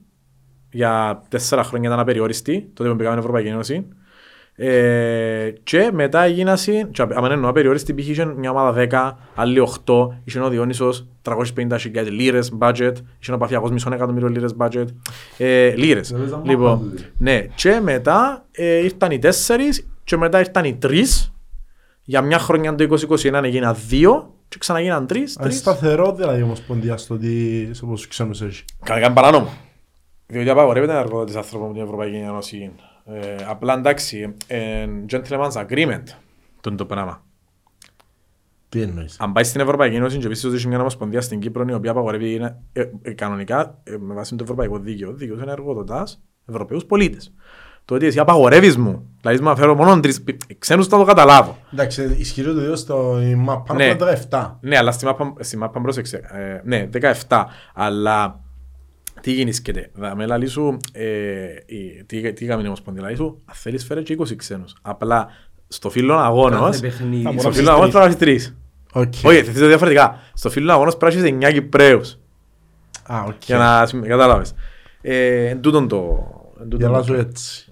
για τέσσερα χρόνια ήταν απεριόριστοι, τότε που πήγαμε Ευρωπαϊκή Ένωση. Ε, και μετά έγιναν, και αν εννοώ απεριόριστη, π.χ. είχε μια ομάδα 10, άλλοι 8, είχε ο Διόνυσος 350.000 λίρες budget, είχε ο Παθιακός μισό εκατομμύριο λίρες budget, ε, λίρες. Δεν παίζαν Λοιπόν, μάπα τούτοι. ναι, και μετά ε, ήρθαν οι τέσσερις και μετά ήρθαν οι τρεις, για μια χρονιά το 2021 έγιναν δύο και ξαναγίναν τρεις, Αν είναι τρεις. σταθερό δηλαδή η Ομοσπονδία στο τι σε πόσους ξένους έχει. Κανένα παράνομο. Διότι απαγορεύεται να εργοδότης άνθρωπο με την Ευρωπαϊκή Ένωση. Ε, απλά εντάξει, ε, gentleman's agreement το είναι το πράγμα. Τι εννοείς; Αν πάει στην Ευρωπαϊκή Ένωση και επίσης έχει μια ομοσπονδία στην Κύπρο η οποία απαγορεύει είναι, ε, ε, κανονικά ε, με βάση το ευρωπαϊκό δίκαιο, δίκαιος είναι εργοδοτάς Ευρωπαίους πολίτες. Το ότι εσύ απαγορεύεις μου, δηλαδή μου φέρω μόνο τρεις, πι- ξένους θα το καταλάβω. Εντάξει, ισχυρό το δύο στο η μάπα Ναι. πάνω από 17. Ναι, αλλά στη μάπα, στη μάπα πρόσεξε. Ε, ναι, 17. Αλλά τι γίνησκεται. Θα με λαλείς σου, ε, η- τι, τι έκαμε η Ομοσπονδία, λαλείς σου, αν θέλεις φέρε και 20 ξένους. Απλά στο φύλλο αγώνος, Κάθε παιχνίδι. Θα στο μπορώ- φύλλο αγώνος πρέπει να έχεις τρεις. Οκ. Όχι, θα θες διαφορετικά. Στο φύλλο αγώνος πρέπει να έχεις 9 Κυπρέους. Α, οκ. Για να συμ- κατάλαβες. Ε, εν τούτον το... εν τούτον Γελάζω το- έτσι.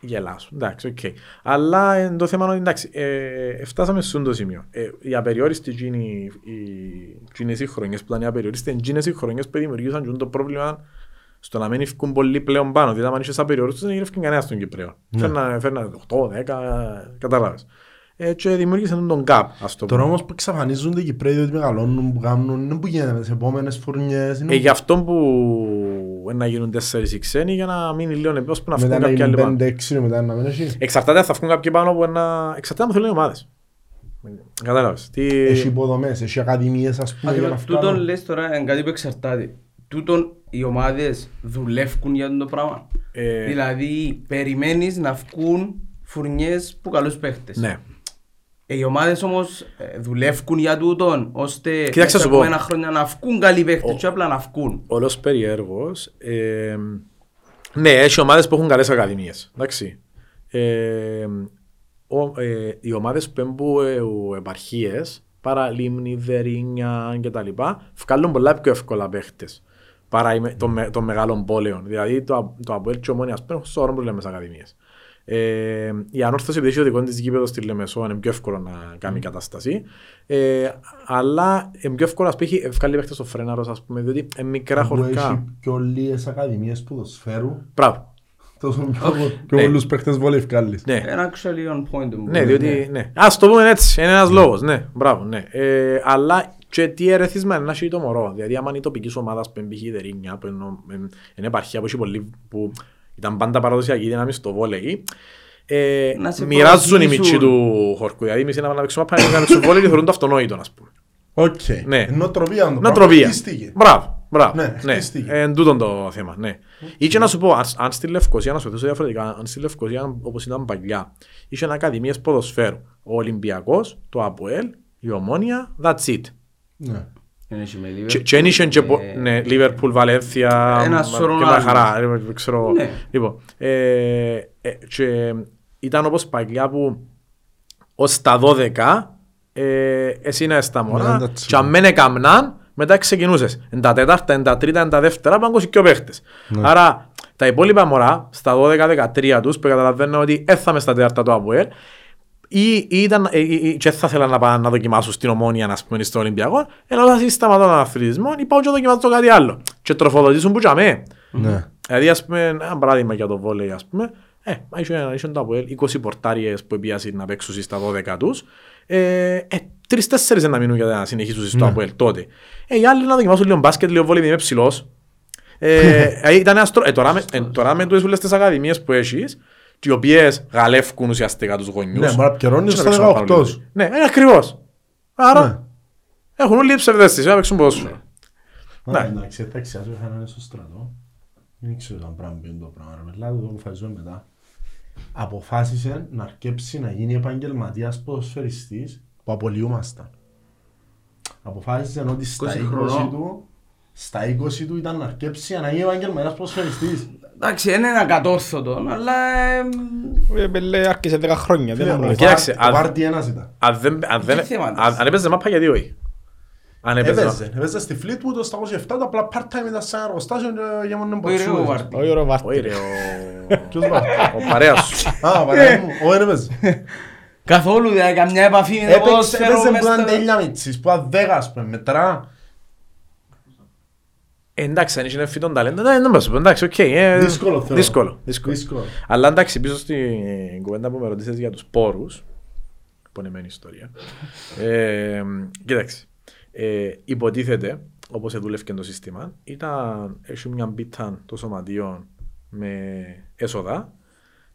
Γελάσου, εντάξει, οκ. Αλλά εν το θέμα είναι ότι εντάξει, ε, φτάσαμε σε αυτό το σημείο. Ε, οι απεριόριστοι εκείνοι, οι, εκείνες οι χρονιές που ήταν οι απεριόριστοι, εκείνες οι χρονιές που δημιουργήσαν και το πρόβλημα στο να μην ευκούν πολύ πλέον πάνω. Δηλαδή, αν είχες απεριόριστους, δεν γύρευκε κανένας στον Κυπρέο. Ναι. Φέρναν, φέρναν 8, 10, κατάλαβες. Ε, και δημιούργησαν τον gap, ας το Τώρα πούμε. όμως που εξαφανίζονται οι Κυπρέοι διότι μεγαλώνουν, που κάνουν, είναι που γίνεται μες τις επόμενες φουρνιές. είναι Ε, γι' αυτό που ε, να γίνουν τέσσερις οι ξένοι για να μείνει λίγο ώσπου να βγουν Μετά να κάποιοι άλλοι γίνουν πάνω. 5-6 μετά να μην έχει. Εξαρτάται αν θα βγουν κάποιοι πάνω από ένα... Εξαρτάται αν θέλουν οι ομάδες. Κατάλαβες. Τι... Έχει υποδομές, έχει ακαδημίες ας πούμε για να Ακριβώς, Τούτον φτάνουν. λες τώρα είναι κάτι που εξαρτάται. Τούτον οι ομάδες δουλεύουν για το πράγμα. Ε, Δηλαδή περιμένεις να βγουν φουρνιές που καλούς παίχτες. Ναι. Ε, οι ομάδες όμως ε, δουλεύουν για τούτον ώστε Κοίταξε, μέσα σου από πω. ένα χρόνια να βγουν καλοί παίχτες Ο- και απλά να βγουν. Όλος περιέργος. Ε, ναι, έχει ομάδες που έχουν καλές ακαδημίες. Εντάξει. Ε, ο, ε, οι ομάδες που έχουν ε, επαρχίες, παραλίμνη, δερίνια κτλ. βγάλουν πολλά πιο εύκολα παίχτες παρά οι με- των, με- των μεγάλων πόλεων. Δηλαδή το, το Αποέλ και ο Ομόνιας παίρνουν σωρό προβλήματα στις ακαδημίες. Ε, η ανόρθωση επειδή έχει ο δικό της γήπεδο στη Λεμεσό είναι πιο εύκολο να κάνει κατάσταση. Ε, αλλά είναι πιο εύκολο να πει βγάλει παίχτες στο φρέναρος ας πούμε διότι είναι μικρά Που χωρικά. έχει πιο λίγες ακαδημίες ποδοσφαίρου. Μπράβο. Τόσο πιο πιο Ναι. πολλούς παίχτες βολεύει βγάλεις. Ναι. Ένα actually on point. μου. Ναι, διότι. Ναι. Α το πούμε έτσι. Είναι ένας λόγος. Ναι, μπράβο. Ναι. Ε, αλλά και τι ερεθίσμα είναι να έχει το μωρό. Δηλαδή, άμα είναι η τοπική ομάδα που εμπήχε η Δερίνια, που είναι- είναι επαρχία που, έχει πολύ, που ήταν πάντα παραδοσιακή δύναμη στο βόλεϊ, ε, Να σε μοιράζουν οι προωθήσουν. μιτσοί του χωρκού. Δηλαδή, εμείς είναι να παίξουμε πάνε να παίξουμε βόλεϊ και θεωρούν το αυτονόητο, ας πούμε. Οκ. Ναι. Νοοτροπία το πράγμα. Νοοτροπία. χτίστηκε. Μπράβο. Μπράβο. Ναι, Ναι, χτίστηκε. Ε, εν τούτον το θέμα. Ναι. Ή και να σου πω, αν, αν στη Λευκοσία, να σου θέσω διαφορετικά, αν στη Λευκοσία όπως ήταν παλιά, είχε ακαδημίες ποδοσφαίρου. Ο Ολυμπιακός, το ΑΠΟΕΛ, η Ομόνια, that's it. Ναι. Δεν έχει με Και- Liverpool. Και δεν είχε και πο- Ε, ναι, Λίβερπουλ, Βαλένθια Ένα μα- σωρό και μια άλλους. χαρά. ε, Ξέρω. Ναι. Λοιπόν, ε, ε, και ήταν όπως παλιά που ως τα 12 ε, εσύ είναι στα Ναι, μωρά εντάξει. και αν μεν έκαμναν μετά ξεκινούσες. Εν τα τέταρτα, εν τα τρίτα, εν τα δεύτερα πάνε και ο παίχτες. Ναι. Άρα τα υπόλοιπα μωρά στα 12-13 τους που καταλαβαίνω ότι έθαμε στα τέταρτα του ΑΠΟΕΛ ή, ή ήταν, ή, ή, ή, και θα ήθελα να πάνε να δοκιμάσουν στην Ομόνια να πούμε στο Ολυμπιακό ενώ θα σταματώ τον αθλητισμό ή πάω και δοκιμάσω κάτι άλλο και τροφοδοτήσουν που τζαμέ. Ναι. Δηλαδή, ας πούμε, ένα παράδειγμα για το βόλεϊ, ας πούμε, ε, είχε, είχε το Αποέλ 20 πορτάριες που επίασαν να παίξουν στα 12 τους, ε, ε, τρεις-τέσσερις να μείνουν για να συνεχίσουν στο Αποέλ τότε. Ε, οι άλλοι να δοκιμάσουν λίγο μπάσκετ, λίγο βόλεϊ, είμαι ψηλός. Ε, ε, ήταν ένας τρο- ε, τώρα, με, ε, τώρα με τις όλες τις ακαδημίες που έχεις, οι οποίες γαλεύκουν ουσιαστικά τους γονιούς. Ναι, μα πιερώνεις και στα να παίξουν 18 πάνω σου. λίγο. Ναι, είναι ακριβώς. Άρα, Ναι. έχουν όλοι ψευδέστηση να παίξουν ποδόσφαιρο. Α, Ναι. Εντάξει, εντάξει, ας είχαν είναι στο στρατό. Δεν ξέρω αν πράγμα είναι το πράγμα. ρε παιδιά, το αποφασίζουμε μετά. Αποφάσισε να αρκέψει να γίνει επαγγελματίας ποδοσφαιριστής που απολυούμασταν. Αποφάσισε ότι στα 20 20 χρονών. του στα 20 του ήταν να αρκέψει για να γίνει επαγγελματίας ποδοσφαιριστής. Εντάξει, είναι ένα κατόρθωτο, αλλά... ε, Ε, Μπελέ, άρχισε 10 χρόνια. Δεν Φίλε, είναι ο απλό. Κοίταξε, Βάρ- αν- Ο Βάρτι ένας ήταν. Αν δεν- αν δεν- Τι θέμα της. αν- αν έπαιζε μάπα γιατί όχι; Αν έπαιζε. Έπαιζε. Έπαιζε στη Fleetwood στα 27 του απλά part-time ήταν σε ένα εργοστάσιο και γέμονε Όχι ρε ο μποτσούδες. Βάρτι. Όχι ρε Βάρτη. Όχι ρε, ο- Ποιος Βάρτι. ο παρέας σου. Α, παρέας μου. Όχι, δεν έπαιζε. Καθόλου, δηλαδή, καμιά επαφή με το Έπαιξε, ποδόσφαιρο έπαιζε μες που ήταν στο- τέλεια μίτσις, που ήταν δέκα, ας πούμε, μετρά. Ε, Εντάξει, αν είχε φυτόν ταλέντο, ναι, δεν μας πω, εντάξει, οκ. ε, Δύσκολο θέλω. Δύσκολο, δύσκολο. Δύσκολο. Αλλά εντάξει, πίσω στην κουβέντα που με ρωτήσες για τους πόρους, πονεμένη ιστορία, ε, κοίταξε, ε, υποτίθεται, όπως δούλευε το σύστημα, ήταν, έχει μια πίτα το σωματείο με έσοδα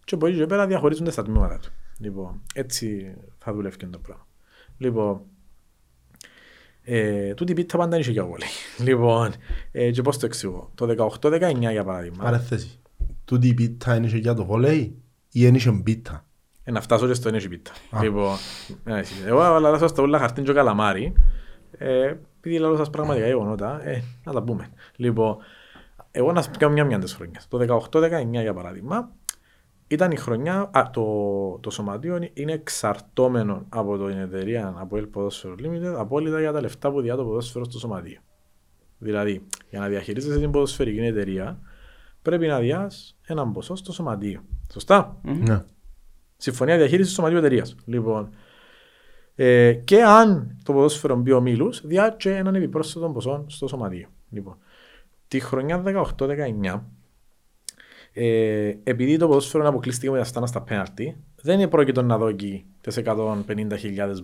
και από εκεί και πέρα διαχωρίζονται στα τμήματα του. Λοιπόν, έτσι θα δουλεύει και το πράγμα. Λοιπόν, ε, τούτη η πίτα πάντα είχε για βόλεϊ. Λοιπόν, ε, και πώς το εξηγώ. Το 18-19 για παράδειγμα, Παρέθεση. Τούτη η πίτα είναι για το βόλεϊ ή είναι για πίτα. Ε, να φτάσω και στο ενέργει πίτα. Α. Λοιπόν, ε, εσύ. εγώ αλλά στα ούλα χαρτίν και καλαμάρι, ε, επειδή λέω σας πραγματικά γεγονότα, ε, να τα πούμε. Λοιπόν, εγώ να σας πω μια μια τις χρονιές. Το 18-19 για παράδειγμα, ήταν η χρονιά, α, το, το σωματείο είναι εξαρτώμενο από την εταιρεία από El Ποδόσφαιρο Limited απόλυτα για τα λεφτά που διά το ποδόσφαιρο στο σωματείο. Δηλαδή, για να διαχειρίζεσαι την ποδοσφαιρική εταιρεία, πρέπει να διάς έναν ποσό στο σωματείο. Σωστά; Ναι. Συμφωνία διαχείρισης του σωματείου εταιρείας. Λοιπόν, ε, και αν το ποδόσφαιρο μπει ο Μήλου, διά και έναν επιπρόσθετο ποσό στο σωματείο. Λοιπόν, τη χρονιά 18-19, ε, επειδή το ποδόσφαιρο αποκλείστηκε με τα στάνα στα πέναρτι, δεν είναι πρόκειτο να δώσει τι 150.000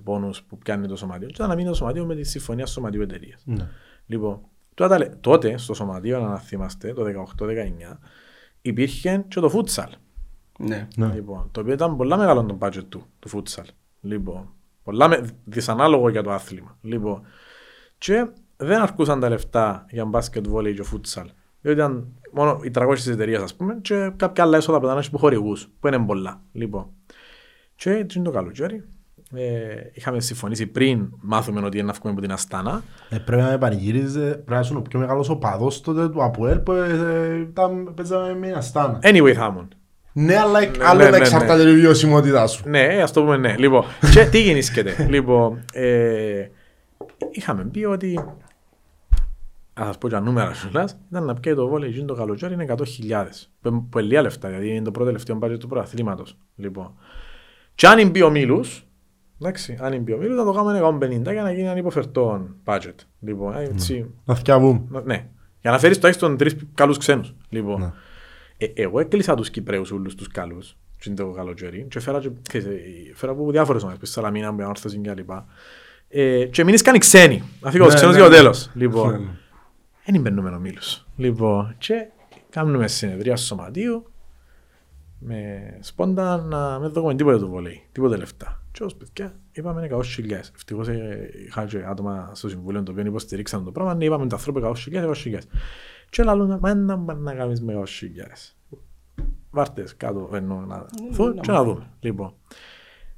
πόνους που πιάνει το σωματείο. Και να μείνει το σωματείο με τη συμφωνία στο σωματείο εταιρείας. Ναι. Λοιπόν, τότε, τα λέ- τότε στο σωματείο, αν θυμάστε, το 18-19, υπήρχε και το φούτσαλ. Ναι. Ναι. Λοιπόν, το οποίο ήταν πολλά μεγάλο το budget του, του futsal. Λοιπόν, πολλά με, δυσανάλογο για το άθλημα. Λοιπόν, και δεν αρκούσαν τα λεφτά για μπάσκετ, βόλεϊ και futsal. Διότι ήταν μόνο οι 300 της εταιρείας, ας πούμε, και κάποια άλλα έσοδα που ήταν που χορηγούς, που είναι πολλά. Λοιπόν, και έτσι είναι το καλοκαίρι. Ε, είχαμε συμφωνήσει πριν μάθουμε ότι είναι να βγούμε από την Αστάνα. Ε, πρέπει να με πανηγύριζε, πρέπει να είσαι ο πιο μεγάλος οπαδός τότε του Αποέλ που ε, ήταν, παίζαμε με Αστάνα. Anyway, θα ήμουν. Ναι, αλλά ναι, άλλο ναι, να ναι. εξαρτάται η βιωσιμότητά σου. Ναι, ας το πούμε ναι. Λοιπόν, και τι γεννήσκεται. λοιπόν, ε, είχαμε πει ότι. Α σας πω για νούμερα σου ήταν να πιέει το βόλεϊ γίνει το καλοκαίρι είναι 100.000. Που που είναι λίγα λεφτά, δηλαδή είναι το πρώτο τελευταίο μπάτζετ του προαθλήματος. Λοιπόν. Και αν μπει ο Μίλους, εντάξει, αν μπει ο Μίλους, θα το κάνουμε 150 για να γίνει ένα υποφερτό budget. Λοιπόν, ε, έτσι, Να θυκιαβούμε. να- ναι. Για να φέρεις τουλάχιστον τρεις καλούς ξένους. Λοιπόν. Ναι. Ε, εγώ έκλεισα τους Κυπρέους όλους τους καλούς και είναι το καλοκαίρι και φέρα, και, ξέρεις, ε, φέρα από διάφορες ομάδες, πες Σαλαμίνα, με Όρθωση και λοιπά. Ε, και μείνεις καν οι ξένοι. Να φύγω Ναι, τους ξένους ναι, για το ναι. τέλος. Ναι, Λοιπόν, ναι. Δεν μπαίνουμε ο Μήλους. Λοιπόν, και κάνουμε συνεδρία στο σωματείο με σπόντα να μην δούμε τίποτα του βολέι, τίποτα λεφτά. Και ως παιδιά είπαμε 100.000. Ευτυχώς ε, είχα και άτομα στο συμβούλιο το οποίο υποστηρίξαν το πράγμα. Ναι, είπαμε τα ανθρώπου 100.000, 100.000. Και λαλούν, μα να πάνε να κάνεις με 100.000. Βάρτες κάτω, εννοώ να δω και να δούμε. Λοιπόν,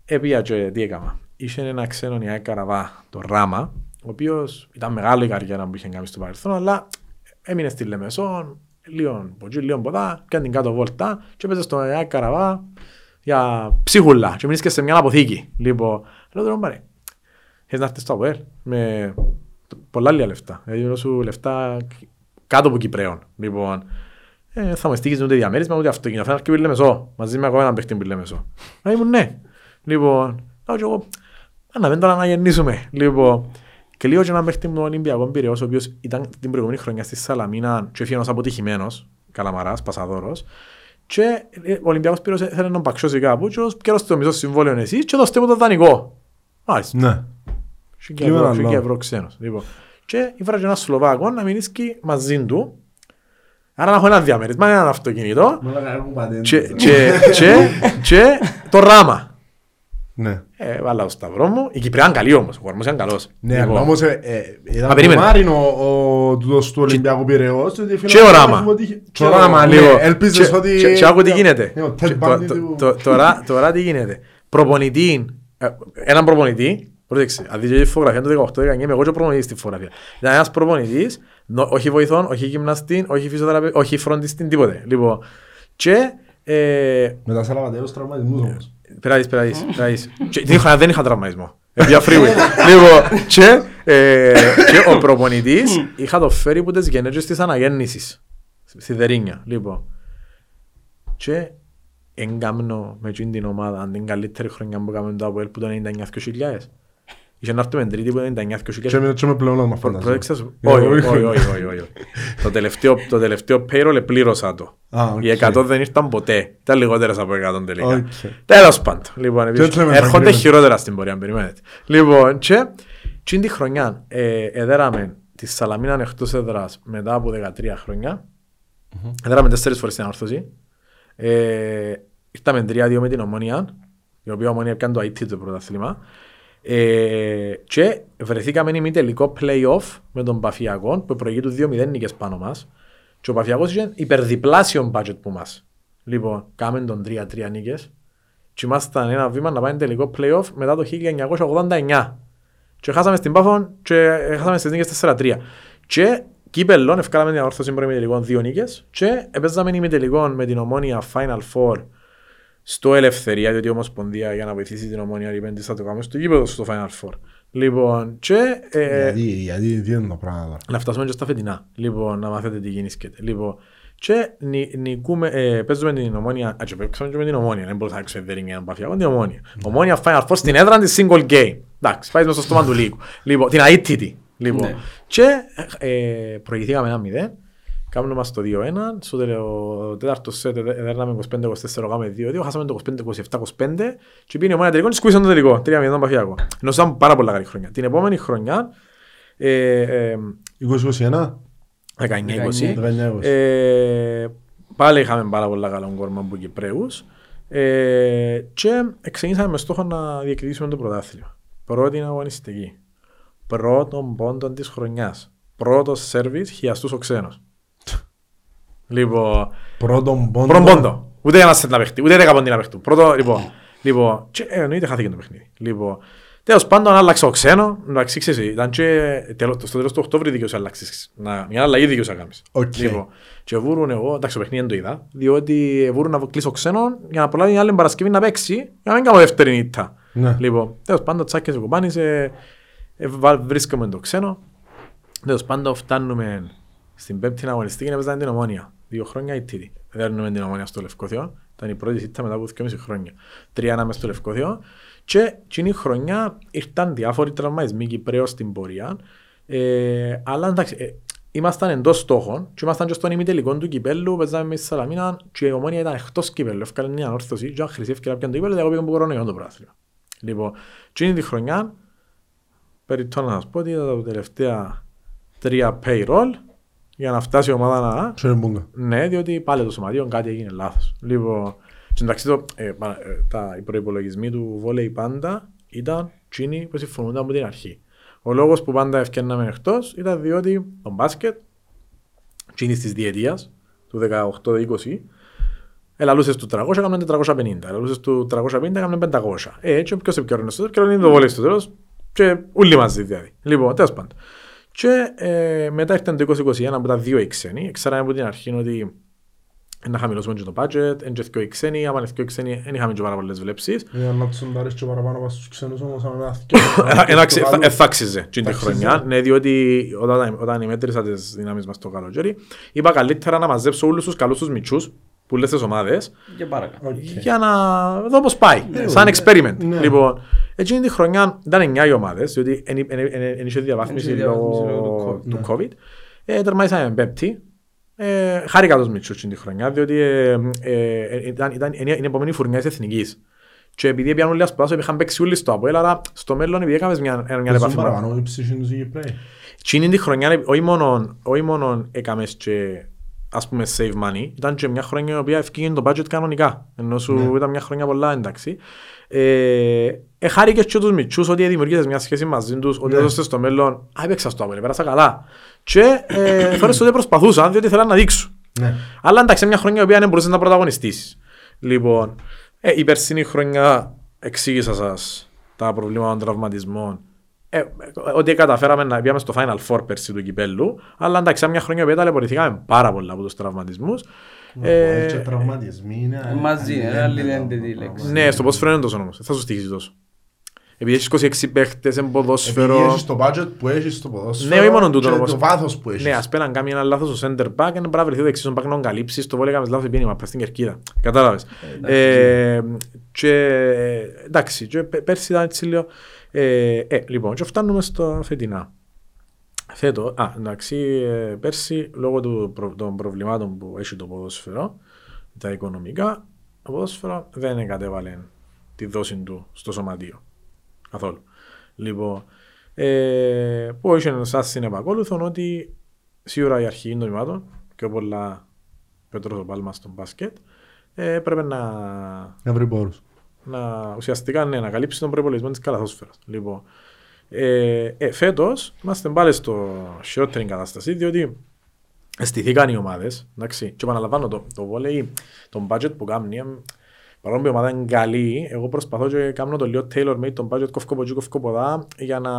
έπια και τι έκανα. Είχε ένα ξένο Νιάη Καραβά, το Ράμα, ο οποίος ήταν μεγάλη η καριέρα που είχε κάνει στο παρελθόν, αλλά έμεινε στη Λεμεσόν, λίγο από εκεί, λίγο από εδώ, κάνει την κάτω βόλτα και έπαιζε στο Νιάη Καραβά για ψίχουλα και μείνεις και σε μια αποθήκη. Λοιπόν, λέω τώρα πάρε, θες να έρθεις στο ΑΠΟΕΛ με πολλά λίγα λεφτά, δηλαδή δίνω σου λεφτά κάτω από Κυπρέων. Λοιπόν, ε, θα με στείλεις ούτε διαμέρισμα ούτε αυτοκίνητο. Φαίνεται και πει Λεμεσό. Μαζί με ακόμα έναν παίχτη που Λεμεσό. Να ήμουν ναι. Λοιπόν, λέω και εγώ, να μην τώρα να γεννήσουμε. Λοιπόν, και λίγο και έναν παίχτη μου τον Ολυμπιακό Πυραιός, ο οποίος ήταν την προηγούμενη χρονιά στη Σαλαμίνα και έφυγε ένας αποτυχημένος, Καλαμαράς, Πασαδόρος. Και ε, ο Ολυμπιακός Πυραιός θέλει να τον παξιώσει κάπου και ως πιέρωσε το μισό συμβόλαιο εσείς και δώστε μου το δανεικό. Μάλιστα. Ναι. Και και Λίγο ευρώ, ένα και και λόγο. ευρώ ξένος. Λοιπόν. Και ήφερα και ένας Σλοβάκο να μείνει μαζί του. Άρα να έχω ένα διαμέρισμα, ένα αυτοκίνητο. Και, και, και, και το ράμα. Ναι. Ε, βάλα το σταυρό μου. Η Κυπριά είναι καλή όμως, ο κορμός είναι καλός. Ναι, Λοιπόν, αλλά όμως ε, ε, ήταν Α, το περίμενε. Μάρινο ο τούτος του Ολυμπιακού Πειραιώς ότι Και οράμα. φαινόταν ότι είχε- Και οράμα, ναι. λίγο. Έλπιζες Και- ότι... και- Και άκου τι γίνεται. Ναι, ο Και Ted το- Bundy το- του- το- τώρα- Τώρα τι γίνεται. Προπονητή, ε, έναν προπονητή, πρόσεξε, αν δείτε τη φωτογραφία του 18-19, είμαι εγώ και ο προπονητής στη φωτογραφία. Ήταν ένας προπονητής, νο- όχι βοηθόν, όχι γυμναστή, όχι φυσιοθεραπευτή, όχι φροντιστή, τίποτε. Λοιπόν, και ε, Μετά σε λαβατέους τραυματισμούς όμως. Περάσεις, περάσεις, περάσεις. Και Την είχα, δεν είχα τραυματισμό. Επία freeway. Λοιπόν, και, ε, και ο προπονητής είχα το φέρει από τις γενέτρες της αναγέννησης. Στη Δερίνια, λοιπόν. Και εγκάμνω με εκείνη την ομάδα αν την καλύτερη χρονιά που έκαμε το ΑΠΟΕΛ που το 99-2000. Είχε να έρθουμε τρίτη που το 99-2000. Και με- και με πλεόνασμα Προ- φαντάζομαι. Πρόσεξα σου. Ε, Όχι, όχι. όχι, όχι, όχι, όχι, όχι. Το τελευταίο- Το τελευταίο payroll επλήρωσα το. Α, οκ. Οι 100 δεν ήρθαν ποτέ. Ήταν λιγότερες από 100 τελικά. Οκ. Τέλος πάντων. Λοιπόν, επίσης, έτσι λέμε, έρχονται agreement. χειρότερα στην πορεία, περιμένετε. Λοιπόν, και την τη χρονιά ε, εδέραμε τη Σαλαμίνα εκτός έδρας μετά από 13 χρόνια. Εδέραμε τέσσερις φορές την Ανόρθωση. Ε, ήρθαμε 3-2 με την Ομόνια, η οποία Ομόνια έκανε το IT το πρωτάθλημα. Ε, και βρεθήκαμε ημί τελικό play-off με τον Παφιακό που προηγεί τους 2-0 νίκες πάνω μας. Και ο Παφιακός είχε υπερδιπλάσιο budget που μας. Λοιπόν, κάμε τον 3-3 νίκες και ήμασταν ένα βήμα να πάει τελικό play-off μετά το 1989. Και χάσαμε στην Πάφον και ε, χάσαμε στις νίκες 4-3. Και κύπελλον, ευκάλαμε την αόρθωση πρώτη τελικών δύο νίκες και έπαιζαμε ημιτελικών με την Ομόνια Final Four στο Ελευθερία, διότι η Ομοσπονδία για να βοηθήσει την Ομόνια είπε της θα το κάνουμε στο γήπεδο στο Final Four. Λοιπόν, και ε, Γιατί, γιατί, τι είναι το πράγμα τώρα. να φτάσουμε και στα φετινά. Λοιπόν, να μάθετε τι γίνεται. Λοιπόν, και νι, νικούμε, ε, παίζουμε την ομόνια, α, και παίξαμε και με την ομόνια, δεν μπορούσα να έξω δεν είναι παφιά, την ομόνια. Ομόνια Final Four στην έδρα της single game. Εντάξει, πάει μέσα στο στόμα του λίγου. Λοιπόν, την αίτητη. Λοιπόν, Ναι. και ε, προηγηθήκαμε ένα μηδέν, κάνουμε μας το 2-1, στο τελε- τέταρτος σετ έδερναμε 25-24, κάνουμε 2-2, χάσαμε το 25-27-25 και πήγαινε η ομόνια τελικό και σκούισαν το τελικό, 3-0 τον Παφιάκο. Ενώ ήταν πάρα πολλά καλή χρονιά. Την επόμενη χρονιά, ε, ε, 20-21. 19-20. 19-20. Ε, πάλι είχαμε πάρα πολλά καλό κόρμα από Κυπρέους ε, και ξεκινήσαμε με στόχο να διεκδικήσουμε το πρωτάθλημα. Πρώτη αγωνιστική. Πρώτον πόντον της χρονιάς. Πρώτος σέρβις χιαστούς ο ξένος. Λοιπόν, Πρώτον πόντο. πρώτον πόντο. Ούτε ένα σετ να παιχτεί, ούτε δέκα πόντοι να παιχτούν. Πρώτο, λοιπόν, λοιπόν, και ε, εννοείται χάθηκε το παιχνίδι. Λοιπόν, τέλος πάντων άλλαξε ο ξένο, εντάξει, ξέρεις, ήταν και τέλος, στο τέλος του Οκτώβρη δικαιούσε αλλάξεις. Να, μια αλλαγή δικαιούσε να κάνεις. Οκ. Λοιπόν, και βούρουν εγώ, εντάξει, το παιχνίδι δεν το είδα, διότι βούρουν να κλείσω ξένο για να προλάβει η άλλη Παρασκευή να παίξει, για να μην κάνω δεύτερη νύχτα. Ναι. Λοιπόν, τέλος πάντων, τσάκες ο κουμπάνης, ε, ε, βα- βρίσκουμε το ξένο. Τέλος πάντων, φτάνουμε στην πέμπτη αγωνιστική και έπαιζαν την ομόνια. Δύο χρόνια η τρίτη. Δέρνουμε την ομόνια στο Λευκοθιό. Ήταν η πρώτη σύντα μετά από 2,5 χρόνια. Τρία ανάμεσα στο Λευκοθιό. Και εκείνη η χρονιά ήρθαν διάφοροι τραυματισμοί Κυπρέως στην πορεία. Ε, αλλά εντάξει, ε, ήμασταν εντός στόχων και ήμασταν και στον ημιτελικό του κυπέλου, παίζαμε με τη Σαλαμίνα και η ομόνια ήταν εκτός κυπέλου. Έφκανε μια ανόρθωση και αν χρυσή ευκαιρία πιάνε το κυπέλο, εγώ πήγαμε που κορονοϊό το πράθλημα. Λοιπόν, εκείνη τη χρονιά, περιττώ να σας πω ότι ήταν τα τελευταία τρία payroll για να φτάσει η ομάδα να... Ξέρε μπούγκα. Ναι, διότι πάλι το σωματείο κάτι έγινε λάθος. Λοιπόν, και εντάξει, το, ε, πα- ε, τα, οι προϋπολογισμοί του βόλεϊ πάντα ήταν εκείνοι που συμφωνούνταν από την αρχή. Ο λόγος που πάντα ευκαιρνάμε εκτός ήταν διότι το μπάσκετ, εκείνης της διετίας, του 18-20, Ελαλούσες του 300, έκαναν 450. Ελαλούσες του 350, έκαναν 500. Ε, έτσι ποιος επικαιρώνει στο τέλος, και το βόλεϊ στο τέλος. Και όλοι μαζί δηλαδή. Λοιπόν, τέλος πάντων. Και ε, μετά ήρθε το 2021 που ήταν δύο οι ξένοι. Ξέραμε από την αρχή ότι να χαμηλώσουμε και το budget, εν και οι ξένοι, άμα είναι δύο οι ξένοι, δεν είχαμε και πάρα πολλές βλέψεις. Για να τσοντάρεις και παραπάνω πας στους ξένους όμως, αν ένα Ένα ξε- θυκιο- θα- Εθάξιζε την τη Εθάξιζε. χρονιά, ναι, διότι όταν, όταν μέτρησα τις δυνάμεις μας το καλοκαίρι, είπα καλύτερα να μαζέψω όλους τους καλούς τους μιτσούς, που λες τις ομάδες, Και παρακάτω. Οκ. για να δω πώς πάει, σαν experiment. ναι. Λοιπόν, εκείνη τη χρονιά ήταν εννιά οι ομάδες, διότι δεν είχε διαβάθμιση Εν είχε λόγω διαβάθμιση λόγω του του COVID. Ε, Τερμάτισαμε πέμπτη. Ε, χάρηκα τους μιτσούς εκείνη τη χρονιά, διότι ε, ε, ήταν, ήταν, είναι η επόμενη φουρνιά της Εθνικής. Και επειδή πιάνουν λίγα σπάσο, είχαν παίξει όλοι στο ΑΠΟΕΛ, άρα στο μέλλον επειδή έκαμε μια, μια Παίζουν επαφή. παραπάνω η ψυχή τους οι Κυπρέοι. Εκείνη τη χρονιά, όχι μόνο, όχι μόνο έκαμες και ας πούμε save money, ήταν και μια χρονιά η οποία ευκήγε το budget κανονικά, ενώ σου Ναι. ήταν μια χρονιά πολλά εντάξει. Ε, ε, χάρηκες και τους μητσούς ότι δημιουργήσες μια σχέση μαζί τους, ότι Ναι. έδωσες στο μέλλον, α, έπαιξα στο Απόλλη, πέρασα καλά. Και ε, φέρες ότι προσπαθούσαν, διότι θέλαν να δείξουν. Ναι. Αλλά εντάξει, μια χρονιά η οποία δεν μπορούσες να πρωταγωνιστήσεις. Λοιπόν, ε, η περσινή χρονιά εξήγησα σας τα προβλήματα των τραυματισμών. Ε, ε, ότι καταφέραμε να πήγαμε στο Final Four πέρσι του κυπέλου, αλλά εντάξει, μια χρονιά που ταλαιπωρηθήκαμε πάρα πολλά από τους τραυματισμούς. Ε, Ε, και τραυματισμοί είναι Μαζί, είναι αλληλένδετα αλληλένδετη πράγματα. λέξη. ναι, στο ποδόσφαιρο είναι τόσο όμως, θα σου στοιχήσει τόσο. Επειδή έχεις 26 παίχτες, εν Επειδή ποδόσφαιρο... έχεις το budget που έχεις στο ποδόσφαιρο Ναι, όχι μόνο τούτο και όμως. το βάθος που έχεις. Ναι, ας πέραν κάνει ένα λάθος στο center back, είναι πρέπει να βρεθεί ο δεξής, back να τον καλύψεις, το βόλιο έκαμες λάθος επίνημα, πας στην κερκίδα. Κατάλαβες. Ε, και, εντάξει, και πε- πέρσι ήταν έτσι λίγο... Ε, ε, λοιπόν, και φτάνουμε στο φετινά. Φέτο, α, εντάξει, ε, πέρσι, λόγω του, προ- των προβλημάτων που έχει το ποδόσφαιρο, τα οικονομικά, το ποδόσφαιρο δεν κατέβαλε τη δόση του στο σωματείο. Καθόλου. Λοιπόν, ε, που είχε σαν συνεπακόλουθον ότι σίγουρα η αρχή των μημάτων και πολλά Πέτρος ο Πάλμας στο μπάσκετ ε, πρέπει να, Να βρει πόρους. Να ουσιαστικά ναι, να καλύψει τον προπολογισμό της καλαθόσφαιρας. Λοιπόν, ε, ε, φέτος είμαστε πάλι στο χειρότερη κατάσταση διότι στηθήκαν οι ομάδες εντάξει, και επαναλαμβάνω το, το βόλεϊ, το budget που κάνει ε, παρόλο που η ομάδα είναι καλή εγώ προσπαθώ και κάνω το λίγο tailor made τον budget κόφκο από εκεί κόφκο από εδώ για να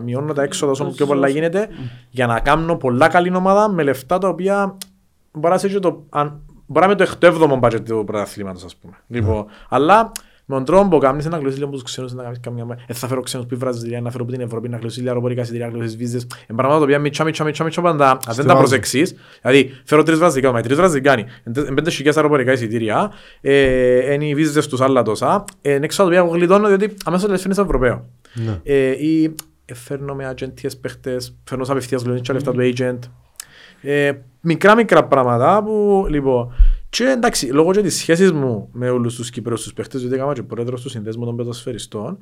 μειώνω τα έξοδα όσο πιο πολλά γίνεται για να κάνω πολλά καλή ομάδα με λεφτά τα οποία μπορεί να είσαι και το, αν, μπορεί να είναι το 7ο budget του πρωταθλήματος ας πούμε. Λοιπόν, αλλά με τον τρόπο που κάνεις να κλείσεις λίγο τους ξένους, να κάνεις καμιά... Ε, θα φέρω ξένους που η Βραζιλία, να φέρω από την Ευρώπη, να κλείσεις αεροπορικά εισιτήρια, να κλείσεις βίζες. Είναι πράγματα τα οποία μητσά, μητσά, μητσά, μητσά πάντα. Αν δεν τα Στιβάζω. προσεξείς, δηλαδή φέρω τρεις Βραζιλικά, μα οι τρεις Βραζιλικάνοι, είναι πέντε χιλιάδες αεροπορικά εισιτήρια, ε, είναι οι βίζες τους άλλα τόσα, ε, είναι έξω από τα οποία εγώ γλιτώνω, διότι αμέσως λες φαίνεσαι Ευρωπαίο. Ναι. Ε, ή ε, φέρνω με αγεντίες παίχτες, φέρνω σε απευθείας λογική λεφτά του agent. Ε, μικρά μικρά πράγματα που λοιπόν και εντάξει, λόγω και της σχέσης μου με όλους τους Κυπρέους τους παίχτες, διότι έκανα και πρόεδρος του συνδέσμου των πεδοσφαιριστών,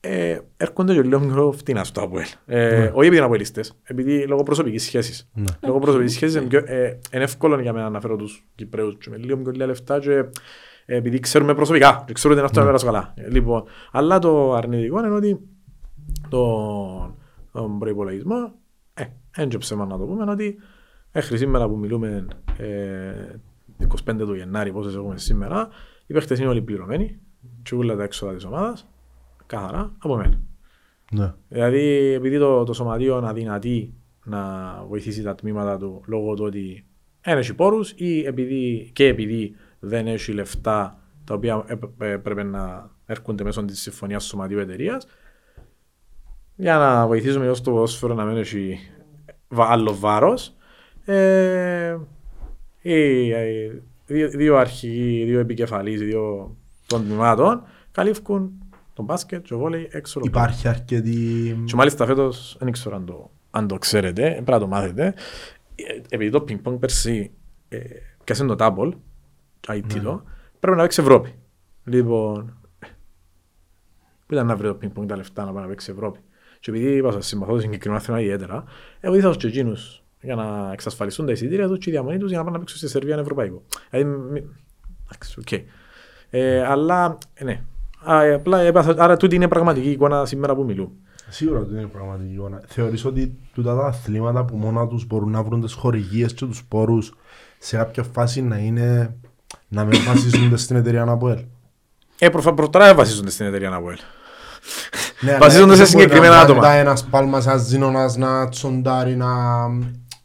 ε, έρχονται και λίγο μικρό φτηνά στο ΑΠΟΕΛ. Ε, Όχι επειδή είναι αποελίστες, επειδή λόγω προσωπικής σχέσης. Ναι. Λόγω προσωπικής σχέσης είναι, πιο, ε, είναι εύκολο για μένα να φέρω τους Κυπρέους και με λίγο πιο λίγα λεφτά και ε, επειδή ξέρουμε προσωπικά και ξέρουμε ότι είναι αυτό να πέρασω καλά. Ε, Λοιπόν, αλλά το αρνητικό είναι ότι τον, τον προϋπολογισμό, ε, δεν και ψέμα να το πούμε, ότι μέχρι σήμερα που μιλούμε ε, 25 του Γενάρη, πόσες έχουμε σήμερα, οι παίχτες είναι όλοι πληρωμένοι και όλα τα έξοδα της ομάδας, καθαρά από μένα. Ναι. Δηλαδή, επειδή το, το σωματείο αδυνατεί να βοηθήσει τα τμήματα του λόγω του ότι δεν έχει πόρους ή επειδή, και επειδή δεν έχει λεφτά τα οποία έπ- ε, πρέπει να έρχονται μέσω της συμφωνίας του σωματείου εταιρείας για να βοηθήσουμε όσο το ποδόσφαιρο να μην έχει βα- άλλο βάρος ε, οι, ε, δύο, δύο αρχηγοί, δύο επικεφαλείς, δύο των τμήματων καλύφουν τον μπάσκετ, το βόλεϊ, έξω από το Υπάρχει αρκετή... και μάλιστα φέτος, δεν ξέρω αν το, αν το ξέρετε, πρέπει να το μάθετε. Ε, Επειδή το ping pong πέρσι ε, πιάσε το double, ήτοι το, πρέπει να παίξει Ευρώπη. Λοιπόν, πού ήταν να βρει το ping pong τα λεφτά να πάει να παίξει Ευρώπη. Και επειδή είπα σας συμπαθώ το συγκεκριμένο θέμα ιδιαίτερα, εγώ ήθελα τους και εκείνους για να εξασφαλιστούν τα εισιτήρια τους και η διαμονή τους για να πάνε να παίξουν στη Σερβία ευρωπαϊκό. Δηλαδή, μη- εντάξει, οκ. Ε, αλλά, ε, ναι. Α, ε, απλά, ε, άρα τούτη είναι πραγματική εικόνα σήμερα που μιλούμε. Σίγουρα ότι είναι πραγματική εικόνα. Θεωρείς ότι τούτα τα αθλήματα που μόνα τους μπορούν να βρουν τις χορηγίες και τους πόρους σε κάποια φάση να είναι να μην βασίζονται στην εταιρεία Αναποέλ. Ε, προφα- προ, τώρα δεν βασίζονται στην εταιρεία Ναβουέλ. Ναι, αλλά Βασίζονται σε δεν μπορεί συγκεκριμένα να άτομα. ζητά ένας πάλμας, ένας Ζήνωνας να τσοντάρει, να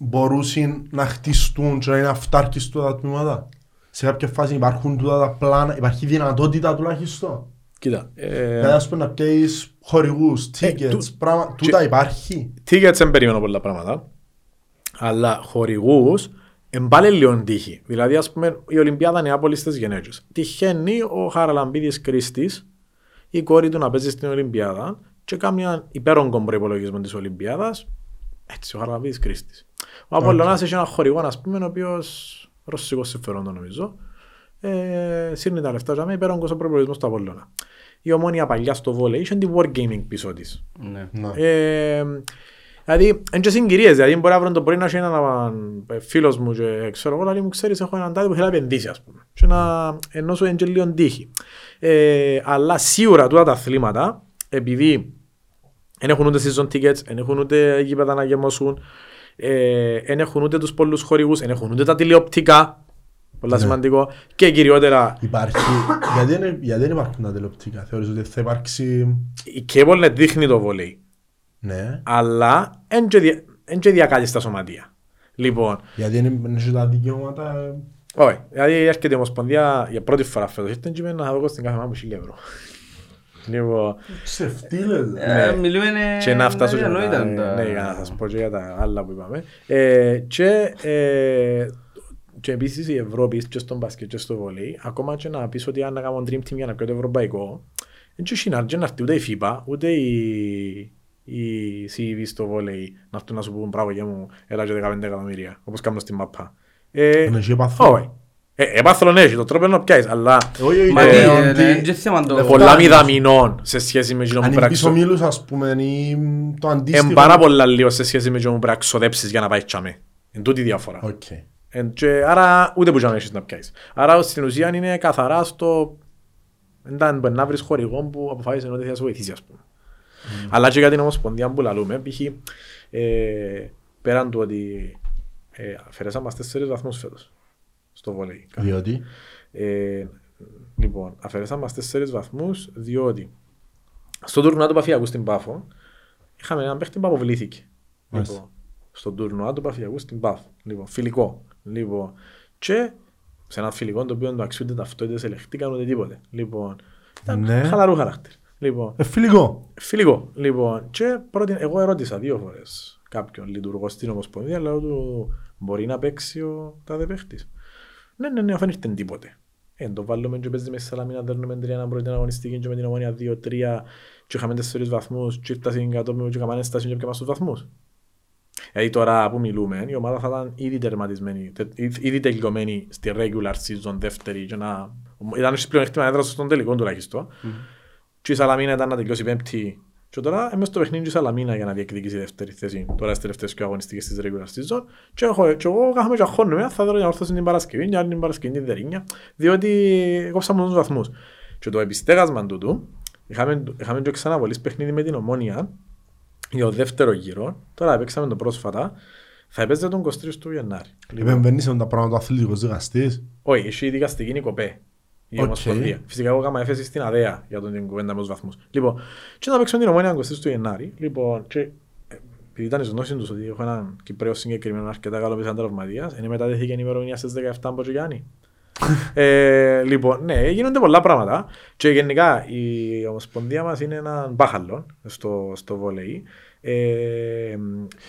μπορούσαν να χτιστούν και να είναι αυτάρκεις τούτα τα τμήματα. Σε κάποια φάση υπάρχουν τούτα τα πλάνα, υπάρχει δυνατότητα τουλάχιστον. Κοίτα. Ε, Δηλαδή ας πούμε να πιέσεις χορηγούς, tickets, του- πράγμα, τούτα υπάρχει. tickets δεν περιμένω πολλά πράγματα. Αλλά χορηγούς εμπάλε λίγο τύχη. Δηλαδή, ας πούμε, η Ολυμπιάδα Νεάπολης στις γενέτζε. Τυχαίνει ο Χαραλαμπίδης Κρίστης, η κόρη του να παίζει στην Ολυμπιάδα και κάνει έναν υπέρογκο προπολογισμό της Ολυμπιάδας. Έτσι, ο Χαραλαμπίδης Κρίστης. Ο Απολλωνάς έχει ένα χορηγό, ας πούμε, ο οποίος ρωσικός συμφερόντο νομίζω. Ε, σύρνει τα λεφτά, για μένα υπέρογκο ο προπολογισμό του Απολλώνα. Η ομόνια παλιά στο βόλεϊ είχε την Wargaming πίσω της. Ναι. Ναι. Ε, Δηλαδή, είναι και συγκυρίες, δηλαδή μπορεί αύριο το πρωί να έχει έναν ε, φίλος μου και ξέρω εγώ, δηλαδή μου ξέρεις έχω έναν τάδι που θέλει να επενδύσει ας πούμε. Και να ενώ σου είναι και λίγο τύχη. Ε, αλλά σίγουρα τούτα τα αθλήματα, επειδή δεν έχουν ούτε season tickets, δεν έχουν ούτε γήπεδα να γεμώσουν, ε, δεν έχουν ούτε τους πολλούς χορηγούς, δεν έχουν ούτε τα τηλεοπτικά, πολλά Ναι. σημαντικό, και κυριότερα Υπάρχει. γιατί, δεν, γιατί δεν υπάρχουν τα τηλεοπτικά; Θεωρείς ότι θα υπάρξει. η cable net δείχνει το βολέι, Ναι. αλλά δεν και δια- εν και διακάλει στα σωματεία. Λοιπόν, Γιατί δεν δεν έχει τα δικαιώματα. ε, όχι, δηλαδή έρχεται η Ομοσπονδία για πρώτη φορά φέτος, ήρθε και με να δω στην κάθε μάμπου 1000 ευρώ. Λοιπόν, Ξεφτύλες. Ε, Μιλούμε και να φτάσω και αδιανόητα μετά, τα- ναι, για να σας πω και για τα άλλα που είπαμε. Ε, και, ε, και επίσης η Ευρώπη και στον μπάσκετ και στο βολέι, ακόμα και να πεις ότι αν να κάνουν dream team για να πιω το ευρωπαϊκό, δεν και να έρθει ούτε η FIBA, ούτε η, η CEV στο βολέι να έρθουν να σου πούν μπράβο για μου, έλα και 15 εκατομμύρια, όπως κάνουν στην μαπά. Ε, Δεν έχει επαθρό. όχι. Ε, επάθρον έχεις, το τρόπο είναι να πιάσεις, αλλά Όχι, όχι, Μα ναι, τι, ε, ότι- ναι, είναι και θέμα το- Ε, πολλά φτάνει. μηδαμινών σε σχέση με εκείνο που Αν πρέπει να πίσω μήλους ας πούμε ή το αντίστοιχο. Εν πάρα πολλά λίγο σε σχέση με εκείνο που πρέπει να ξοδέψεις για να πάει τσάμε. Εν τούτη η διαφορά. Οκ. Εν και, άρα ούτε που τσάμε έχεις να πιάσεις. Άρα στην ουσία είναι καθαρά στο... Δεν μπορεί να βρεις χορηγό που αποφάσισε ότι θα σε βοηθήσει ας πούμε. Αλλά και για την Ομοσπονδία που λαλούμε, π.χ. Ε, πέραν του ότι ε, αφαιρέσαμε μας τέσσερις βαθμούς φέτος στο βόλεϊ. Διότι; Ε, λοιπόν, αφαιρέσαμε μας τέσσερις βαθμούς διότι στο τουρνουά του Παφιακού στην Πάφο είχαμε έναν παίχτη που αποβλήθηκε. Μάλιστα. Λοιπόν, στο τουρνουά του Παφιακού στην Πάφο. Λοιπόν, φιλικό. Λοιπόν, και σε ένα φιλικό το οποίο δεν το αξιούνται ταυτότητες ελεγχτήκαν ούτε τίποτε. Λοιπόν, ήταν Ναι. χαλαρού χαρακτήρα. Λοιπόν, Ε, φιλικό. Φιλικό. Λοιπόν, και πρώτη, εγώ ερώτησα δύο φορές κάποιον λειτουργό στην Ομοσπονδία, λέω του μπορεί να παίξει ο τάδε παίχτης. Ναι, ναι, ναι, αφού δεν ήρθε τίποτε. Ε, το βάλουμε και παίζει με στη Σαλαμίνα, δέρνουμε τρία να πρώτη αγωνιστική και με την Ομόνια 2-3 και είχαμε τέσσερις βαθμούς και ήρθα στην κατόπιν και καμάνε στάση και πιάμε στους βαθμούς. Δηλαδή τώρα που μιλούμε, η ομάδα θα ήταν ήδη τερματισμένη, τε- ήδη ήδη τελειωμένη στη regular season δεύτερη και να... Ήταν στις πλεονεκτήμα έδραση στον τελικό τουλάχιστον. Και η Σαλαμίνα ήταν να τελειώσει πέμπτη. Και τώρα είμαι στο παιχνίδι της Σαλαμίνα για να διεκδικήσει δεύτερη θέση. Τώρα στις τελευταίες και αγωνιστικές της regular season. Και εγώ, και εγώ κάθομαι και αγχώνομαι, θα δω για Ανόρθωση την Παρασκευή, για άλλη την Παρασκευή την Δερύνεια, διότι κόψαμε τους βαθμούς. Και το επιστέγασμα τούτου, είχαμε, είχαμε και ξαναβολής παιχνίδι με την Ομόνια για το δεύτερο γύρο. Τώρα παίξαμε το πρόσφατα. Θα έπαιζε τον 23 του Γενάρη. Λοιπόν, Επεμβαίνεις με τα πράγματα του αθλητικός δικαστής. όχι, έχει δικαστική είναι η ΚΟΠΕ. Η Οκ. Ομοσπονδία. Φυσικά εγώ έκανα έφεση στην ΑΔΕΑ για τον την κουβέντα με τους βαθμούς. Λοιπόν, και να παίξουμε την Ομόνια 23 του Γενάρη. Λοιπόν, και ε, επειδή ήταν η γνώση τους ότι έχω έναν Κυπρέο συγκεκριμένο αρκετά καλό πίσω τραυματίας, είναι μεταδέθηκε η ημερομηνία στις 17 από το Γιάννη. ε, λοιπόν, ναι, γίνονται πολλά πράγματα και γενικά η Ομοσπονδία μας είναι ένα μπάχαλο στο, στο βολεϊ. Ε,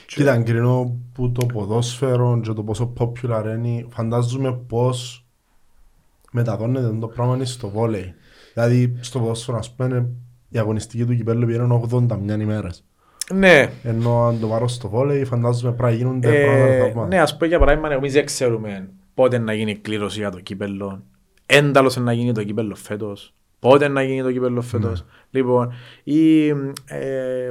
και- Κοίτα, κρίνω που το ποδόσφαιρο και το πόσο popular είναι, φαντάζομαι πώς μεταδώνεται το πράγμα είναι στο βόλεϊ. Δηλαδή, στο ποδόσφαιρο, ας πούμε, η αγωνιστική του κυπέλλου πήγαινε 81 ημέρες. ναι, Ενώ αν το πάρω στο βόλεϊ, φαντάζομαι πρέπει να γίνονται πράγματα Ε, θαυμάσια. ναι, ας πω για παράδειγμα, εμείς δεν ξέρουμε πότε να γίνει η κλήρωση για το κύπελλο. Ένταλος να γίνει το κύπελλο φέτος. Πότε να γίνει το κύπελλο φέτος. Λοιπόν, η, ε,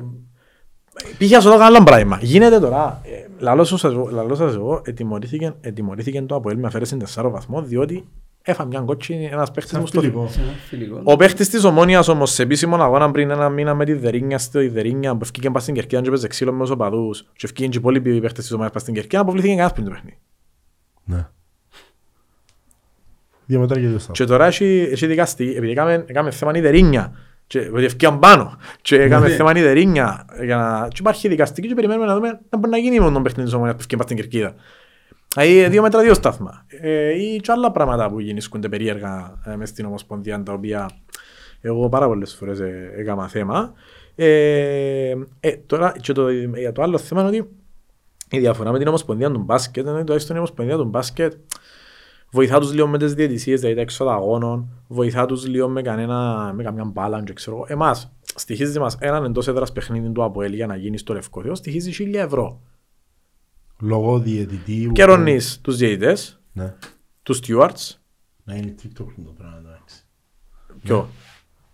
πήγα σε εδώ άλλο πράγμα. Γίνεται τώρα, ε, λαλό σας, εγώ- λαλό σας εγώ, ετιμωρήθηκε, ετιμωρήθηκε το Αποέλ με αφαίρεση 4 βαθμό, διότι έφα μια κότσινη ένας παίχτης Σαν μου στο φιλικό. Σε ένα φιλικό. ο παίχτης της Ομόνιας όμως σε επίσημο αγώνα πριν ένα μήνα με τη Δερίνια στη Δερίνια που ευκήκε πας στην Κερκίδα και παίζε ξύλο με τους οπαδούς και ευκήκε και οι υπόλοιποι παίχτες της Ομόνιας πας στην Κερκίδα αποβλήθηκε κανένας πριν το παιχνίδι. Ναι. Δύο μέτρα και δύο στάδια. Και τώρα έχει, έχει δικαστεί, επειδή έκαμε, έκαμε θέμα η Δερίνια και ότι ευκήκαν πάνω και έκαμε Ναι. θέμα η Δερίνια για να... και υπάρχει δικαστική και περιμένουμε να δούμε να μπορεί να γίνει μόνο τον παιχνίδι της Ομόνιας που ευκήκε πας στην Κερκίδα. Δηλαδή δύο μέτρα δύο στάθμα. Ε, ή και άλλα πράγματα που γίνονται περίεργα ε, μες στην Ομοσπονδία τα οποία εγώ πάρα πολλές φορές ε, έκανα θέμα. Ε, ε, τώρα και το, για το άλλο θέμα είναι ότι η διαφορά με την Ομοσπονδία του μπάσκετ είναι ότι τουλάχιστον η Ομοσπονδία του μπάσκετ βοηθά τους λίγο με τις διαιτησίες, δηλαδή τα έξοδα αγώνων, βοηθά τους λίγο με, κανένα, με καμιά μπάλα και ξέρω εγώ. Εμάς, στοιχίζει μας έναν εντός έδρας παιχνίδι του ΑΠΟΕΛ για να γίνεις στο Λευκοδίο, στοιχίζει 1000 ευρώ. Λόγω διαιτητή. Καιρονείς τους διαιτητές, Ναι. τους stewards, Να είναι TikTok το πράγμα, εντάξει. ποιο;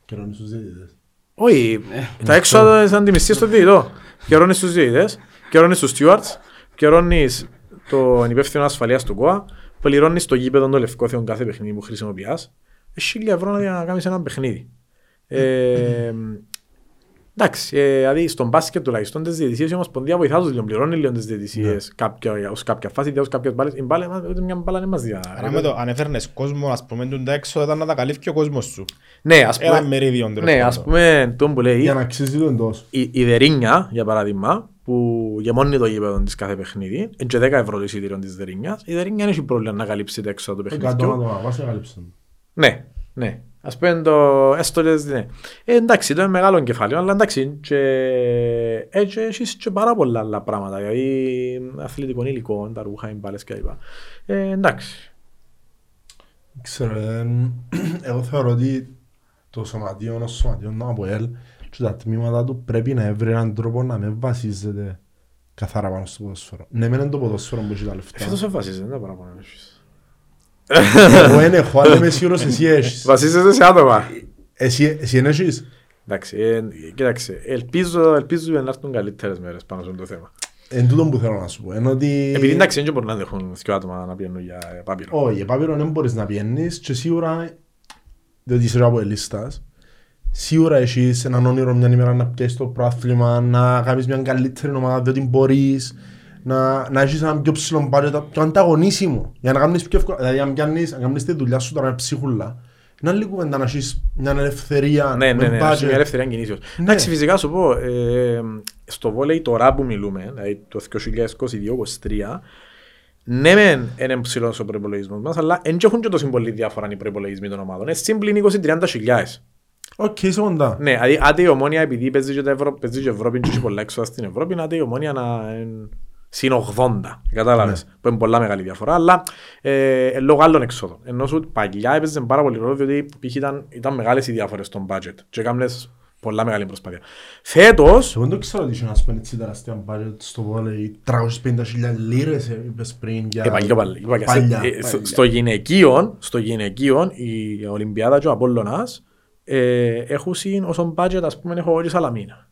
Καιρονείς τους διαιτητές. Όχι, τα έξοδα σαν τη μισή στο διαιτητό. Καιρώνεις τους διαιτητές Πιερώνεις τους stewards, πιερώνεις τον υπεύθυνο ασφαλείας του ΚΟΑ, πληρώνεις το γήπεδο το λευκό θεόν κάθε παιχνίδι που χρησιμοποιάς. Έχει χίλια ευρώ να κάνεις ένα παιχνίδι. Ε, εντάξει, ε, δηλαδή στον μπάσκετ τουλάχιστον τις διαιτησίες η Ομοσπονδία βοηθάς τους λίγο, πληρώνει λίγο τις διαιτησίες κάποια, ως κάποια φάση, ως κάποιες μπάλες. Η μπάλα, μας- ούτε μια μπάλα δεν μας διά. Άρα με το αν έφερνες κόσμο, ας πούμε, τούν τα έξω ήταν να τα καλύφει ο κόσμος σου. Ναι, ας Ένα πούμε, μερίδιο τέλος ναι, πάντων. ας πούμε, τον που λέει, Για να αξίζει το εντός. η, η Δερίνια, για παράδειγμα, που γεμώνει το γήπεδο της κάθε παιχνίδι, είναι και 10 ευρώ το εισιτήριο της Δερίνιας, η Δερίνια δεν έχει πρόβλημα να καλύψει τα έξω του Εκατό παιχνιδιού. άτομα, πας εγκαλύψαν. Ναι, ναι. Ας πούμε το έστω λες, ναι. Ε, εντάξει, το είναι μεγάλο κεφάλαιο, αλλά εντάξει, και έτσι έχεις και πάρα πολλά άλλα πράγματα, δηλαδή αθλητικό υλικό, τα ρούχα, οι μπάλες κλπ. Ε, εντάξει. Ξέρω, ε, εγώ θεωρώ ότι το σωματείο ως σωματείο του ΑΠΟΕΛ και τα τμήματα του πρέπει να βρει έναν τρόπο να μην βασίζεται καθαρά πάνω στο ποδόσφαιρο. Ναι, μεν είναι το ποδόσφαιρο που έχει τα λεφτά. Φέτος δεν βασίζεται, δεν τα παραπάνω έχεις. Εγώ δεν έχω, αλλά είμαι σίγουρος εσύ έχεις. Βασίζεται σε άτομα. Εσύ εσύ δεν έχεις; Εντάξει, ε, κοίταξε, ελπίζω, ελπίζω να έρθουν καλύτερες μέρες πάνω σε αυτό το θέμα. Εν τούτο που θέλω να σου πω. Είναι ότι... Επειδή εντάξει, δεν μπορούν να δεχούν δύο άτομα να πιένουν για πάπυρο. Όχι, επάπειρο δεν μπορείς να πιένεις και σίγουρα, διότι είσαι από ελίστας, σίγουρα έχεις έναν όνειρο μια ημέρα να πιέσεις το πρόθλημα, να κάνεις μια καλύτερη ομάδα, διότι μπορείς, να, να έχεις ένα πιο ψηλό budget, πιο ανταγωνίσιμο, για να κάνεις πιο εύκολα, δηλαδή αν πιάνεις, αν κάνεις τη δουλειά σου τώρα με ψίχουλα, είναι άλλη κουβέντα να έχεις μια ελευθερία Ναι, ναι, με ναι, σε μια budget. ελευθερία κινήσεως. Ναι. Εντάξει, φυσικά σου πω, ε, στο βόλεϊ τώρα που μιλούμε, δηλαδή το 2022-2023, ναι μεν είναι ψηλός ο προϋπολογισμός μας, αλλά δεν έχουν και τόσο πολύ διάφορα οι προϋπολογισμοί των ομάδων. Είναι συν πλην 20-30 χιλιάες. Οκ, είσαι κοντά. Ναι, δηλαδή άντε η Ομόνια επειδή παίζει και, τα Ευρω... παίζει και Ευρώπη και έχει πολλά έξοδα στην Ευρώπη, άντε η Ομόνια να είναι συν 80, κατάλαβες, που είναι πολλά μεγάλη διαφορά, αλλά ε, ε, λόγω άλλων εξόδων. Ενώ σου παλιά έπαιζε πάρα πολύ ρόλο, διότι π.χ. ήταν, ήταν μεγάλες οι διαφορές στον budget και έκανες πολλά μεγάλη προσπάθεια. Φέτος, Εγώ δεν ξέρω ότι είχε να σπένει έτσι τεράστια budget στο βόλεϊ, 350.000 λίρες ε, είπες πριν για... ε, παλιά, παλιά, παλιά, Παλιά, ε, παλιά. στο- στο γυναικείο, στο γυναικείο, η Ολυμπιάδα και ο Απόλλωνας ε, έχουν συν όσον budget, ας πούμε, έχω εγώ και Σαλαμίνα.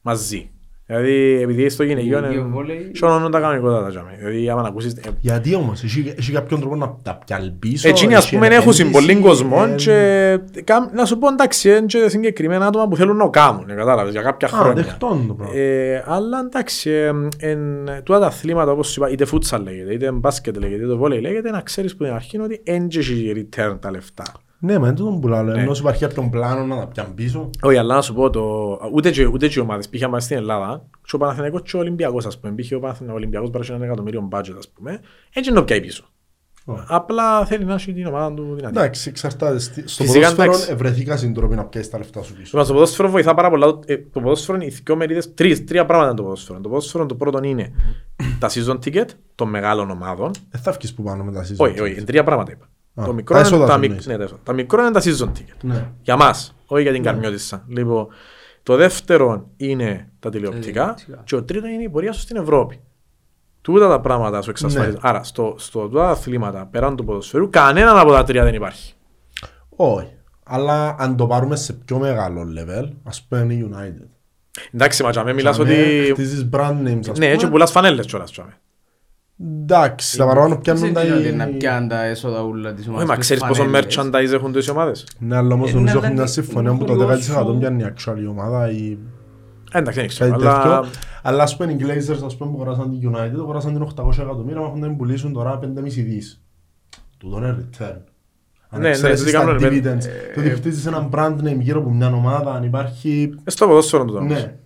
Μαζί. Δηλαδή, επειδή στο γυναικείο Γυναικείο είναι... βόλεϊ. Σώνουν τα κανονικότατα. τζάμε. Δηλαδή, άμα να ακούσεις... ε, Γιατί όμως, έχει, έχει κάποιον τρόπο να τα πιάλει πίσω. Εκείνοι ας έχει πούμε έχουν επένδυση, πολύ κόσμο ε, και κάμ- να σου πω εντάξει είναι και συγκεκριμένα άτομα που θέλουν να κάνουν, κατάλαβες, για κάποια Α, χρόνια. δεχτών το πράγμα. Ε, αλλά εντάξει, ε, εν, τούτα τα αθλήματα όπως σου είπα, είτε φούτσαλ λέγεται, είτε μπάσκετ λέγεται, είτε βόλεϊ λέγεται, να ξέρεις που την αρχή είναι ότι δεν έχει return τα λεφτά. Ναι, μα είναι τούτο που λέω, Ναι. ενώ σου υπάρχει κάποιον πλάνο να τα πιάνει πίσω. Όχι, αλλά να σου πω το. Ούτε και, ούτε και οι ομάδες. Πήγαμε μας στην Ελλάδα, και ο Παναθηναϊκός και ο Ολυμπιακός, ας πούμε. Πήγε ο Παναθηναϊκός, ο Ολυμπιακός πάρει ένα εκατομμύριο budget, ας πούμε. Έτσι είναι το πιάει πίσω. Ωραία. Απλά θέλει να έχει την ομάδα του δυνατή. Εντάξει, εξαρτάται. Στη- Στο Φυσικά, ποδόσφαιρο εντάξει. ευρεθήκα συντροπή να πιάσεις τα λεφτά σου πίσω. Λοιπόν, στο ποδόσφαιρο βοηθά πάρα πολλά. Το- ε, Το ποδόσφαιρο είναι οι δυο μερίδες, τρεις, τρία πράγματα είναι το ποδόσφαιρο. Το ποδόσφαιρο το πρώτο είναι τα season ticket των μεγάλων ομάδων. Δεν θα βγεις που πάνω με τα season Όχι, tickets. όχι, είναι τρία πράγματα είπα. Α, Το τα μικρό είναι έσοδα τα, σου μικ- εννοείς. ναι, τα έσοδα. τα μικρό είναι τα season ticket. Ναι. Για μας, όχι για την Καρμιώτισσα. Λοιπόν, το δεύτερο είναι τα τηλεοπτικά τηλεοπτικά. και το τρίτο είναι η πορεία σου στην Ευρώπη. Τούτα τα πράγματα σου εξασφαλίζουν. Ναι. Άρα, στο, στο τούτα αθλήματα πέραν του ποδοσφαίρου, κανέναν από τα τρία δεν υπάρχει. Όχι. Αλλά αν το πάρουμε σε πιο μεγάλο level, ας πούμε η United. Εντάξει, μα με μιλάς Τζαμέ, ότι... Χτίζεις brand names, ας Ναι, έτσι πούμε. πουλάς φανέλες κιόλας. τζάμε. Εντάξει, τα παραπάνω πιάνουν τα... Δεν είναι ότι να πιάνουν τα έσοδα ούλα της Όχι, ομάδας. μα τις ξέρεις πόσο φανέλες. merchandise έχουν τις ομάδες; Ναι, αλλά όμως Ε, νομίζω ναι, έχουν αλλά μια συμφωνία που το είναι 10% σου. πιάνει η actual η ομάδα ή Ε, Εντάξει, δεν ξέρω, κάτι αλλά... τέτοιο. Αλλά ας πούμε οι Glazers ας πούμε που αγοράσαν την United, αγοράσαν την 800 εκατομμύρια, μα έχουν να την πουλήσουν τώρα 5,5 δις. Τούτο είναι return. Αν Ναι, ναι, εξαιρέσεις τούτοι τα κάνουν dividends, επένδυση. το ότι χτίζεις ένα brand name γύρω από μια ομάδα, αν υπάρχει... Ε, Στο ποδόσφαιρο του όμως. Ναι.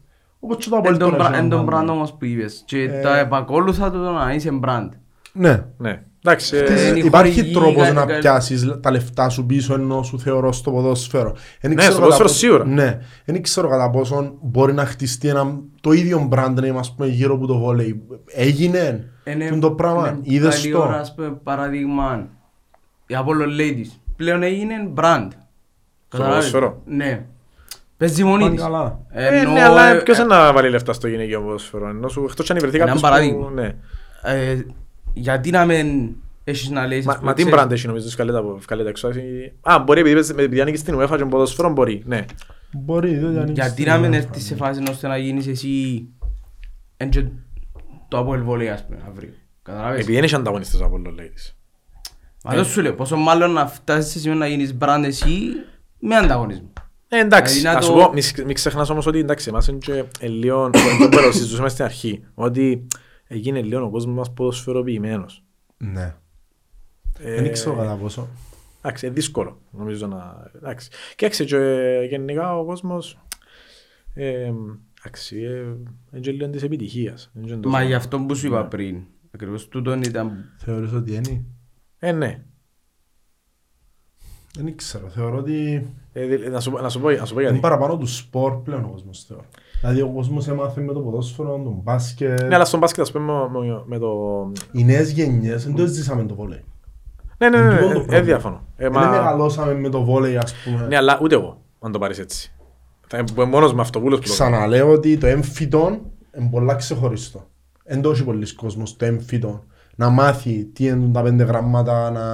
Όπως και το Εν Απόλλη τον τώρα μπρα- έχει εν τον ένα brand brand name. όμως που είπες. Και Ε, τα επακόλουθα του το να είσαι brand. Ναι. Ναι. Εντάξει, ε, Χτίζεις- είναι η Υπάρχει χορηγή, τρόπος κάτι- να κάτι- πιάσεις τα λεφτά σου πίσω ενώ σου θεωρώ στο ποδόσφαιρο. Εν Ναι, ξέρω στο κατά ποδόσφαιρο πόσο- σίγουρα. Ναι. Δεν ξέρω κατά πόσο μπορεί να χτιστεί ένα, το ίδιο brand name ας πούμε γύρω από το βόλεϊ. Έγινε; Είναι- αυτό το πράγμα; είναι Είδες καλή το; ώρα, ας πούμε, παράδειγμα, η Apollo Ladies. Πλέον έγινε brand. Καταλάβες; ποδόσφαιρο; Ναι. Παίζει μόνη Πάνε της. καλά. Ε, Ενώ, ναι, αλλά ε, ποιος είναι να βάλει λεφτά στο γυναικείο ποδόσφαιρο; Ενώ σου, εκτός αν βρεθεί Ένα κάποιος που... παράδειγμα. Ναι. ε, Γιατί να μην έχεις να λέεις... Μα, ας πούμε, μα τι ξέρεις, μπραντ έχει νομίζω βγάλει τα βγάλει τα έξω. έχει- Α, μπορεί επειδή, παίζει- επειδή ανήκεις στην UEFA και ποδόσφαιρο μπορεί. Ναι. Μπορεί, δεν ανοίξεις Γιατί την να μην ώρα. έρθεις σε φάση ώστε να γίνεις εσύ Εν και το Αποέλ Βολέι ας πούμε αύριο. Καταλάβες; Επειδή δεν έχει ανταγωνιστές από όλο λέει της. Μα δεν σου λέω, πόσο μάλλον να φτάσεις σε σημείο να γίνεις brand εσύ με ανταγωνισμό. Ε, εντάξει, Δηλαδή, να να σου το- πω, μη, μη ξεχνάς όμως ότι εντάξει, εμάς είναι και ε, λίγο, το που συζητούσαμε στην αρχή, ότι έγινε λίγο ο κόσμος μας ποδοσφαιροποιημένος. Ναι. Ε, Δεν ξέρω κατά πόσο. Εντάξει, είναι δύσκολο νομίζω να... Εντάξει. Και έξι και ε, γενικά ο κόσμος... Ε, εντάξει, ε, είναι και λίγο της επιτυχίας. Είναι και τόσο- Μα γι' αυτό που σου είπα πριν, ακριβώς τούτον ήταν Θεωρείς ότι είναι; Ε, ναι. Δεν ξέρω. Θεωρώ ότι Ε, δη- να, σου, πω- να, σου πω, να σου πω είναι γιατί. παραπάνω του σπορ πλέον ο κόσμος θεωρώ. Δηλαδή ο κόσμος έμαθε με το ποδόσφαιρο, τον μπάσκετ. Ναι, αλλά στον μπάσκετ ας πούμε με- με- με το... Οι νέες γενιές δεν το ζήσαμε το βόλεϊ. Ναι, ναι, Είναι ναι, τούτο το ναι, πρόβλημα. ε, διαφωνώ. Ε, Δεν μα- μεγαλώσαμε με το βόλεϊ ας πούμε. Ναι, αλλά ούτε εγώ, αν το πάρεις έτσι. Θα είμαι μόνος με αυτοβούλος που το κάνω. Ξαναλέω ότι το έμφυτο είναι πολλά ξεχωριστό. Εν το έχει πολλοί κόσμος το έμφυτο. Να μάθει τι είναι τα πέντε γραμμάτα, να,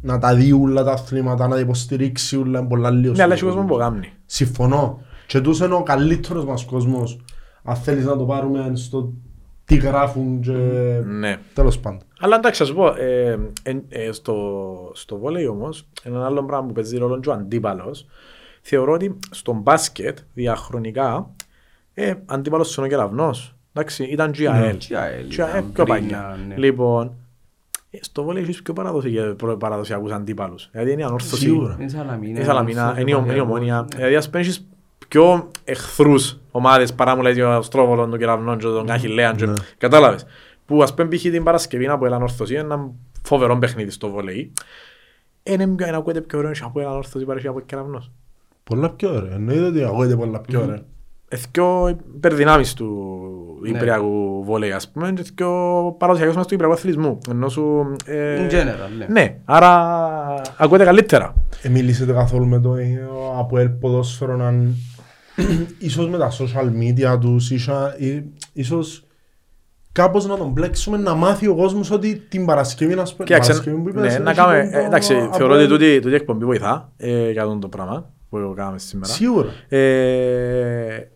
να τα δει όλα τα αθλήματα, να τα υποστηρίξει όλα, είναι πολλά λίγο. Ναι, αλλά έχει κόσμο που κάνει. Συμφωνώ. Και τους είναι ο καλύτερος μας κόσμος. Αν θέλεις να το πάρουμε στο τι γράφουν και... Ναι. Τέλος πάντων. Αλλά εντάξει, θα σου πω, ε, ε, ε, στο, στο βόλεϊ όμως, ένα άλλο πράγμα που παίζει ρόλο και ο αντίπαλος, θεωρώ ότι στο μπάσκετ διαχρονικά, ε, αντίπαλος είναι ο Κεραυνός. Εντάξει, ήταν GIL. GIL, GIL, ήταν πιο πριν, παλιά. ναι. Λοιπόν, ε, στο βόλεϊ έχεις πιο παραδοσιακ- προ- παραδοσιακούς αντίπαλους. Δηλαδή είναι η ανόρθωση. Σίγουρα. Είναι Σαλαμίνα. Η Σαλαμίνα, Ορθός, είναι η Ομ- είναι η Ολυμπιακός, ομόνια. ναι. Δηλαδή ας πούμε έχεις πιο εχθρούς ομάδες παρά μου λέει ο Στρόβολον, τον Κεραυνόν και τον Καχιλέαν. και- Ναι. Κατάλαβες. Που ας πούμε π.χ. την Παρασκευή από έναν ορθωσία είναι ένα φοβερό παιχνίδι στο βολεϊ. Είναι πιο- να ακούγεται πιο ωραίο από έναν ορθωσία παρέχει από Κεραυνός. Πολλά πιο ωραία. Εννοείται ότι ακούγεται πολλά πιο ωραία. Εθκιο υπερδυνάμεις του Ναι. Ιππριακού βολεϊ ας πούμε και εθκιο παραδοσιακός μας του Ιππριακού αθλητισμού. Ενώ σου... ε, In general, ναι. Ναι, άρα ακούγεται καλύτερα. Ε, μιλήσετε καθόλου με το ε, από ελ ποδόσφαιρο αν ίσως με τα social media τους ίσα, ή, ίσως κάπως να τον μπλέξουμε να μάθει ο κόσμος ότι την Παρασκευή να σπέρνει. Κοίταξε, Παρασκευή που είπες, ναι, έχει να κάνουμε, το- ε, εντάξει, από θεωρώ ότι ελ. τούτη, τούτη εκπομπή βοηθά ε, για αυτό το πράγμα που κάναμε σήμερα. Σίγουρα. Ε,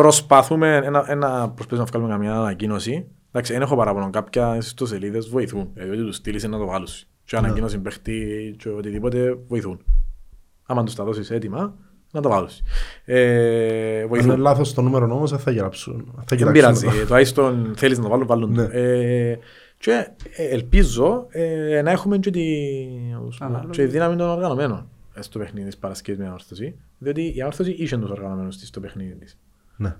προσπαθούμε ένα, ένα, προσπαθούμε να βγάλουμε καμιά ανακοίνωση. Εντάξει, δεν έχω παράπονο. Κάποια ιστοσελίδες βοηθούν. Δηλαδή ότι τους στείλεις να το βάλουν. Και Ναι. ανακοίνωση παίχτη και οτιδήποτε βοηθούν. Άμα τους τα δώσεις έτοιμα, να το βάλουν. Ε, Αν είναι βοηθούν. λάθος το νούμερο όμως δεν θα γράψουν. Θα Δεν κοιτάξουν πειράζει. το. Τουλάχιστον θέλεις να το βάλουν, βάλουν. το. Ναι. Ε, και ε, ελπίζω ε, να έχουμε και τη, Ανάλογα. και τη δύναμη των οργανωμένων ε, στο παιχνίδι της Παρασκευής με την Ανόρθωση. Διότι η Ανόρθωση είχε τους οργανωμένους της στο παιχνίδι της. Ναι.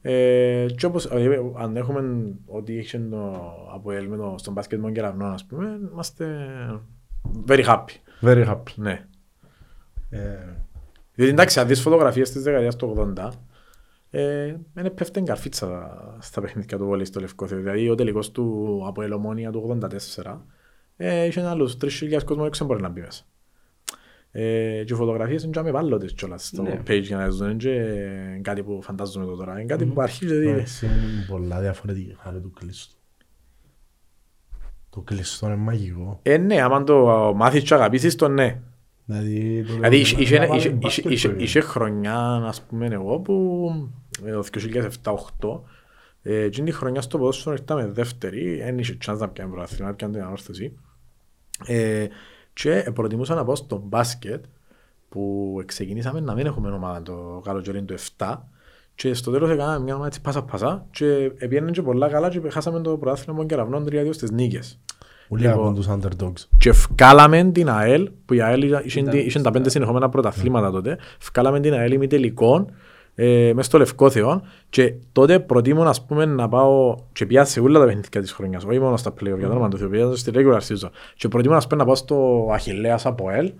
Ε, και όπως, ε, αν έχουμε ότι είχε το Αποέλ με το, στον μπάσκετ με τον Κεραυνό, ας πούμε, είμαστε very happy. Very happy. Ναι. Ε, Διότι εντάξει, αν δεις φωτογραφίες της δεκαετίας του 80, ε, είναι πέφτει καρφίτσα στα παιχνίδια του βόλεϊ στο Λευκό Θεό. Δηλαδή ο τελικός του από Ελομόνια του 84 ε, είχε άλλους 3.000 κόσμο έξω μπορεί να μπει μέσα. Ε, και οι φωτογραφίες είναι και αμεβάλλοντες κιόλας στο Ναι. page για να δουν και ε, κάτι που φαντάζομαι το τώρα. Είναι κάτι που αρχίζει δηλαδή, εντάξει, είναι πολλά διαφορετικά χάρη του κλειστού. Το κλειστό είναι μαγικό. Ε, ναι, άμα το μάθεις και αγαπήσεις το ναι. Δηλαδή, το- Δηλαδή είχε- είχε- να βάλει είχε- μπάσκετ είχε- είχε- το είχε χρονιά, ας πούμε, εγώ που ε, το 2007-2008 ε, εκείνη τη χρονιά στο ποδόσφαιρο ήρθαμε δεύτερη, δεν είχε chance να πιάνε πρωτάθλημα, πιάνε την ανόρθωση. Ε, και προτιμούσα να πάω στο μπάσκετ που ξεκινήσαμε να μην έχουμε ομάδα το καλοκαίρι του 7 και στο τέλος έκαναμε μια ομάδα έτσι πάσα πάσα και πήγαινε και πολλά καλά και χάσαμε το πρωτάθλημα των κεραυνών 3-2 στις νίκες. Ούλοι Λοιπόν, από τους underdogs. και φκάλαμε την ΑΕΛ, που η ΑΕΛ είχε- είχε Ήταν είχε τα στα- πέντε συνεχόμενα πρωταθλήματα τότε, φκάλαμε την ΑΕΛ ημιτελικών ε, μες στο Λευκόθεο και τότε προτίμω ας πούμε να πάω και πια σε όλα τα παιχνίδια της χρονιάς, όχι μόνο στα play-off, για το όνομα του Θεού, επία στη regular season και προτίμω ας πούμε να πάω στο Αχιλλέας ΑΠΟΕΛ,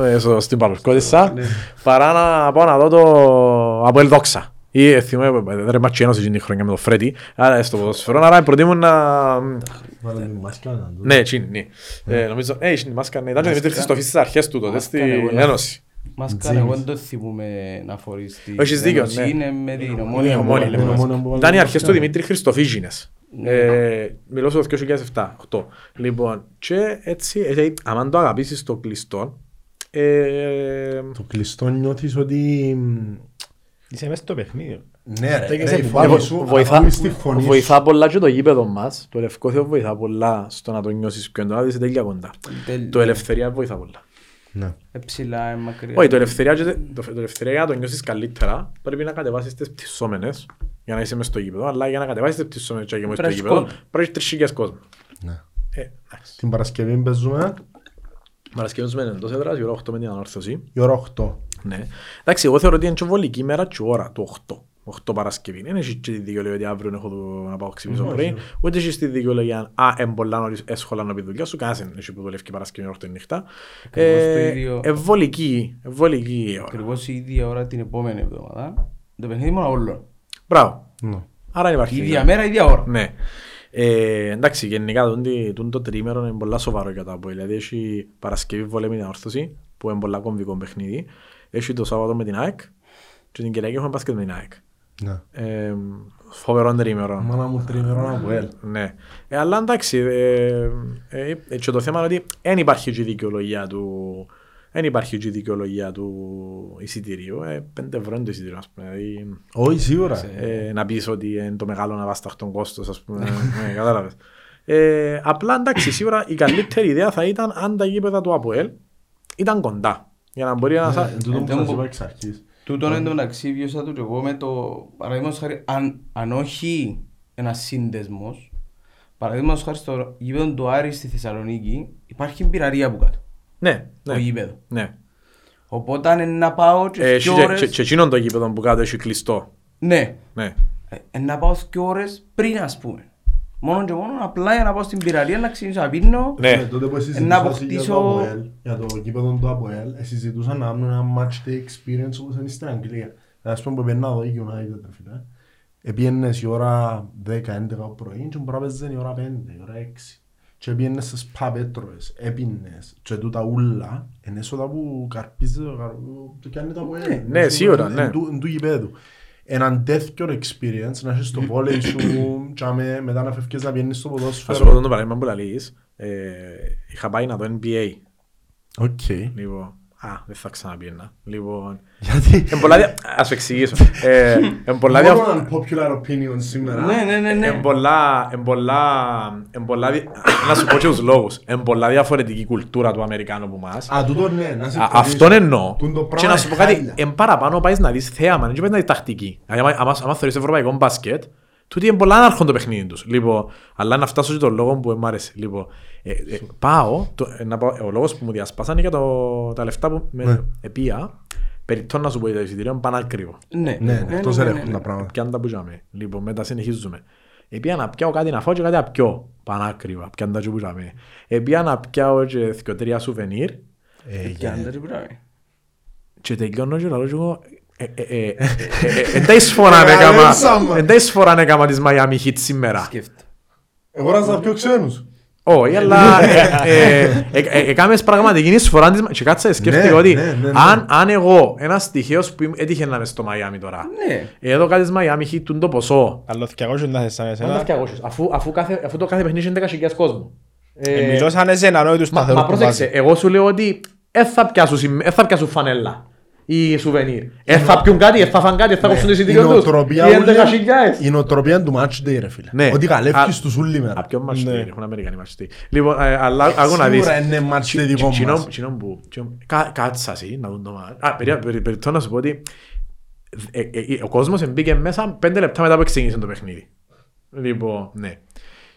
ε, στο- στην Παλλουριώτισσα, παρά να πάω να δω το ΑΠΟΕΛ Δόξα. Ή ε, θυμάμαι, δεν μάτσι ένωση εκείνη τη χρονιά με το Φρέτι, άρα στο ποδοσφαιρό, άρα προτιμώ να, Βάλε την μάσκα να δω. ναι, εκείνη, ναι. Ε, νομίζω, ε, είχε τη μάσκα, ναι. Ήταν και ο Δημήτρης Χριστοφής στις αρχές του τότε, Μάσκα, στην εγώ, ναι. Ένωση. Μας κάνει, εγώ δεν το θυμούμαι να φορείς τη Έχεις δίκιο, Ένωση, ναι. Είναι με την Είναι ομόνια. ομόνια, που λέμε. είναι ομόνια που Ήταν οι βάλε αρχές του μάσκα. Δημήτρη Χριστοφίγινες. Ναι. Ε, Μιλώ στο 2007-2008. Λοιπόν, και έτσι, ε, άμα το αγαπήσεις το κλειστό, ε, Το κλειστό νιώθεις ότι... μ, Είσαι μέσα στο παιχνίδι. Ναι ρε, Στέκεσαι ρε, η που φωνή πάνω. σου, Βοηθά, ακούεις τη φωνή σου. βοηθά πολλά και το γήπεδο μας. Το Λευκόθεο βοηθά πολλά στο να το νιώσεις πιο έντονα, δηλαδή είσαι τέλεια κοντά. Τέλεια. Το Ελευθερία βοηθά πολλά. Ναι. Ε, ψηλά, ε, μακριά. Όχι, το Ελευθερία, και- το, το Ελευθερία για να το νιώσεις καλύτερα πρέπει να κατεβάσεις τις πτυσσόμενες για να είσαι μες στο γήπεδο, αλλά για να κατεβάσεις τις πτυσσόμενες και να μες στο Πρέπει γήπεδο κόσμο. πρέπει τρεις χιλιάδες κόσμο. Ναι. Ε, εντάξει. Την Παρασκευή παίζουμε Παρασκευή μας μένει εντός έδρας, η ώρα 8 με την ανόρθωση. η ώρα 8. Ναι. Εντάξει, εγώ θεωρώ ότι είναι και βολική ημέρα και ώρα του 8. 8 Παρασκευή. Δεν έχει και τη δικαιολογία ότι αύριο έχω το- να πάω ξυπνήσω Όχι, πρωί. όχι. Ούτε έχεις τη δικαιολογία «Α, εν πολλά νωρίς έσχολα να πει δουλειά σου». Κανένας δεν έχει που δουλεύει και Παρασκευή 8 νύχτα. Ακριβώς το Ε, ίδιο. Ευβολική, ευβολική η ώρα. Ακριβώς η ίδια ώρα την επόμενη εβδομάδα. Το παιχνίδι μόνο όλων. Μπράβο. Ναι. Άρα υπάρχει. Η ίδια μέρα, η ίδια ώρα. Ναι. Ε, εντάξει, γενικά τον, τι- τον το τρίμερο είναι πολλά σοβαρό για τα από. Δηλαδή έχει Παρασκευή βολέμη την όρθωση, που είναι πολλά κομβικό παιχνίδι. Έχει το Σάββατο με την ΑΕΚ και την Κυριακή έχουμε μπάσκετ με την ΑΕΚ. Ναι. Ε, φοβερό τρίμερο. Μάνα μου τρίμερο να βγάλει. Ναι. Ε, αλλά εντάξει, ε, ε, ε, και το θέμα είναι ότι δεν υπάρχει και η δικαιολογία του δεν υπάρχει και η δικαιολογία του εισιτηρίου. Ε, 5 ευρώ είναι το εισιτήριο, ας πούμε. Δηλαδή, Όχι, σίγουρα. ε, να πεις ότι είναι το μεγάλο αβάσταχτο κόστος, ας πούμε. ναι, κατάλαβες. Ε, απλά εντάξει, σίγουρα η καλύτερη ιδέα θα ήταν αν τα γήπεδα του ΑΠΟΕΛ ήταν κοντά. Για να μπορεί να... Ε, σα- εν τούτο που εν σας τω- είπα εξ αρχής. Τούτον εν τω μεταξύ βιώσα το και εγώ με το παραδείγματος χάρη αν, αν όχι ένας σύνδεσμος παραδείγματος χάρη στο γήπεδο του Άρη στη Θεσσαλονίκη υπάρχει πυραρία από κάτω Ναι, το ναι. γήπεδο ναι. οπότε αν είναι να πάω και Ε, δύο έχει και- και- ώρες Και εκείνον το γήπεδο που κάτω έχει κλειστό. ναι Ναι. Ε, ε, να πάω δύο ώρες πριν ας πούμε μόνο και μόνο απλά για να πάω στην πυραρία να ξεκινήσω να πίνω Ναι. Ε, τότε που εσύ να συζητούσες για αποκτήσω- το ΑΠΟΕΛ, για το γήπεδο του ΑΠΟΕΛ, ε, συζητούσαν να κάνουν ένα match day experience όπως είναι στην Αγγλία. Ας πούμε που πήγαινα εδώ η United, ρε φίλε. Επίενες η ώρα 10-11 το πρωί και μπορεί να παίζεις η ώρα 5, η ώρα 6. Και πήγαινες στις pub έτρωες, έπινες και τούτα ούλα, είναι έσοδα που καρπίζει το καρ- το κάνει το ΑΠΟΕΛ. ναι, σίγουρα, ναι. Εν του- εν του γηπέδου. Έναν τέτοιο experience να έχεις το βόλεϊ σου, τσάμε, μετά να φεύγεις να πιένεις στο Ας σου πω ποδόσφαιρο. το παράδειγμα που λαλείς. Ε, είχα πάει να δω NBA. OK. Λοιπόν, α, δεν θα ξαναπιένα. Λοιπόν, Γιατί; Εν πολλά δια... Ας σου εξηγήσω. Ε, εν πολλά δια... Μόνο unpopular opinion σήμερα. ναι ναι ναι ναι Εν πολλά, εν πολλά, εν πολλά, δι- να σου πω και τους λόγους. Εν πολλά διαφορετική κουλτούρα του Αμερικάνου που μας. Α, τούτο ναι, να σε Α, ευχαριστήσω. Αυτόν εννοώ. Τούτο Και πράγμα να σου πω είναι κάτι, χάλια. εν παραπάνω πάεις να δεις θέαμα, δεν πάεις να δεις τακτική. Δηλαδή, άμα- άμα- άμα θεωρείς ευρωπαϊκό μπάσκετ, τούτοι είναι πολλά άναρχον το παιχνίδι τους. Λοιπόν, αλλά να φτάσω και τον λόγο που μου άρεσε. Λοιπόν, ε, ε, πάω, το, ε, να πάω, ο λόγος που μου διασπάσανε για το, τα λεφτά που Ναι. με επία, περιπτώ να σου πω για το εισιτήριο, είναι πανάκριβο. ναι Ναι, ναι, εκτός ναι, ναι, ελέγχουν ναι. τα πράγματα. Πιάνε τα που τζάμε. Λοιπόν, μετά συνεχίζουμε. Επία να πιάω κάτι να φάω και κάτι να πιω. Πανάκριβα, πιάνε τα που τζάμε. Επία να πιάω και δυο τρία σουβενίρ, Ε, Και αν δεν πράγμα. και τελειώνω και λαλώ και εγώ ε, ε, ε, ε, ε, Εν τα εισφορά έκαμα Καλέσαμε. Εν τα εισφορά έκαμα της Miami Heat σήμερα Σκέφτε. Εγώ να σας πιο ξένους. Όχι, αλλά ε, ε, ε, ε, έκαμες πραγματική εισφορά της και κάτσα σκέφτηκα Ναι, ότι ναι, ναι, ναι. αν- αν εγώ ένας τυχαίος που έτυχε να είμαι στο Miami τώρα ναι εδώ κάτι της Miami Heat τούν το ποσό Άλλο 200 να θες σαν εσένα. Πάντα φτιαγώσεις, αφού, αφού, κάθε, αφού το κάθε παιχνίδι είναι 10.000 κόσμο Ε, Μιλώ σαν εσένα, ενώ τους Μα, σταθερούς μα που πρόσεξε, βάζει. εγώ σου λέω ότι δεν θα πιάσουν, συμ- εν θα πιάσουν φανέλα ή σουβενίρ. Δεν θα πιούν κάτι, δεν θα φάνε κάτι, δεν θα κόψουν το Ναι. Η εισιτήριο τους. νοοτροπία Ή ούλη- 11.000. η νοοτροπία του match day ρε φίλε. Ναι. Ότι Α- καλεύκεις τους ούλη μέρα. Α, ποιο match Ναι. day, έχουν Αμερικανοί match day. Λοιπόν, ε, αλλά άκου να δεις. Σίγουρα είναι match day δικό Τσινό- μας. τσινό που- τσινό- κα- Κάτσα εσύ να δουν το match. Α, περί- περί- περιπτώ να σου πω ότι ε, ε, ε, ο κόσμος μπήκε μέσα πέντε λεπτά μετά που ξεκίνησε το παιχνίδι. Λοιπόν, ναι.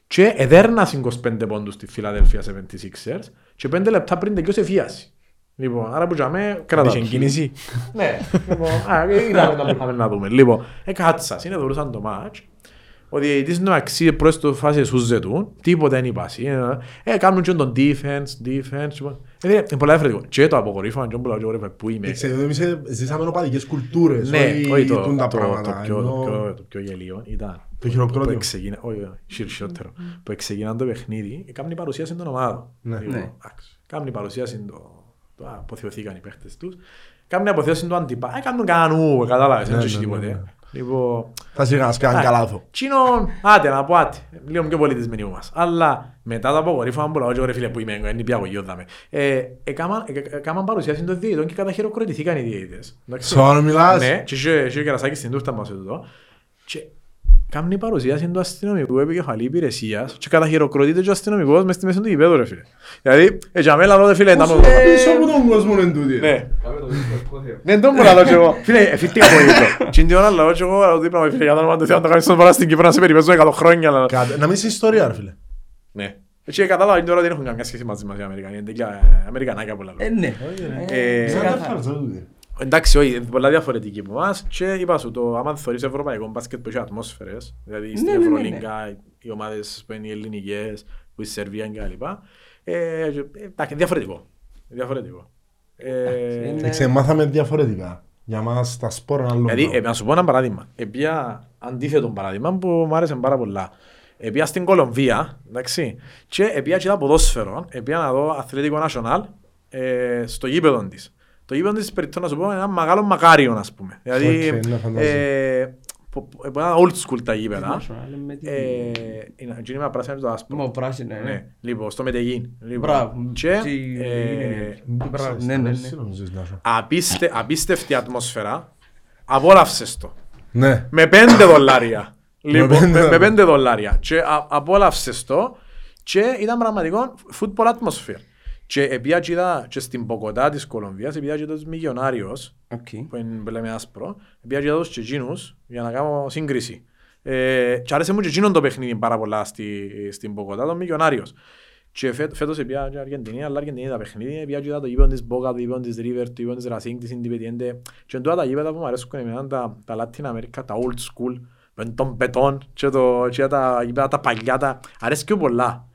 Και εδέρνας 25 πόντους στη Philadelphia 76ers και πέντε λεπτά πριν τελειώσει εφίαση. Λοιπόν, άρα που τζαμε κρατά Είχε τους. κίνηση. Ναι, λοιπόν, α, είδαμε να πήγαμε να δούμε. Λοιπόν, ε, κάτσα, συνεδρούσαν το μάτς. Ο διαιτητής είναι αξίε προς το φάση σούζε του, τίποτε δεν υπάρχει. Ε, ε, κάνουν και τον defense, defense. λοιπόν. Ε, είναι πολλά διαφορετικό. Και το αποκορύφωμα, και πολλά αποκορύφωμα που είμαι. Ξέρετε, εμείς ε, ζήσαμε οπαδικές κουλτούρες, Ναι, όχι όχι το, τούν τα το, το, πράγματα. πιο, το, ενώ- πιο, το πιο γελίο ήταν Το χειροκρότημα. που εξεγίνα, όχι, όχι, χειροκρότερο, που εξεγίναν το παιχνίδι, έκαναν η παρουσίαση των ομάδων. Ναι. Λοιπόν, Ναι. εντάξει, Κάνουν η παρουσίαση το, το αποθεωθήκαν οι παίχτες τους, κάνουν η αποθέωση του αντιπά, έκαναν κανένα ου, κατάλαβες, Ναι, δεν ναι, έχει ναι, τίποτε. ναι. Λοιπόν, Θα σιγά να σκάνε Α, καλά λάθο. Τσίνον, άτε να πω άτε, λίγο πιο πολιτισμένοι που μας. Αλλά μετά το απογορύφωμα που λέω και ρε φίλε που είμαι, είναι πια εγώ γιώδαμε. Ε, έκαναν ε, έκαναν παρουσίαση των διαιτητών και καταχειροκροτηθήκαν οι διαιτητές. Εντάξει. Σοβαρό μιλάς. Ναι, και είχε είχε κερασάκι στην τούρτα μας εδώ. Και Κάμνει η παρουσίαση του αστυνομικού επικεφαλή υπηρεσίας και καταχειροκροτείται και ο αστυνομικός μες στη μέση του γηπέδου ρε φίλε. Δηλαδή, ε, για μένα λέω, ρε φίλε, ήταν ο- Πίσω από τον κόσμος είναι τούτη. Ναι. Δεν τον μπορώ να λέω κι εγώ. Φίλε, εφήχτηκα από ήλιο. Τι είναι την ώρα λέω κι εγώ, αλλά δίπλα μου, φίλε, για το όνομα του Θεού, αν το κάνεις στον παρά στην Κύπρο να σε περιπέζουν 100 χρόνια. αλλά- Κάτε- Να μην είσαι ιστορία ρε φίλε. Ναι. Έτσι κατάλαβα την ώρα δεν έχουν καμιά σχέση μαζί μας οι Αμερικανοί. Είναι τέτοια Αμερικανάκια πολλά Ε, λόγια. ναι. Ε, Σαν ξεκάθαρα. τα φάρτσα τούτη. Εντάξει, όχι, είναι πολλά διαφορετική από εμάς και είπα σου, το, άμα θεωρείς ευρωπαϊκό μπάσκετ που έχει ατμόσφαιρες, δηλαδή στην Ναι, ναι, ναι, ναι. Ευρωλίγκα, οι ομάδες που είναι οι ελληνικές, που η Σερβία και τα λοιπά, ε, ε, εντάξει, διαφορετικό. Διαφορετικό. Ε, είναι- Εντάξει, μάθαμε διαφορετικά. Για μας τα σπορ είναι άλλο. Δηλαδή, ε, πράγμα. να σου πω ένα παράδειγμα. Επία αντίθετο παράδειγμα που μου άρεσε πάρα πολλά. Επία στην Κολομβία, εντάξει, και επία και τα ποδόσφαιρο, επία να δω Atlético Nacional ε, στο γήπεδο της. Το γήπεδο της, περιττώ να σου πω, είναι ένα μεγάλο Μακάρειο, ας πούμε. Δηλαδή, Οκ, ναι, φαντάζομαι. ε, που- που- που είναι old school τα γήπεδα. Nacional, με τι- Ε, είναι εκείνη με πράσινο και το άσπρο. Με πράσινο, ναι. Ναι, λοιπόν, στο Μεντεγίν. Λοιπόν, Μπράβο. Και, Τι- ε, Μπράβο, Ξέρεις, ναι, ναι, εσύ ναι. νομίζεις να σου. απίστε, απίστευτη ατμόσφαιρα. Απόλαυσες το. Ναι. Με πέντε δολάρια. Λοιπόν, πέντε με, με δολάρια. πέντε δολάρια. Και α, απόλαυσες το και ήταν πραγματικό football atmosphere. Και επήα και είδα και στην Μπογκοτά της Κολομβίας, επήα και τους Μιλιονάριος, Οκ. που είναι που λέμε άσπρο, επία και είδα τους και εκείνους για να κάνω σύγκριση. Ε, και άρεσε μου και εκείνον το παιχνίδι πάρα πολλά στη, στην Ποκοτά, τον Μιλιονάριος. Και φέ, φέτος επία και Αργεντινή, αλλά Αργεντινή τα παιχνίδια, επία και είδα το γήπεδο της Boca, το γήπεδο της River, το γήπεδο της Racing, της Independiente. Και τώρα τα γήπεδα που μου αρέσκουν εμένα, τα, τα Latin America, τα old school, με τον μπετόν και, το, και τα γήπεδα τα παλιά, τα αρέσκουν πολλά.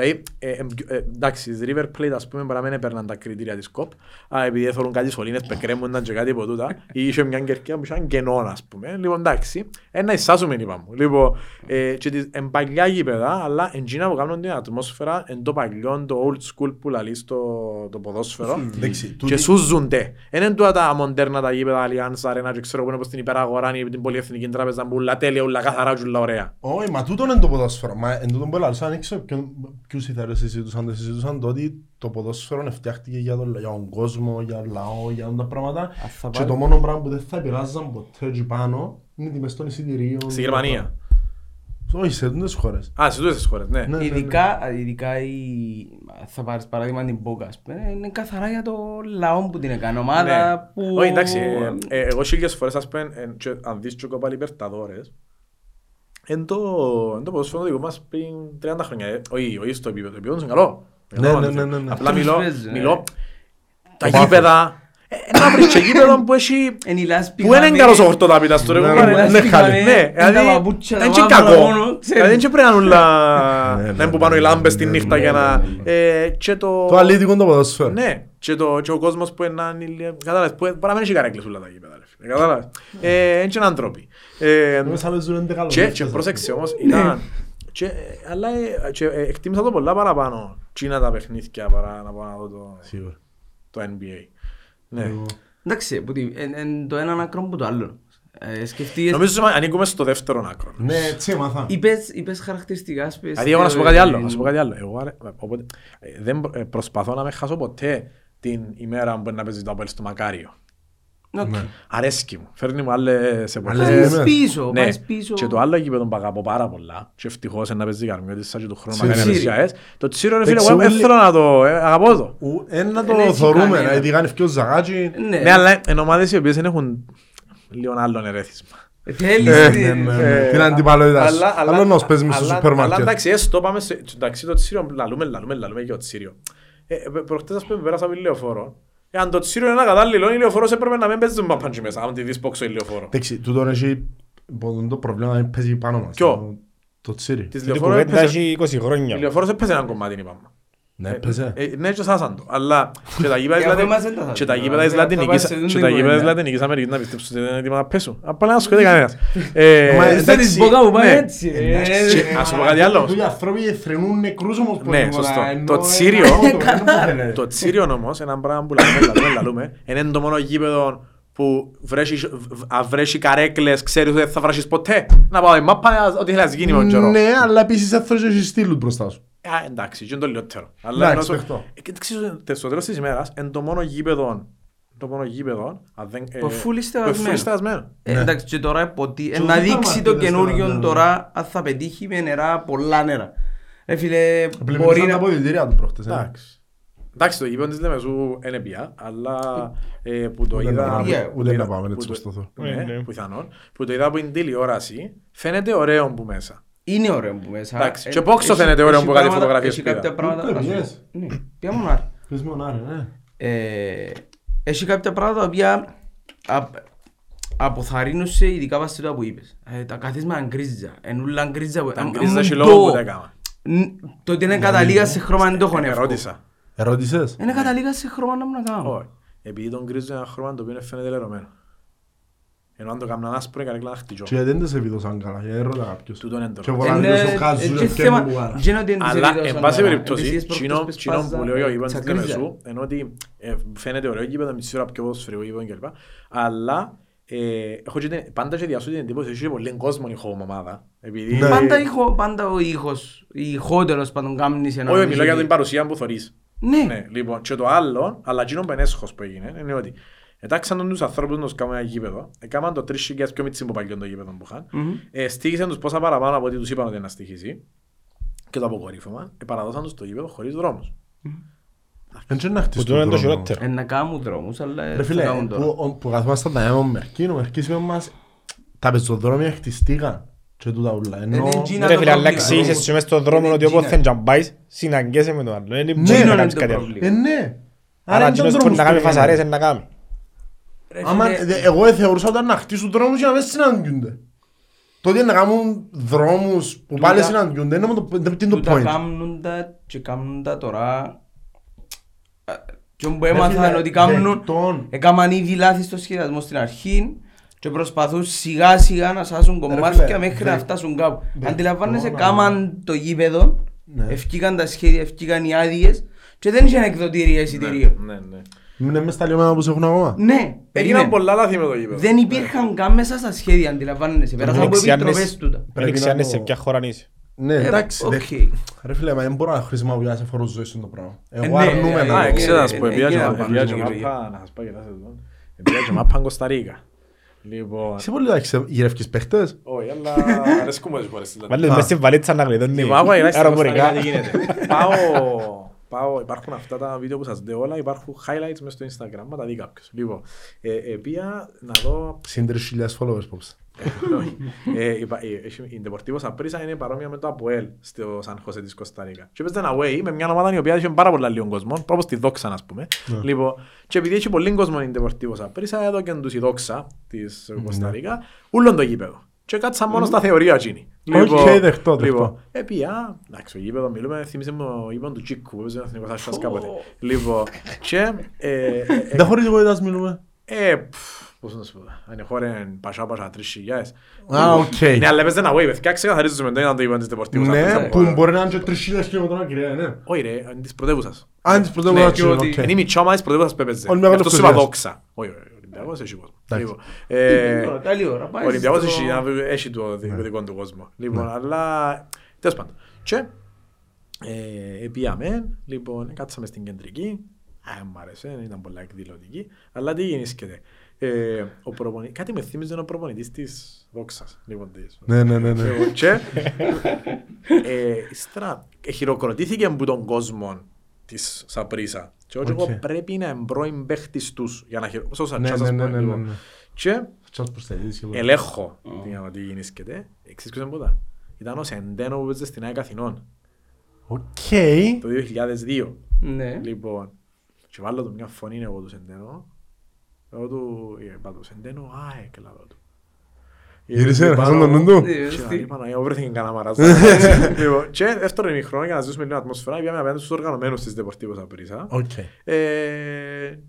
Δηλαδή, ε, ε, ε, εντάξει, στις River Plate, ας πούμε, μπορεί να μην έπαιρναν τα κριτήρια της COP, αλλά επειδή θέλουν κάτι σωλήνες που κρέμονταν και κάτι από τούτα, ή είχε μια κερκία που είχαν κενόν, ας πούμε. Λοιπόν, εντάξει, ένα εισάσουμε, είπα μου. Λοιπόν, ε, και τις εν παλιά γήπεδα, αλλά εντζίνα που κάνουν την ατμόσφαιρα, εν το παλιό, το old school που λαλείς στο το ποδόσφαιρο, Εντάξει, και τούτη- σούζονται. Δεν είναι τούτα τα μοντέρνα τα γήπεδα, Allianz Arena, και ξέρω που είναι πως την υπεραγορά ή την πολυεθνική τράπεζα, που όλα τέλεια, όλα καθαρά και όλα ωραία. Όχι, μα τούτο είναι το ποδόσφαιρο. Μα εν τούτο που έλαβες, αν ήξερα ποιον- ποιους ηθέρες συζητούσαν, δεν συζητούσαν το ότι το ποδόσφαιρο φτιάχτηκε για τον, για τον κόσμο, για τον λαό, για τα πράγματα. θα Και πάρει- το μόνο πράγμα που δεν θα επηρεάζαν ποτέ εκεί πάνω είναι οι τιμές των εισιτηρίων. Στη Γερμανία. Όχι, σε τούτες χώρες. Α, σε τούτες τις χώρες, ναι. Ναι, ναι, ναι. Ειδικά, ειδικά η... θα πάρεις παράδειγμα την Boca, ας πούμε, είναι καθαρά για το λαό που την έκανε ομάδα Ναι. που... Όχι, εντάξει, ε, ε, εγώ χίλιες φορές ας πούμε, ε, και αν δεις και κόπα Λιπερταδόρες, εν το, εν το ποδόσφαιρο δικό μας πριν 30 χρόνια, ε, όχι, όχι στο επίπεδο, το επίπεδο είναι καλό. Ναι, Καλό, ναι, αν ναι, θέλεις. ναι, ναι. Απλά Ποιος μιλώ, παίζει, ε; μιλώ, τα Ο πάθος. γήπεδα, ε, να βρεις και γήπεδο που έχει, Εν η λάσπη που είναι χαμένη, καλός ο χορτοτάπητας του ρε Ναι, κουμπάρε. ναι, Ναι, ναι, χάλη. ναι, εν τα δηλαδή, παπούτσια, τα δεν είναι μαύρα κακό. μόνο, ξέρεις. Δηλαδή δεν πρέπει να είναι όλα, Ναι, ναι, να είναι που πάνω οι λάμπες τη ναι, νύχτα ναι, για να... ναι, ναι. ε, Και το... Το αλήθικο είναι το ποδόσφαιρο. Ναι, και, το, και ο κόσμος που είναι ανήλια, κατάλαβες, που μπορεί να μην έχει καρέκλες όλα τα γήπεδα, ρε φίλε, κατάλαβες. Ε, Είναι και είναι άνθρωποι. Ε, Νομίζω θα παίζουν 11 και, καλοκαίρια. και πρόσεξε όμως, ήταν... Και, ε, αλλά ε, και, ε, εκτίμησα το πολλά παραπάνω. Τι είναι τα παιχνίδια παρά να πάω να δω το, Σίγουρα. το NBA. Ναι. Εντάξει, που τι- εν- εν το έναν άκρο που το άλλο. Ε, σκεφτείες- Νομίζω ότι ανήκουμε στο δεύτερο άκρο. Ναι, έτσι έμαθα. Είπες, είπες χαρακτηριστικά, ας πες, Δηλαδή, εγώ να σου πω ε, κάτι άλλο. Να σου πω κάτι άλλο. Εγώ άρε- οπότε, ε, δεν προ- ε, προσπαθώ να με χάσω ποτέ την ημέρα που να παίζει το Απέλ στο Μακάριο. οκ. Ναι. Αρέσκει μου. Φέρνει μου άλλες εποχές. Άλλες Πάρεις Ναι. πίσω, Ναι, πάρεις πίσω. και το άλλο γήπεδο που αγαπώ πάρα πολλά και ευτυχώς να παίζει καρμιώτης σαν και του χρόνου Τσίρι. μακάρι να παίζει για ΕΣ. Το τσίρο ρε φίλε, Εντάξει, εγώ δεν όλοι- θέλω να το, ε, αγαπώ το. Ου, Ένα Δεν το έχει θωρούμε, κανένα. γιατί κάνει πιο ζαγάτσι. Ναι, Ναι, αλλά είναι ομάδες οι οποίες δεν έχουν λίγο άλλον ερέθισμα. Ε, θέλεις, Ε, τι- ναι, ναι, Ε, ναι. Την αντιπαλότητας σου. αλλά- αλλά- Άλλος να σου παίζει μες στο αλλά- σούπερ Αλλά μάρκετ. εντάξει, έστω πάμε σε... Εντάξει, το τσίριο, λαλούμε, λαλούμε, λαλούμε για το τσίριο. Ε, ε, προχτές ας πούμε πέρασα από λεωφόρο. Ε, αν το τσίριο είναι ένα κατάλληλο, η λεωφόρος έπρεπε να μην παίζει με παντζι μέσα, αν τη δεις πόξο η λεωφόρο. Εντάξει, τούτο έχει το πρόβλημα να παίζει πάνω μας. Ποιο; Το- Το τσίρι. Της Η λεωφόρο κουβέντα έπαιζε- έχει 20 Η χρόνια. λεωφόρος έπαιζε έναν κομμάτι, είπαμε. Ναι, παίζει. Ε, Ναι, και σάσαν το. Αλλά και τα γήπεδα της Για Λατιν- εμάς δεν τα θα και τα δούμε. γήπεδα της Θα Λατινικής- πάει σε και τούτη τα γήπεδα της κουβέντα. Λατινικής Αμερικής να πιστέψουν ότι είναι έτοιμα να πέσουν. Απλά να ασχολείται κανένας. Ε, Μα, Ε, εντάξει, στα της Boca που πάει ναι. έτσι, ρε. Εντάξει, Και- ας σου πω κάτι άλλο. Οι άνθρωποι θρυνούν νεκρούς όμως που Ναι, είναι σωστό. πολλά, ενώ Το ένα τσίριο- άλλο το δεν μου φαίνεται. Το τσίριο όμως, ένα πράγμα που λαλούμε, λαλούμε, λαλούμε, είναι το μόνο γήπεδο που βρέσει, β- αν βρέσεις καρέκλες, ξέρεις ότι δεν θα βράσεις ποτέ. Να πάω η μάπα, ό,τι θέλεις γίνει με τον καιρό. Ναι, αλλά επίσης δεν θέλεις να έχεις στήλους μπροστά σου. Α, εντάξει, και είναι το λιότερο. Αλλά Εντάξει, ενώ σου- παιχτώ. Ε, και ξέρεις, τε- στο τέλος της ημέρας, είναι το μόνο γήπεδο, το μόνο γήπεδο, αν δεν- ε, Που full είστε που είναι στεγασμένο. full στεγασμένο. Ε, Ναι. Εντάξει, και τώρα ποτέ, ε, Και να ούτε δείξει το τα μάτια καινούριο δεν τώρα αν θα πετύχει με νερά, πολλά νερά. Ε, φίλε, μπορεί Πλημμύρισαν τα να... αποδητήρια του προχτές. ε. Εντάξει. Εντάξει, το γήπεδο της Λεμεσού είναι πια, αλλά ε, που το Ούτε να είδα... πάμε- Yeah. Ούτε που να είδα- πάμε, που έτσι το- όπως το θέλω. Ναι, Ναι, ναι. πιθανόν. Που το είδα από την τηλεόραση, φαίνεται ωραίο που μέσα. Είναι ωραίο που μέσα. Εντάξει, Ε, και πόξο έχει- φαίνεται ωραίο έχει που κάτι πράγματα- φωτογραφίες Έχει που είδα. κάποια πράγματα... Ούτε να σου πω. πιες. Ναι, πια μονάρι. Πες μου, Νάρη, ναι. Ε, Έχει κάποια πράγματα τα οποία απ- αποθαρρύνουν σε ειδικά βάσει το που είπες. Ε, Τα καθίσματα γκρίζα, ενούλα γκρίζα. που- Τα αν- γκρίζα αν έχει το- λόγο που τα έκανα. Ν- Το ότι είναι καταλήγα σε χρώμα δεν το έχω εύκολο. Ερώτησα. Ερώτησες; Είναι καταλήγα σε χρώμα να μου να κάνω. Όχι. Επειδή τον γκρίζο είναι ένα χρώμα το οποίο φαίνεται λερωμένο. Ενώ αν το κάνουν άσπρο είναι καρέκλα να χτυπήσω. Και δεν τις επίδωσαν καλά, γιατί έρωτα κάποιος. Τούτον είναι το Και ερώτημα. πολλά Είναι- videos ο Κάζου, ε, ρε, και και θέμα- μου βάρα. και είναι ότι δεν τις Αλλά, επιδόσαν εν πάση καλά. περιπτώσει, Επειδή τις τσινό προχτές τσινό που σπάζα, λέω εγώ είπαν της τσακρίζα. Λεμεσού, ενώ ότι ε, φαίνεται ωραίο γήπεδο, μισή ώρα πιο ποδοσφαιρικό γήπεδο κλπ. Αλλά ε, έχω και την- πάντα και διασώ την εντύπωση ότι έχει πολύ κόσμο η home ομάδα. Επειδή... Ναι. Πάντα, ήχο, πάντα ο ήχος, η ηχό τέλος πάντων κάμνης ένα Όχι, νομίζω μιλώ για ότι- την παρουσία που θωρείς. Ναι. Ναι, λοιπόν, και το άλλο, αλλά εκείνο που είναι έσχος που έγινε, είναι ότι ετάξαν τον τους ανθρώπους να τους κάνουν ένα γήπεδο, έκαναν το τρεις χιλιάδες πιο μίτσι που παλιόν το γήπεδο που είχαν, Μμμ. ε, στήχησαν τους πόσα παραπάνω από ό,τι τους είπαν ότι είναι να στοιχήσει και το αποκορύφωμα, ε, παραδώσαν τους το γήπεδο χωρίς δρόμους. Δεν ξέρω να χτίσεις Που τώρα είναι το δρόμο. χειρότερο. Ε, να κάνουν δρόμους, αλλά Ρε θα φίλε, κάνουν τώρα. που, ο- που καθόμασταν τα αίμα Μερκή, ο Μερκής είπε μας τα πεζοδρόμια χτιστήκαν και τούτα ούλα. Ενώ... Ε, ναι, Gina, Ρε το φίλε, αλλά πρόβλημα. εξήγησες σου μες στον δρόμο Είναι ότι Gina. όποτε θέλεις να πάεις, συναγκαίσαι με το άλλο. Δεν Ναι, μπορεί να είναι κάνεις το κάτι άλλο. πρόβλημα. Ε, ναι. Άρα δεν εκείνος ήταν που να κάνει δρόμος που φασαρίες έγινε. είναι να κάνει. Ρε Άμα, φίλε, δε- εγώ ε, θεωρούσα ότι ήταν να χτίσουν δρόμους για να μην συναντιούνται. Το ότι να κάνουν δρόμους που πάλι Τούτα- συναντιούνται είναι το, είναι το τούτα point. κάνουν τα και κάνουν τα τώρα. Ε, Και όπου Ρε έμαθαν φίλε, ότι κάνουν, δεκτών. έκαναν ήδη λάθη στο σχεδιασμό στην αρχή και προσπαθούν σιγά σιγά να σάσουν κομμάτια φίλε, μέχρι να δε- φτάσουν κάπου. δεκτών, Αντιλαμβάνεσαι, αλλά- κάμαν το γήπεδο, Ναι. ευκήκαν τα σχέδια, ευκήκαν οι άδειες και δεν είχαν εκδοτήρια εισιτηρίου. Ναι, ναι. Είναι μες στα λιωμένα που σε έχουν ακόμα. Ναι, Έγιναν περίμενε. πολλά λάθη με το γήπεδο. Δεν υπήρχαν καν μέσα στα σχέδια, αντιλαμβάνεσαι. Πέρασαν από Δεξιά, επιτροπές ναι. τούτα. Δεν Πρέπει ξέρεις να σε το- ποια χώρα είσαι. Ναι, Ε, εντάξει. οκ. δε- Ρε φίλε, μα δεν μπορώ να χρησιμοποιήσω σε φόρους ζωής στον το πράγμα. Εγώ ναι, αρνούμαι ε, να Α, ε, το- εξέτας ε, που ε, επήγα και ε, μα- ε, επήγα και ε, μάπα, να σας πω και λάθος εδώ. Επήγα και μάπα Κωνσταντίνα. Λοιπόν, Είσαι πολύ εντάξει, γυρεύκεις παίχτες. όχι, αλλά αρέσκουμε τις χώρες της Βάλεις μες στη βαλίτσα να γλιτώνει Λοιπόν, άκουγα γελάς στην αεροπορικά. Κωνσταντίνα τι γίνεται. Πάω, πάω, υπάρχουν αυτά τα βίντεο που σας λέω όλα, υπάρχουν highlights μες στο Instagram, μα τα δει κάποιος. Λοιπόν, ε, ε, πήγα να δω Συν 3.000 followers πόψε. όχι. Ε, είπα- ε, έχει- Η Deportivo Saprissa είναι παρόμοια με το ΑΠΟΕΛ στο Σαν Χωσέ της Κόστα Ρίκα. Και έπαιζε ένα away με μια ομάδα η οποία είχε πάρα πολλά λίγο κόσμο, όπως τη Δόξα ας πούμε. Λοιπόν, και επειδή έχει πολύ κόσμο η Deportivo Saprissa, εδώ και τους η Δόξα της Κόστα Ρίκα, ούλον το γήπεδο. Και κάτσα μόνο στα θεωρία εκείνη. Οκ, δεχτώ, δεχτώ. Λοιπόν, επήα, εντάξει, ο γήπεδος μιλούμε, θύμισε μου ο γήπεδος του Τσίκου, που έπαιζε ο Εθνικός Άσσιας κάποτε. Λοιπόν, και... ε, ε, Δεν χωρίς εγωίτας μιλούμε. ε, πφ, πώς να σου πω, αν η χώρα είναι πασά πασά τρεις χιλιάδες. Α, οκ. Ναι, αλλά έπαιζε ένα wave, παιδιά, ξεκαθαρίζουμε, δεν ήταν το είπαν της Deportivo Ναι, Saprissa. που μπορεί να είναι και 3.000 χιλιόμετρα μακριά, ναι. Όχι ρε, είναι της πρωτεύουσας. Αν τις πρωτεύουσας Ναι, του, και ότι οκ. Είναι η μητσά ομάδα της πρωτεύουσας που έπαιζε. Ολυμπιακός Αυτό σου είπα Λευκοσίας. δόξα. Όχι, όχι, ο Ολυμπιακός έχει κόσμο. Εντάξει. Λοιπόν, ε, Τώρα, Καλή ώρα. πάει Ο Ολυμπιακός στο- έχει, έχει το δικό δικό του κόσμο. Λοιπόν, αλλά τέλος πάντων. Και ε, πήγαμε, λοιπόν, κάτσαμε στην κεντρική. Α, μ' άρεσε, ήταν πολλά εκδηλωτική. Αλλά τι γίνησκεται. Ε, ο προπονη... Κάτι με θύμιζε ο προπονητής της Δόξας. Λοιπόν, της. Ναι, ναι, ναι, ναι. Λοιπόν, και ε, ύστερα ε, χειροκροτήθηκε από τον κόσμο της Σαπρίσα. Και όχι εγώ Οκ. πρέπει να εμπρώην παίχτης τους για να χειροκροτήσω. Ναι, ναι, ναι, ναι, ναι, ναι. Και Τσάς προσθέτεις και εγώ. ελέγχω τι- τι γίνησκεται. Εξής ποιος είναι πούτα. Ήταν ο Σεντένο που παίζε στην ΑΕΚ Αθηνών Οκ. το 2002. Ναι. Λοιπόν, και βάλω του μια φωνή εγώ του Σεντένο. Εγώ του είπα του Σεντένο, ΑΕΚ λαλό του. Γύρισε, Πάνω- χάσαν τον νου του. Ε, Και στη- λέει, Παναγία, βρέθηκε κανένα μαράζ. Λοιπόν, Και δεύτερο ημιχρόνο για να ζήσουμε λίγο ατμόσφαιρα, πήγαμε απέναντι στους οργανωμένους της Deportivo Saprissa. Οκ. Ε,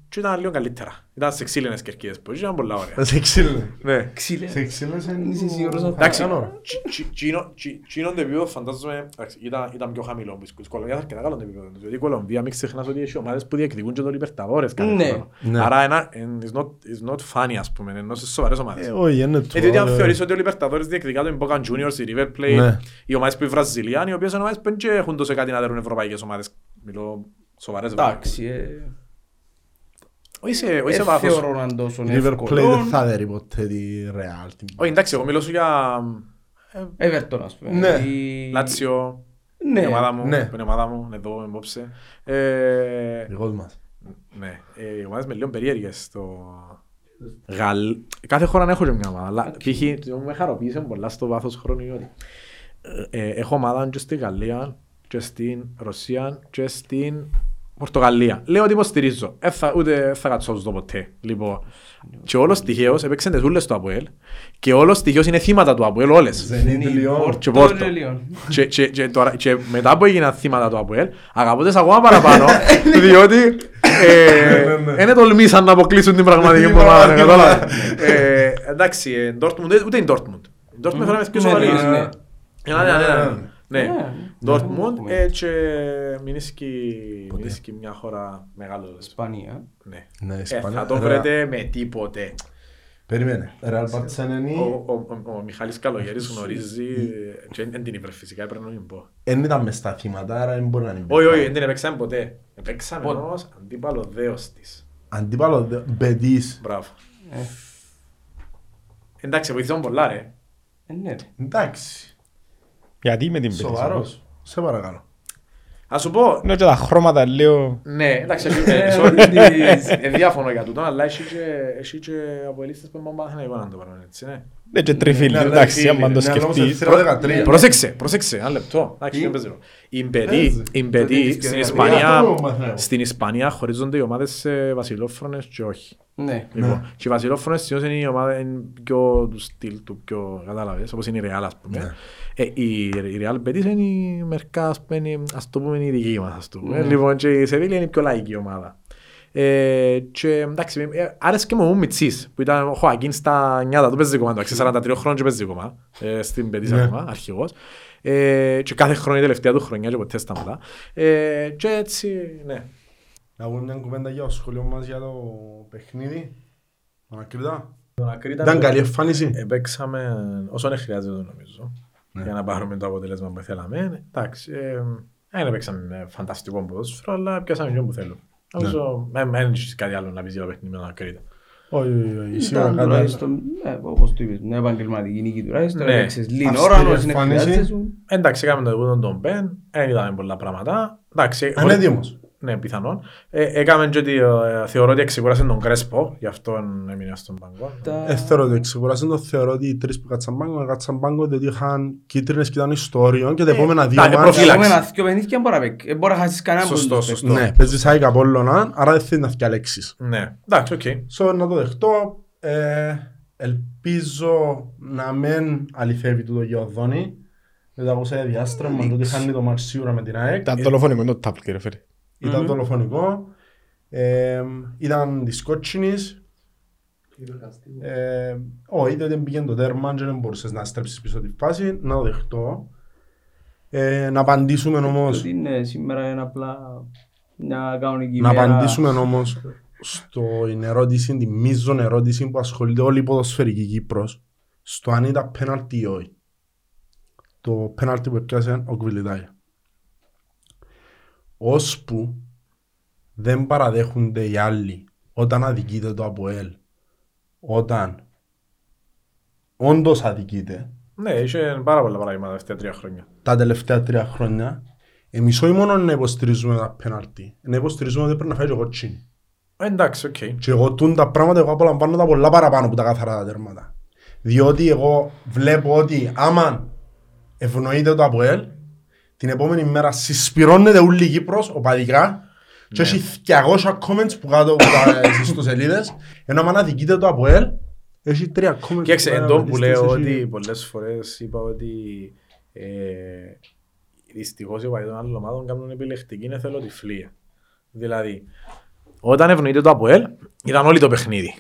Και ήταν λίγο καλύτερα. Ήταν σε ξύλινες κερκίδες που ήταν πολλά ωραία. Σε ξύλινες. Ναι. Ξύλε. Σε ξύλινες Είσαι σίγουρος ότι θα Εντάξει, κάνω; τσι- τσι- τσίνο- τσι- τσίνον το επίπεδο φαντάζομαι εντάξει, ήταν, ήταν πιο χαμηλό. που Η Κολομβία θα αρκετά καλό το επίπεδο. Διότι η Κολομβία μην ξεχνάς ότι έχει ομάδες που διεκδικούν και το Libertadores κάθε Ναι. χρόνο. Ναι. Άρα ένα, εν- it's not, it's not funny ας πούμε, ενώ σε σοβαρές ομάδες. Ε, Όχι, είναι Ε, διότι αν το. Θεωρείς ότι ο Libertadores διεκδικά το Boca Juniors, η River Plate, Ναι. οι ομάδες που είναι Βραζιλιάνοι, οι οποίες ομάδες που δεν και έχουν τόσο κάτι να δέρουν ευρωπαϊκές ομάδες. Μιλώ σοβαρές. Εντάξει, ε, Όχι σε, όχι σε ε, βάθος. θεωρώ να είναι τόσο Η River Plate δεν εύκολο. θα δέρει ποτέ τη Real. την- Όχι εντάξει, εγώ μιλώ σου για Everton, ας πούμε. Ναι. Η- Λάτσιο, Ναι. η ομάδα μου, Ναι. που είναι η ομάδα μου, εδώ εμπόψε. Ε, Δικός μας. Ναι, ε, οι ομάδες με λίγο περίεργες στο... Γαλλ... Κάθε χώρα έχω και μια ομάδα, αλλά π.χ. με χαροποίησε πολλά στο βάθος χρόνου ότι ε, ε, έχω ομάδα και στη Γαλλία και στην Ρωσία και στην Πορτογαλία. Λέω ότι υποστηρίζω, ε, θα, ούτε θα κάτσω να τους δω ποτέ. Λοιπόν, και όλος τυχαίως έπαιξαν τις ούλες του ΑΠΟΕΛ και όλος τυχαίως είναι θύματα του ΑΠΟΕΛ όλες. Zenit Lyon. Και Πόρτο. Και, και, και, τώρα, και μετά που έγιναν θύματα του ΑΠΟΕΛ, αγαπώ τις ακόμα παραπάνω, διότι ε, Ναι, ναι. Δεν τολμήσαν να αποκλείσουν την πραγματική Η ομάδα. πραγματική κατάλαβες. Ε, Εντάξει, ε, Dortmund, ούτε η Dortmund. Η Dortmund φέραμε πιο Ναι, σοβαρή. ναι, ναι. Ένα, ναι, ναι, ναι. Ναι, Ναι, Dortmund ναι. ε, και μηνίσκει μηνίσκει μια χώρα μεγάλος. Ισπανία. Ναι. Ναι, Ε, Ισπανία. θα το Ρε, βρείτε με τίποτε. Περίμενε. Real Barca είναι Ο, ο, ο, ο Μιχάλης Καλογέρης γνωρίζει, ε, και δεν την είπε φυσικά, έπρεπε να μην πω. Δεν ήταν μες στα θύματα, άρα δεν μπορεί να είναι. Όχι, όχι, δεν την έπαιξαμε ποτέ. Έπαιξαμε Πότε; όμως αντίπαλο δέος της. Αντίπαλο δε- Μπετής. Μπράβο. Ε, Εντάξει, βοηθήσαμε πολλά ρε. ε, ναι, ρε. Εντάξει. Γιατί με την πέτυχε. Σοβαρός. Σε παρακαλώ. Ας σου πω, Είναι και τα χρώματα λίγο... ναι, εντάξει, ε, sorry, ε, διάφωνο για τούτο, αλλά έχει και, έχει και αποελίστες που είναι Παναθηναϊκό να το πάρουν έτσι, ναι. Ναι και τριφύλι, Ναι, αλλά εντάξει, φίλε, άμα το ναι, αλλά όμως σκεφτείς. σε θύρα 13. Πρόσεξε, πρόσεξε, ένα λεπτό. Εντάξει, Τι; δεν παίζει ρόλο. Η Μπετή, Παίζει. η Μπετή, Το στην δίκαιο, Ισπανία, αυτό το μαθαίνω. στην Ισπανία χωρίζονται οι ομάδες σε βασιλόφρονες και όχι. Ναι. Λοιπόν, και οι βασιλόφρονες συνήθως είναι η ομάδα είναι πιο του στυλ του, πιο κατάλαβες, όπως είναι η Real ας πούμε. Ναι. Ε, η, η Real Betis είναι η μερικά, ας πούμε, ας το πούμε, είναι η δική μας, ας το πούμε. Ναι. Λοιπόν, και η Σεβίλη είναι η πιο λαϊκή ομάδα. Ε, και εντάξει, ε, άρεσε και μου ο Μιτσής, που ήταν ο Χωακίν στα νιάτα του παίζει κομμάτι, εντάξει, 43 χρόνια και παίζει κομμάτι, ε, στην Betis Ναι. ακόμα, αρχηγός. Ε, και κάθε χρόνο η τελευταία του χρονιά και ποτέ σταματά. Ε, και έτσι, ναι. Να πούμε μια κουβέντα για το σχολείο μας για το παιχνίδι. Ανακριτά. Ήταν καλή εμφάνιση. Επέξαμε όσο δεν χρειάζεται νομίζω Ναι. για να πάρουμε το αποτέλεσμα που θέλαμε. Εντάξει, ε, δεν έπαιξαμε με φανταστικό ποδόσφαιρο, αλλά πιάσαμε και που θέλουμε. Νομίζω δεν έχεις κάτι άλλο να πεις για το παιχνίδι με τον Ακρίτα. Όχι, όχι, όχι. Σίγουρα Ήταν κάτι άλλο. τουλάχιστον, ε, όπως το είπες, μια επαγγελματική νίκη τουλάχιστον. Ναι. Έπαιξες λίγη Αυστηρή ώρα, όμως είναι εμφάνιση. χρειάζεται σου. Εντάξει, έκαμε το δebut τον Μπεν, δεν είδαμε πολλά πράγματα. Εντάξει, Είναι χωρίς- έτοιμος. Ναι, πιθανόν. Ε, έκαμε και ότι ε, θεωρώ ότι εξηγούρασε τον Κρέσπο, γι' αυτό έμεινε στον παγκό. Τα- Ε, θεωρώ ότι εξεκουράσαν το θεωρώ ότι οι τρεις που κάτσαν πάγκο, κάτσαν πάγκο διότι είχαν κίτρινες και ήταν ιστοριών και τα Ε, επόμενα δύο τα- μάτς- προφύλαξη. Τα επόμενα δύο παιχνίδια μπορεί να παίξει. Ε, μπορεί να χάσεις κανέναν που Σωστό, το σωστό. παίξει. Ναι, παίζεις ΑΕΚ Απόλλωνα, άρα δεν θέλεις να διαλέξεις. Ναι, εντάξει, οκ. So, να το δεχτώ. Ε, ελπίζω να μην αληθεύει το Γεωδόνη. Δεν τα σε διάστρεμα, το ότι χάνει το μάτς σίγουρα με την ΑΕΚ. Ήταν δολοφονικό το τάκλιν κύριε Φέρη. Ήταν δολοφονικό. Ε, ήταν της κότσινης. Ε, όχι, δεν πήγαινε το τέρμα και δεν μπορούσες να στρέψεις πίσω τη φάση. Να το δεχτώ. Ε, να απαντήσουμε όμως... Ότι είναι σήμερα είναι απλά μια κανονική Να μέρα. απαντήσουμε όμως στην ερώτηση, τη μείζον ερώτηση που ασχολείται όλη η ποδοσφαιρική Κύπρος στο αν ήταν πέναλτι ή όχι. Το πέναλτι που έπιασε ο Κβιλιτάγια. Ώσπου δεν παραδέχονται οι άλλοι όταν αδικείται το ΑΠΟΕΛ, όταν όντως αδικείται, Ναι, είχε πάρα πολλά πράγματα τα τελευταία τρία χρόνια. τα τελευταία τρία χρόνια, εμείς όχι μόνο να υποστηρίζουμε τα πέναλτι, να υποστηρίζουμε ότι πρέπει να φάει και κότσινη. Ε, Εντάξει, οκ. Και εγώ τούν τα πράγματα εγώ απολαμβάνω τα πολλά παραπάνω από τα καθαρά τα τέρματα. Διότι εγώ βλέπω ότι άμα ευνοείται το ΑΠΟΕΛ, την επόμενη μέρα συσπυρώνεται όλη η Κύπρος, οπαδικά, και έχει 200 comments που κάτω από τα ιστοσελίδες, ενώ άμα αδικείται το ΑΠΟΕΛ, Έχει τρία ακόμα. Κοίταξε, και εντό που λέω έχει- ότι πολλές φορές είπα ότι ε, δυστυχώς οι οπαδοί των άλλων ομάδων κάνουν επιλεκτική είναι θελοτυφλία. Δηλαδή, όταν ευνοείται το ΑΠΟΕΛ, ήταν όλη το παιχνίδι.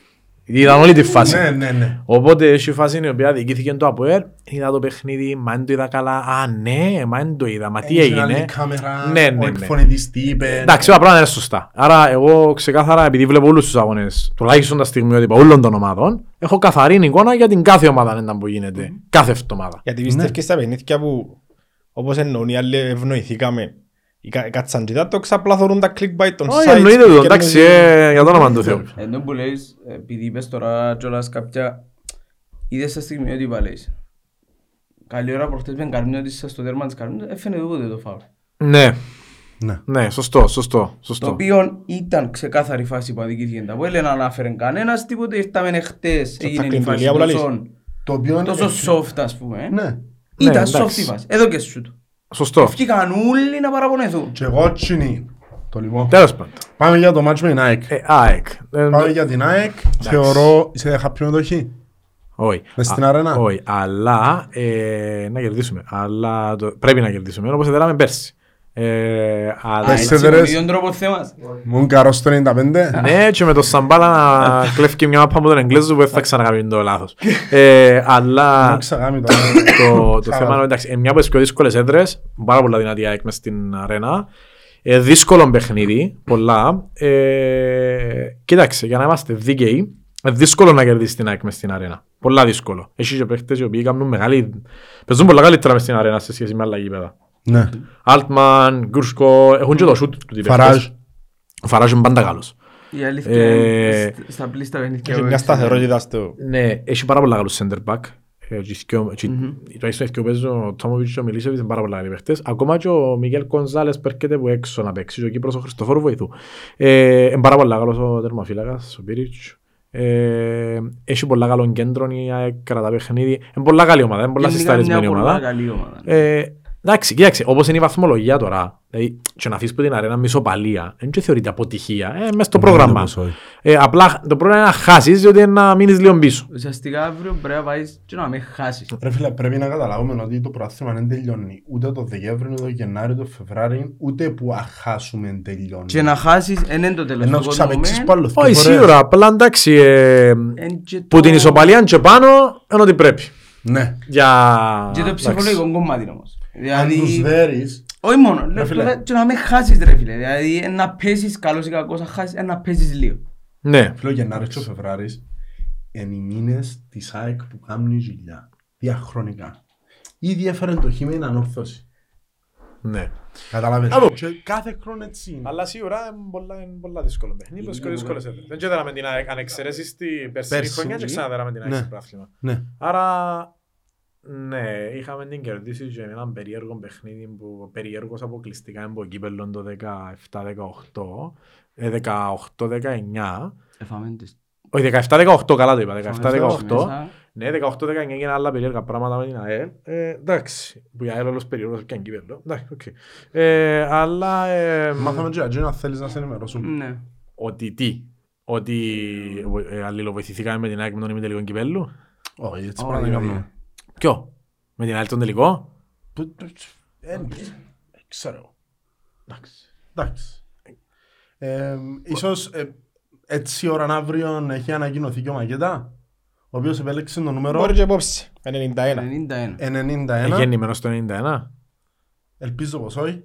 Ήταν όλη τη φάση. Ναι, ναι, ναι. Οπότε έχει φάση η οποία διοικήθηκε το ΑΠΟΕΛ, είδα το παιχνίδι, μα δεν το είδα καλά. Α, ναι, μα δεν το είδα, μα τι Έχει άλλη έγινε. κάμερα, Ναι, ναι, ο ναι. εκφωνητής τι είπε. Εντάξει, όλα πράγματα είναι σωστά. Άρα, εγώ ξεκάθαρα, επειδή βλέπω όλους τους αγώνες, τουλάχιστον τα στιγμιότυπα όλων των ομάδων, έχω καθαρή εικόνα για την κάθε ομάδα αν ήταν που γίνεται. Κάθε εβδομάδα. Γιατί πιστεύεις και στα παιχνίδια που όπως εννοούν οι άλλοι ευνοηθήκαμε οι κα- κάτσαν και το απλά θωρούν τα clickbait των Όχι, sites εννοείται που το, εντάξει, κέρνουν- ε, για το όνομα του Θεού. Ενώ που λέεις, επειδή είπες τώρα κιόλας κάποια... Είδες στα στιγμή ότι είπα λέεις. Καλή ώρα προχτές με Καρμιώτησα στο τέρμα της Καρμιώτης, έφερε ούτε το φάουλ. Ναι, Ναι. ναι, σωστό, σωστό, Το σωστό. οποίο ήταν ξεκάθαρη φάση που αδικήθηκε τα Βουέλ, δεν ανάφερε κανένας τίποτε, ήρθαμε χτες, έγινε η κλιντριλία φάση που λαλείς. τόσο, Το οποίο τόσο είναι- soft ας πούμε. Ναι. Ήταν Ναι, soft εντάξει. η φάση, εδώ και σου του. Σωστό. Ευκήκαν όλοι να παραπονεθούν. Και εγώ τσινή. Το λοιπόν. Τέλος πάντων. Πάμε για το μάτς με την ΑΕΚ. Ε, ΑΕΚ. Ε, Πάμε για την ΑΕΚ. Θεωρώ, είσαι happy με το χ. Όχι. Μες στην Α, αρένα. Όχι, αλλά ε, να κερδίσουμε. Αλλά το, πρέπει να κερδίσουμε, όπως έδεραμε πέρσι. Ε, αλλά, Πες Έτσι, σε με δερες. τον ίδιο τρόπο θέμας. Μου καρός στο 95. ναι, και με το Σαμπάλα να κλέφει μια μάπα από τον Εγγλέζο που δεν θα ξανακάνει το λάθος. Ε, αλλά Μου ξαγάμει το. το, το θέμα είναι εντάξει, ε, μια από τις πιο δύσκολες έδρες, πάρα πολλά δυνατή ΑΕΚ μες στην αρένα. Ε, δύσκολο παιχνίδι, πολλά. Ε, κοίταξε, για να είμαστε δίκαιοι, ε, δύσκολο να κερδίσεις την ΑΕΚ μες στην αρένα. Πολλά δύσκολο. Έχεις και παίχτες οι οποίοι κάνουν μεγάλη... Παίζουν πολλά καλύτερα μες στην αρένα σε σχέση με άλλα γήπεδα. Ναι. Altman, Γκουρσκο, έχουν και το σούτ του τι Φαράζ. παίχτες. Ο Φαράζ είναι πάντα καλός. Η αλήθεια Ε, είναι σ- στα πλήστα παιχνίδια. Έχει που μια έξερα. σταθερότητα στο... Ναι, έχει πάρα πολλά καλούς center back. Ε, και σκιο- και- Τουλάχιστον έχει και ο παίζος, ο Τόμοβιτς και ο Μιλίσεβιτς είναι πάρα πολλά καλοί παίχτες. Ακόμα και ο Μιγέλ Κονζάλες που έρχεται που έξω να παίξει. Και ο Κύπρος ο Χριστοφόρου βοηθού. Ε, Είναι πάρα πολλά καλός ο τερμαφύλακας, ο Πίριτς. Ε, Έχει πολλά καλό κέντρο η ΑΕΚ κατά παιχνίδι. Είναι πολλά καλή ομάδα, είναι πολλά Γενικά συσταρισμένη μια πολλά ομάδα. Καλή ομάδα. Ε, Εντάξει, κοίταξε, όπως είναι η βαθμολογία τώρα, δηλαδή, και να αφήσεις που την αρένα μισοπαλία, δεν και θεωρείται αποτυχία, ε, μέσα στο πρόγραμμα. Ε, απλά το πρόβλημα είναι να χάσεις, διότι είναι να μείνεις λίγο πίσω. Ουσιαστικά αύριο πρέπει να πάεις και να με χάσεις. Ρε φίλε, πρέπει να καταλάβουμε ότι το πρωτάθλημα δεν τελειώνει ούτε το Δεκέμβριο, ούτε το Γενάριο, το Φεβράριο, ούτε που αχάσουμε τελειώνει. Και να χάσεις εν είναι το τέλος Ενώ του κόσμου, ξαπαίξεις μεν, πάλι Όχι, σίγουρα, απλά εντάξει, ε, εν και που το- την ισοπαλία και πάνω, είναι ότι πρέπει. Ναι. Για... Και το εντάξει. ψυχολογικό κομμάτι όμως. Αν τους Δηλαδή, δέρεις, όχι μόνο, λέω, φίλε. τώρα και να με χάσεις ρε φίλε. Δηλαδή, εν να πέσεις καλός ή κακός, να χάσεις, εν να πέσεις λίγο. Ναι, φίλε, ο Γενάρης και ο Φεβράρης είναι οι μήνες της ΑΕΚ που κάνουν η ζηλιά. Διαχρονικά. Ήδη έφερε το χείμενο την ανόρθωση. ναι. Καταλαβαίνεις. Άδω. Και κάθε χρόνο έτσι είναι. Αλλά σίγουρα είναι πολλά, είναι πολλά δύσκολο παιχνίδι, πως και δύσκολες έδρες. Δεν ξέραμε την ΑΕΚ, αν εξαιρέσεις στην περσινή Πέρσι. χρονιά και ξαναδέραμε την ΑΕΚ Ναι. στο πράθλημα. Ναι. Άρα, ναι, είχαμε την κερδίσει και με έναν περίεργο παιχνίδι που περίεργος αποκλειστικά είναι από κύπελλο το 17-18, ε, 18-19, Εφάμε τις. όχι 17-18 καλά το είπα, εφάμε 17-18, μέσα. ναι 18-19 έγιναν άλλα περίεργα πράγματα με την ΑΕΛ, ε, εντάξει, που η ΑΕΛ όλος περίεργος και κύπελλο, εντάξει, οκ. Ε, αλλά, ε, Μάθαμε και αγγί να θέλεις να σε ενημερώσουμε. Ναι. ότι τι, ότι ε, αλληλοβοηθηθήκαμε με την ΑΕΚ με τον ημιτελικό κυπέλλου, Όχι, έτσι Όχι, πράγμα δεν όχι. κάνουμε. Ποιο, με την ΑΕΛ τον τελικό, Που- ε, Ξέρω. εντάξει. Εντάξει. Ε, ίσως ε, έτσι ώρα αύριο έχει ανακοινωθεί και ο Μαγέτα, ο οποίος επέλεξε το νούμερο Μπορεί και υπόψη. 91. 91. 91. Εγέννημενος το 91. Ελπίζω πως όχι.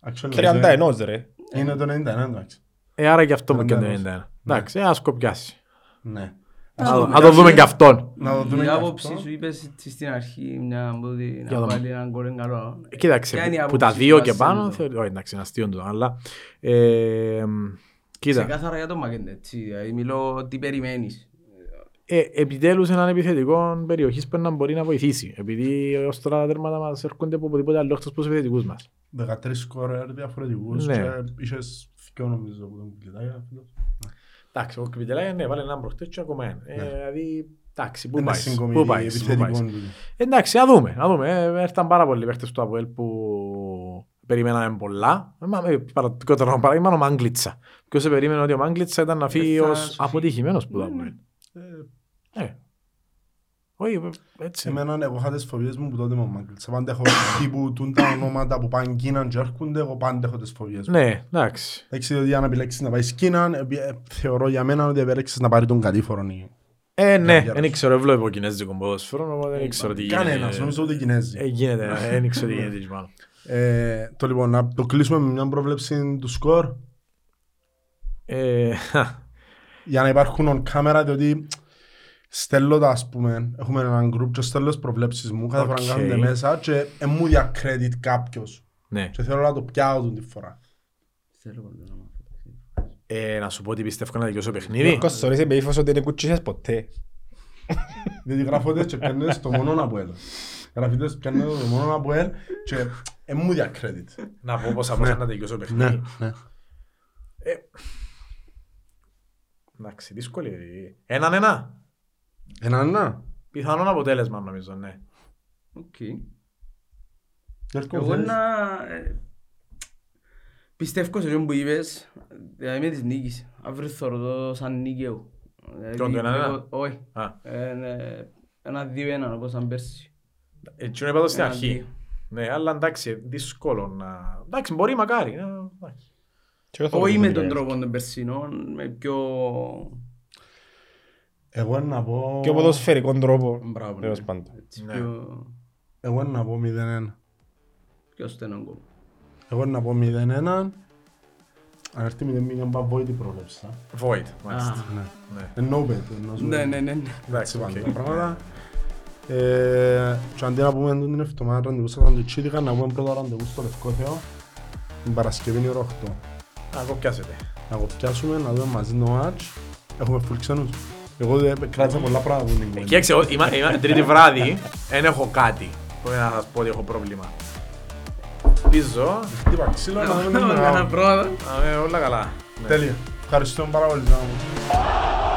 Actually, 31 ρε. Είναι το 91 εντάξει. Ε, άρα και αυτό που και το 91. 91. Εντάξει, ε, ας κοπιάσει. Ναι. Να το- Να το δούμε και αυτόν. Να το δούμε Η και άποψη αυτό. σου είπες έτσι στην αρχή μια από ότι Για να δούμε. βάλει έναν κόρεν καλό. Ε, Κοίταξε, Ποια είναι η που- που άποψη τα σου δύο και βάσει πάνω, το; θεωρώ, όχι εντάξει, είναι αστείο το, αλλά... ε, Κοίτα, Ξεκάθαρα για τον Μακέντε, έτσι. Δηλαδή μιλώ τι περιμένεις. ε, επιτέλους έναν επιθετικό περιοχής που να μπορεί να βοηθήσει. Επειδή ως τώρα τα τέρματα μας έρχονται από οπουδήποτε άλλο εκτός από τους επιθετικούς μας. 13 σκόρερ διαφορετικούς Ναι. και είχες δυο νομίζω που τον κλειδάγια. Εντάξει, ο Κβιτελάγια ναι, βάλε έναν προχτές και ακόμα ένα. Ε, Ναι. Δηλαδή, εντάξει, πού Είναι πάεις, συγκομιδή πού πάεις, πού πάεις. επιθετικών του. Εντάξει, να δούμε, να δούμε. Ε, Έρθαν πάρα πολλοί παίχτες του ΑΠΟΕΛ που περιμέναμε πολλά. Ε, μα, ε, Παραδείγματο παράδειγμα ο Μάγκλιτσα. Ποιος περίμενε ότι ο Μάγκλιτσα ήταν να φύγει Ε, θα ως σου φύγει. αποτυχημένος που το Ναι, ΑΠΟΕΛ. Ε, Ε, Όχι, έτσι. Εμένα εγώ είχα τις φοβίες μου που τότε με ο Μάγκλης. Πάντα έχω τύπου τούν τα ονόματα που πάνε Κίναν και έρχονται, εγώ πάντα έχω τις φοβίες μου. Ναι, εντάξει. Εντάξει, διότι αν επιλέξεις να πάεις Κίναν, ε, ε, θεωρώ για μένα ότι επέλεξες να πάρει τον κατήφορο. Ε, ναι, Για δεν ξέρω, βλέπω κινέζικο ποδόσφαιρο, οπότε δεν ξέρω τι γίνεται. Κανένας, νομίζω ούτε οι Κινέζοι. Ε, γίνεται, δεν ξέρω τι γίνεται εκεί πάνω. Ε, Το λοιπόν, να το κλείσουμε με μια πρόβλεψη του σκορ Ε, για να υπάρχουν on camera, διότι στέλνω τα, ας πούμε, έχουμε έναν group και στέλνω τις προβλέψεις μου, κάθε φορά Οκ. κάνετε μέσα και εν μου δία credit κάποιος. Ναι. Και θέλω να το πιάω τον τη φορά. Θέλω πολύ να μάθω. Ε, να σου πω ότι πιστεύω να δικαιώσω παιχνίδι. Γιώργος Σωρίς είπε ύφος ότι δεν κουτσίσες ποτέ. Διότι γράφονται και πιάνετε το μόνο από ελ. Γράφετε και πιάνετε το μόνο από ελ και εν μου δια credit. Να πω πόσα πόσα να δικαιώσω παιχνίδι. ναι. Εντάξει, δύσκολη. Έναν ένα. Ένα ένα. Πιθανόν αποτέλεσμα νομίζω, ναι. Οκ. Γιώργο, Εγώ θέλεις; να... ε, Πιστεύω σε αυτό που είπες, δηλαδή με της νίκης. Αύριο θεωρώ το σαν νίκαιο. Δηλαδή, Τον το ένα-ένα; εγώ- Όχι. Α, Ε, ναι, Ένα δύο-ένα όπως σαν πέρσι. έτσι είπα το στην Έναν αρχή. δύο. Ναι, αλλά εντάξει, δύσκολο να... Εντάξει, μπορεί μακάρι. ε, εντάξει. Και εγώ θέλω Όχι να με το τον μιλάω. τρόπο των περσινών, με πιο... Εγώ να πω... Και ο ποδοσφαιρικό τρόπο. Μπράβο, Τέλος ναι. πάντων. Έτσι, Ναι. πιο... Εγώ να πω 0-1. πιο στενό γκολ. Εγώ να πω 0-1. Αν έρθει 0-0 πάω void η πρόβλεψη. α. Void, μάλιστα. Α, Ναι. Ναι. Εννοώ bet. εννοώ σου. Ναι, ναι, ναι. ναι. Εντάξει, Έτσι οκ. πάνε τα πράγματα. Ε, Και αντί να πούμε την εβδομάδα ραντεβού στο Ραντουτσίτικα, να πούμε πρώτα ραντεβού στο Λευκό Θεό. Την Παρασκευή είναι ώρα 8. Α, κοπιάσετε. Να κοπιάσουμε, να δούμε μαζί το μάτς. Έχουμε φουλ ξένους. Εγώ δεν κράτησα πολλά πράγματα που είναι. Κοίταξε, εγώ είμαι είμαι τρίτη βράδυ, δεν έχω κάτι που να σας πω ότι έχω πρόβλημα. Πίζω, Χτύπα ξύλο, να δούμε την Όλα μεγάλη. τα πράγματα. να είμαι όλα καλά. Ναι. Τέλεια. Ευχαριστούμε πάρα πολύ. Ζάμπο.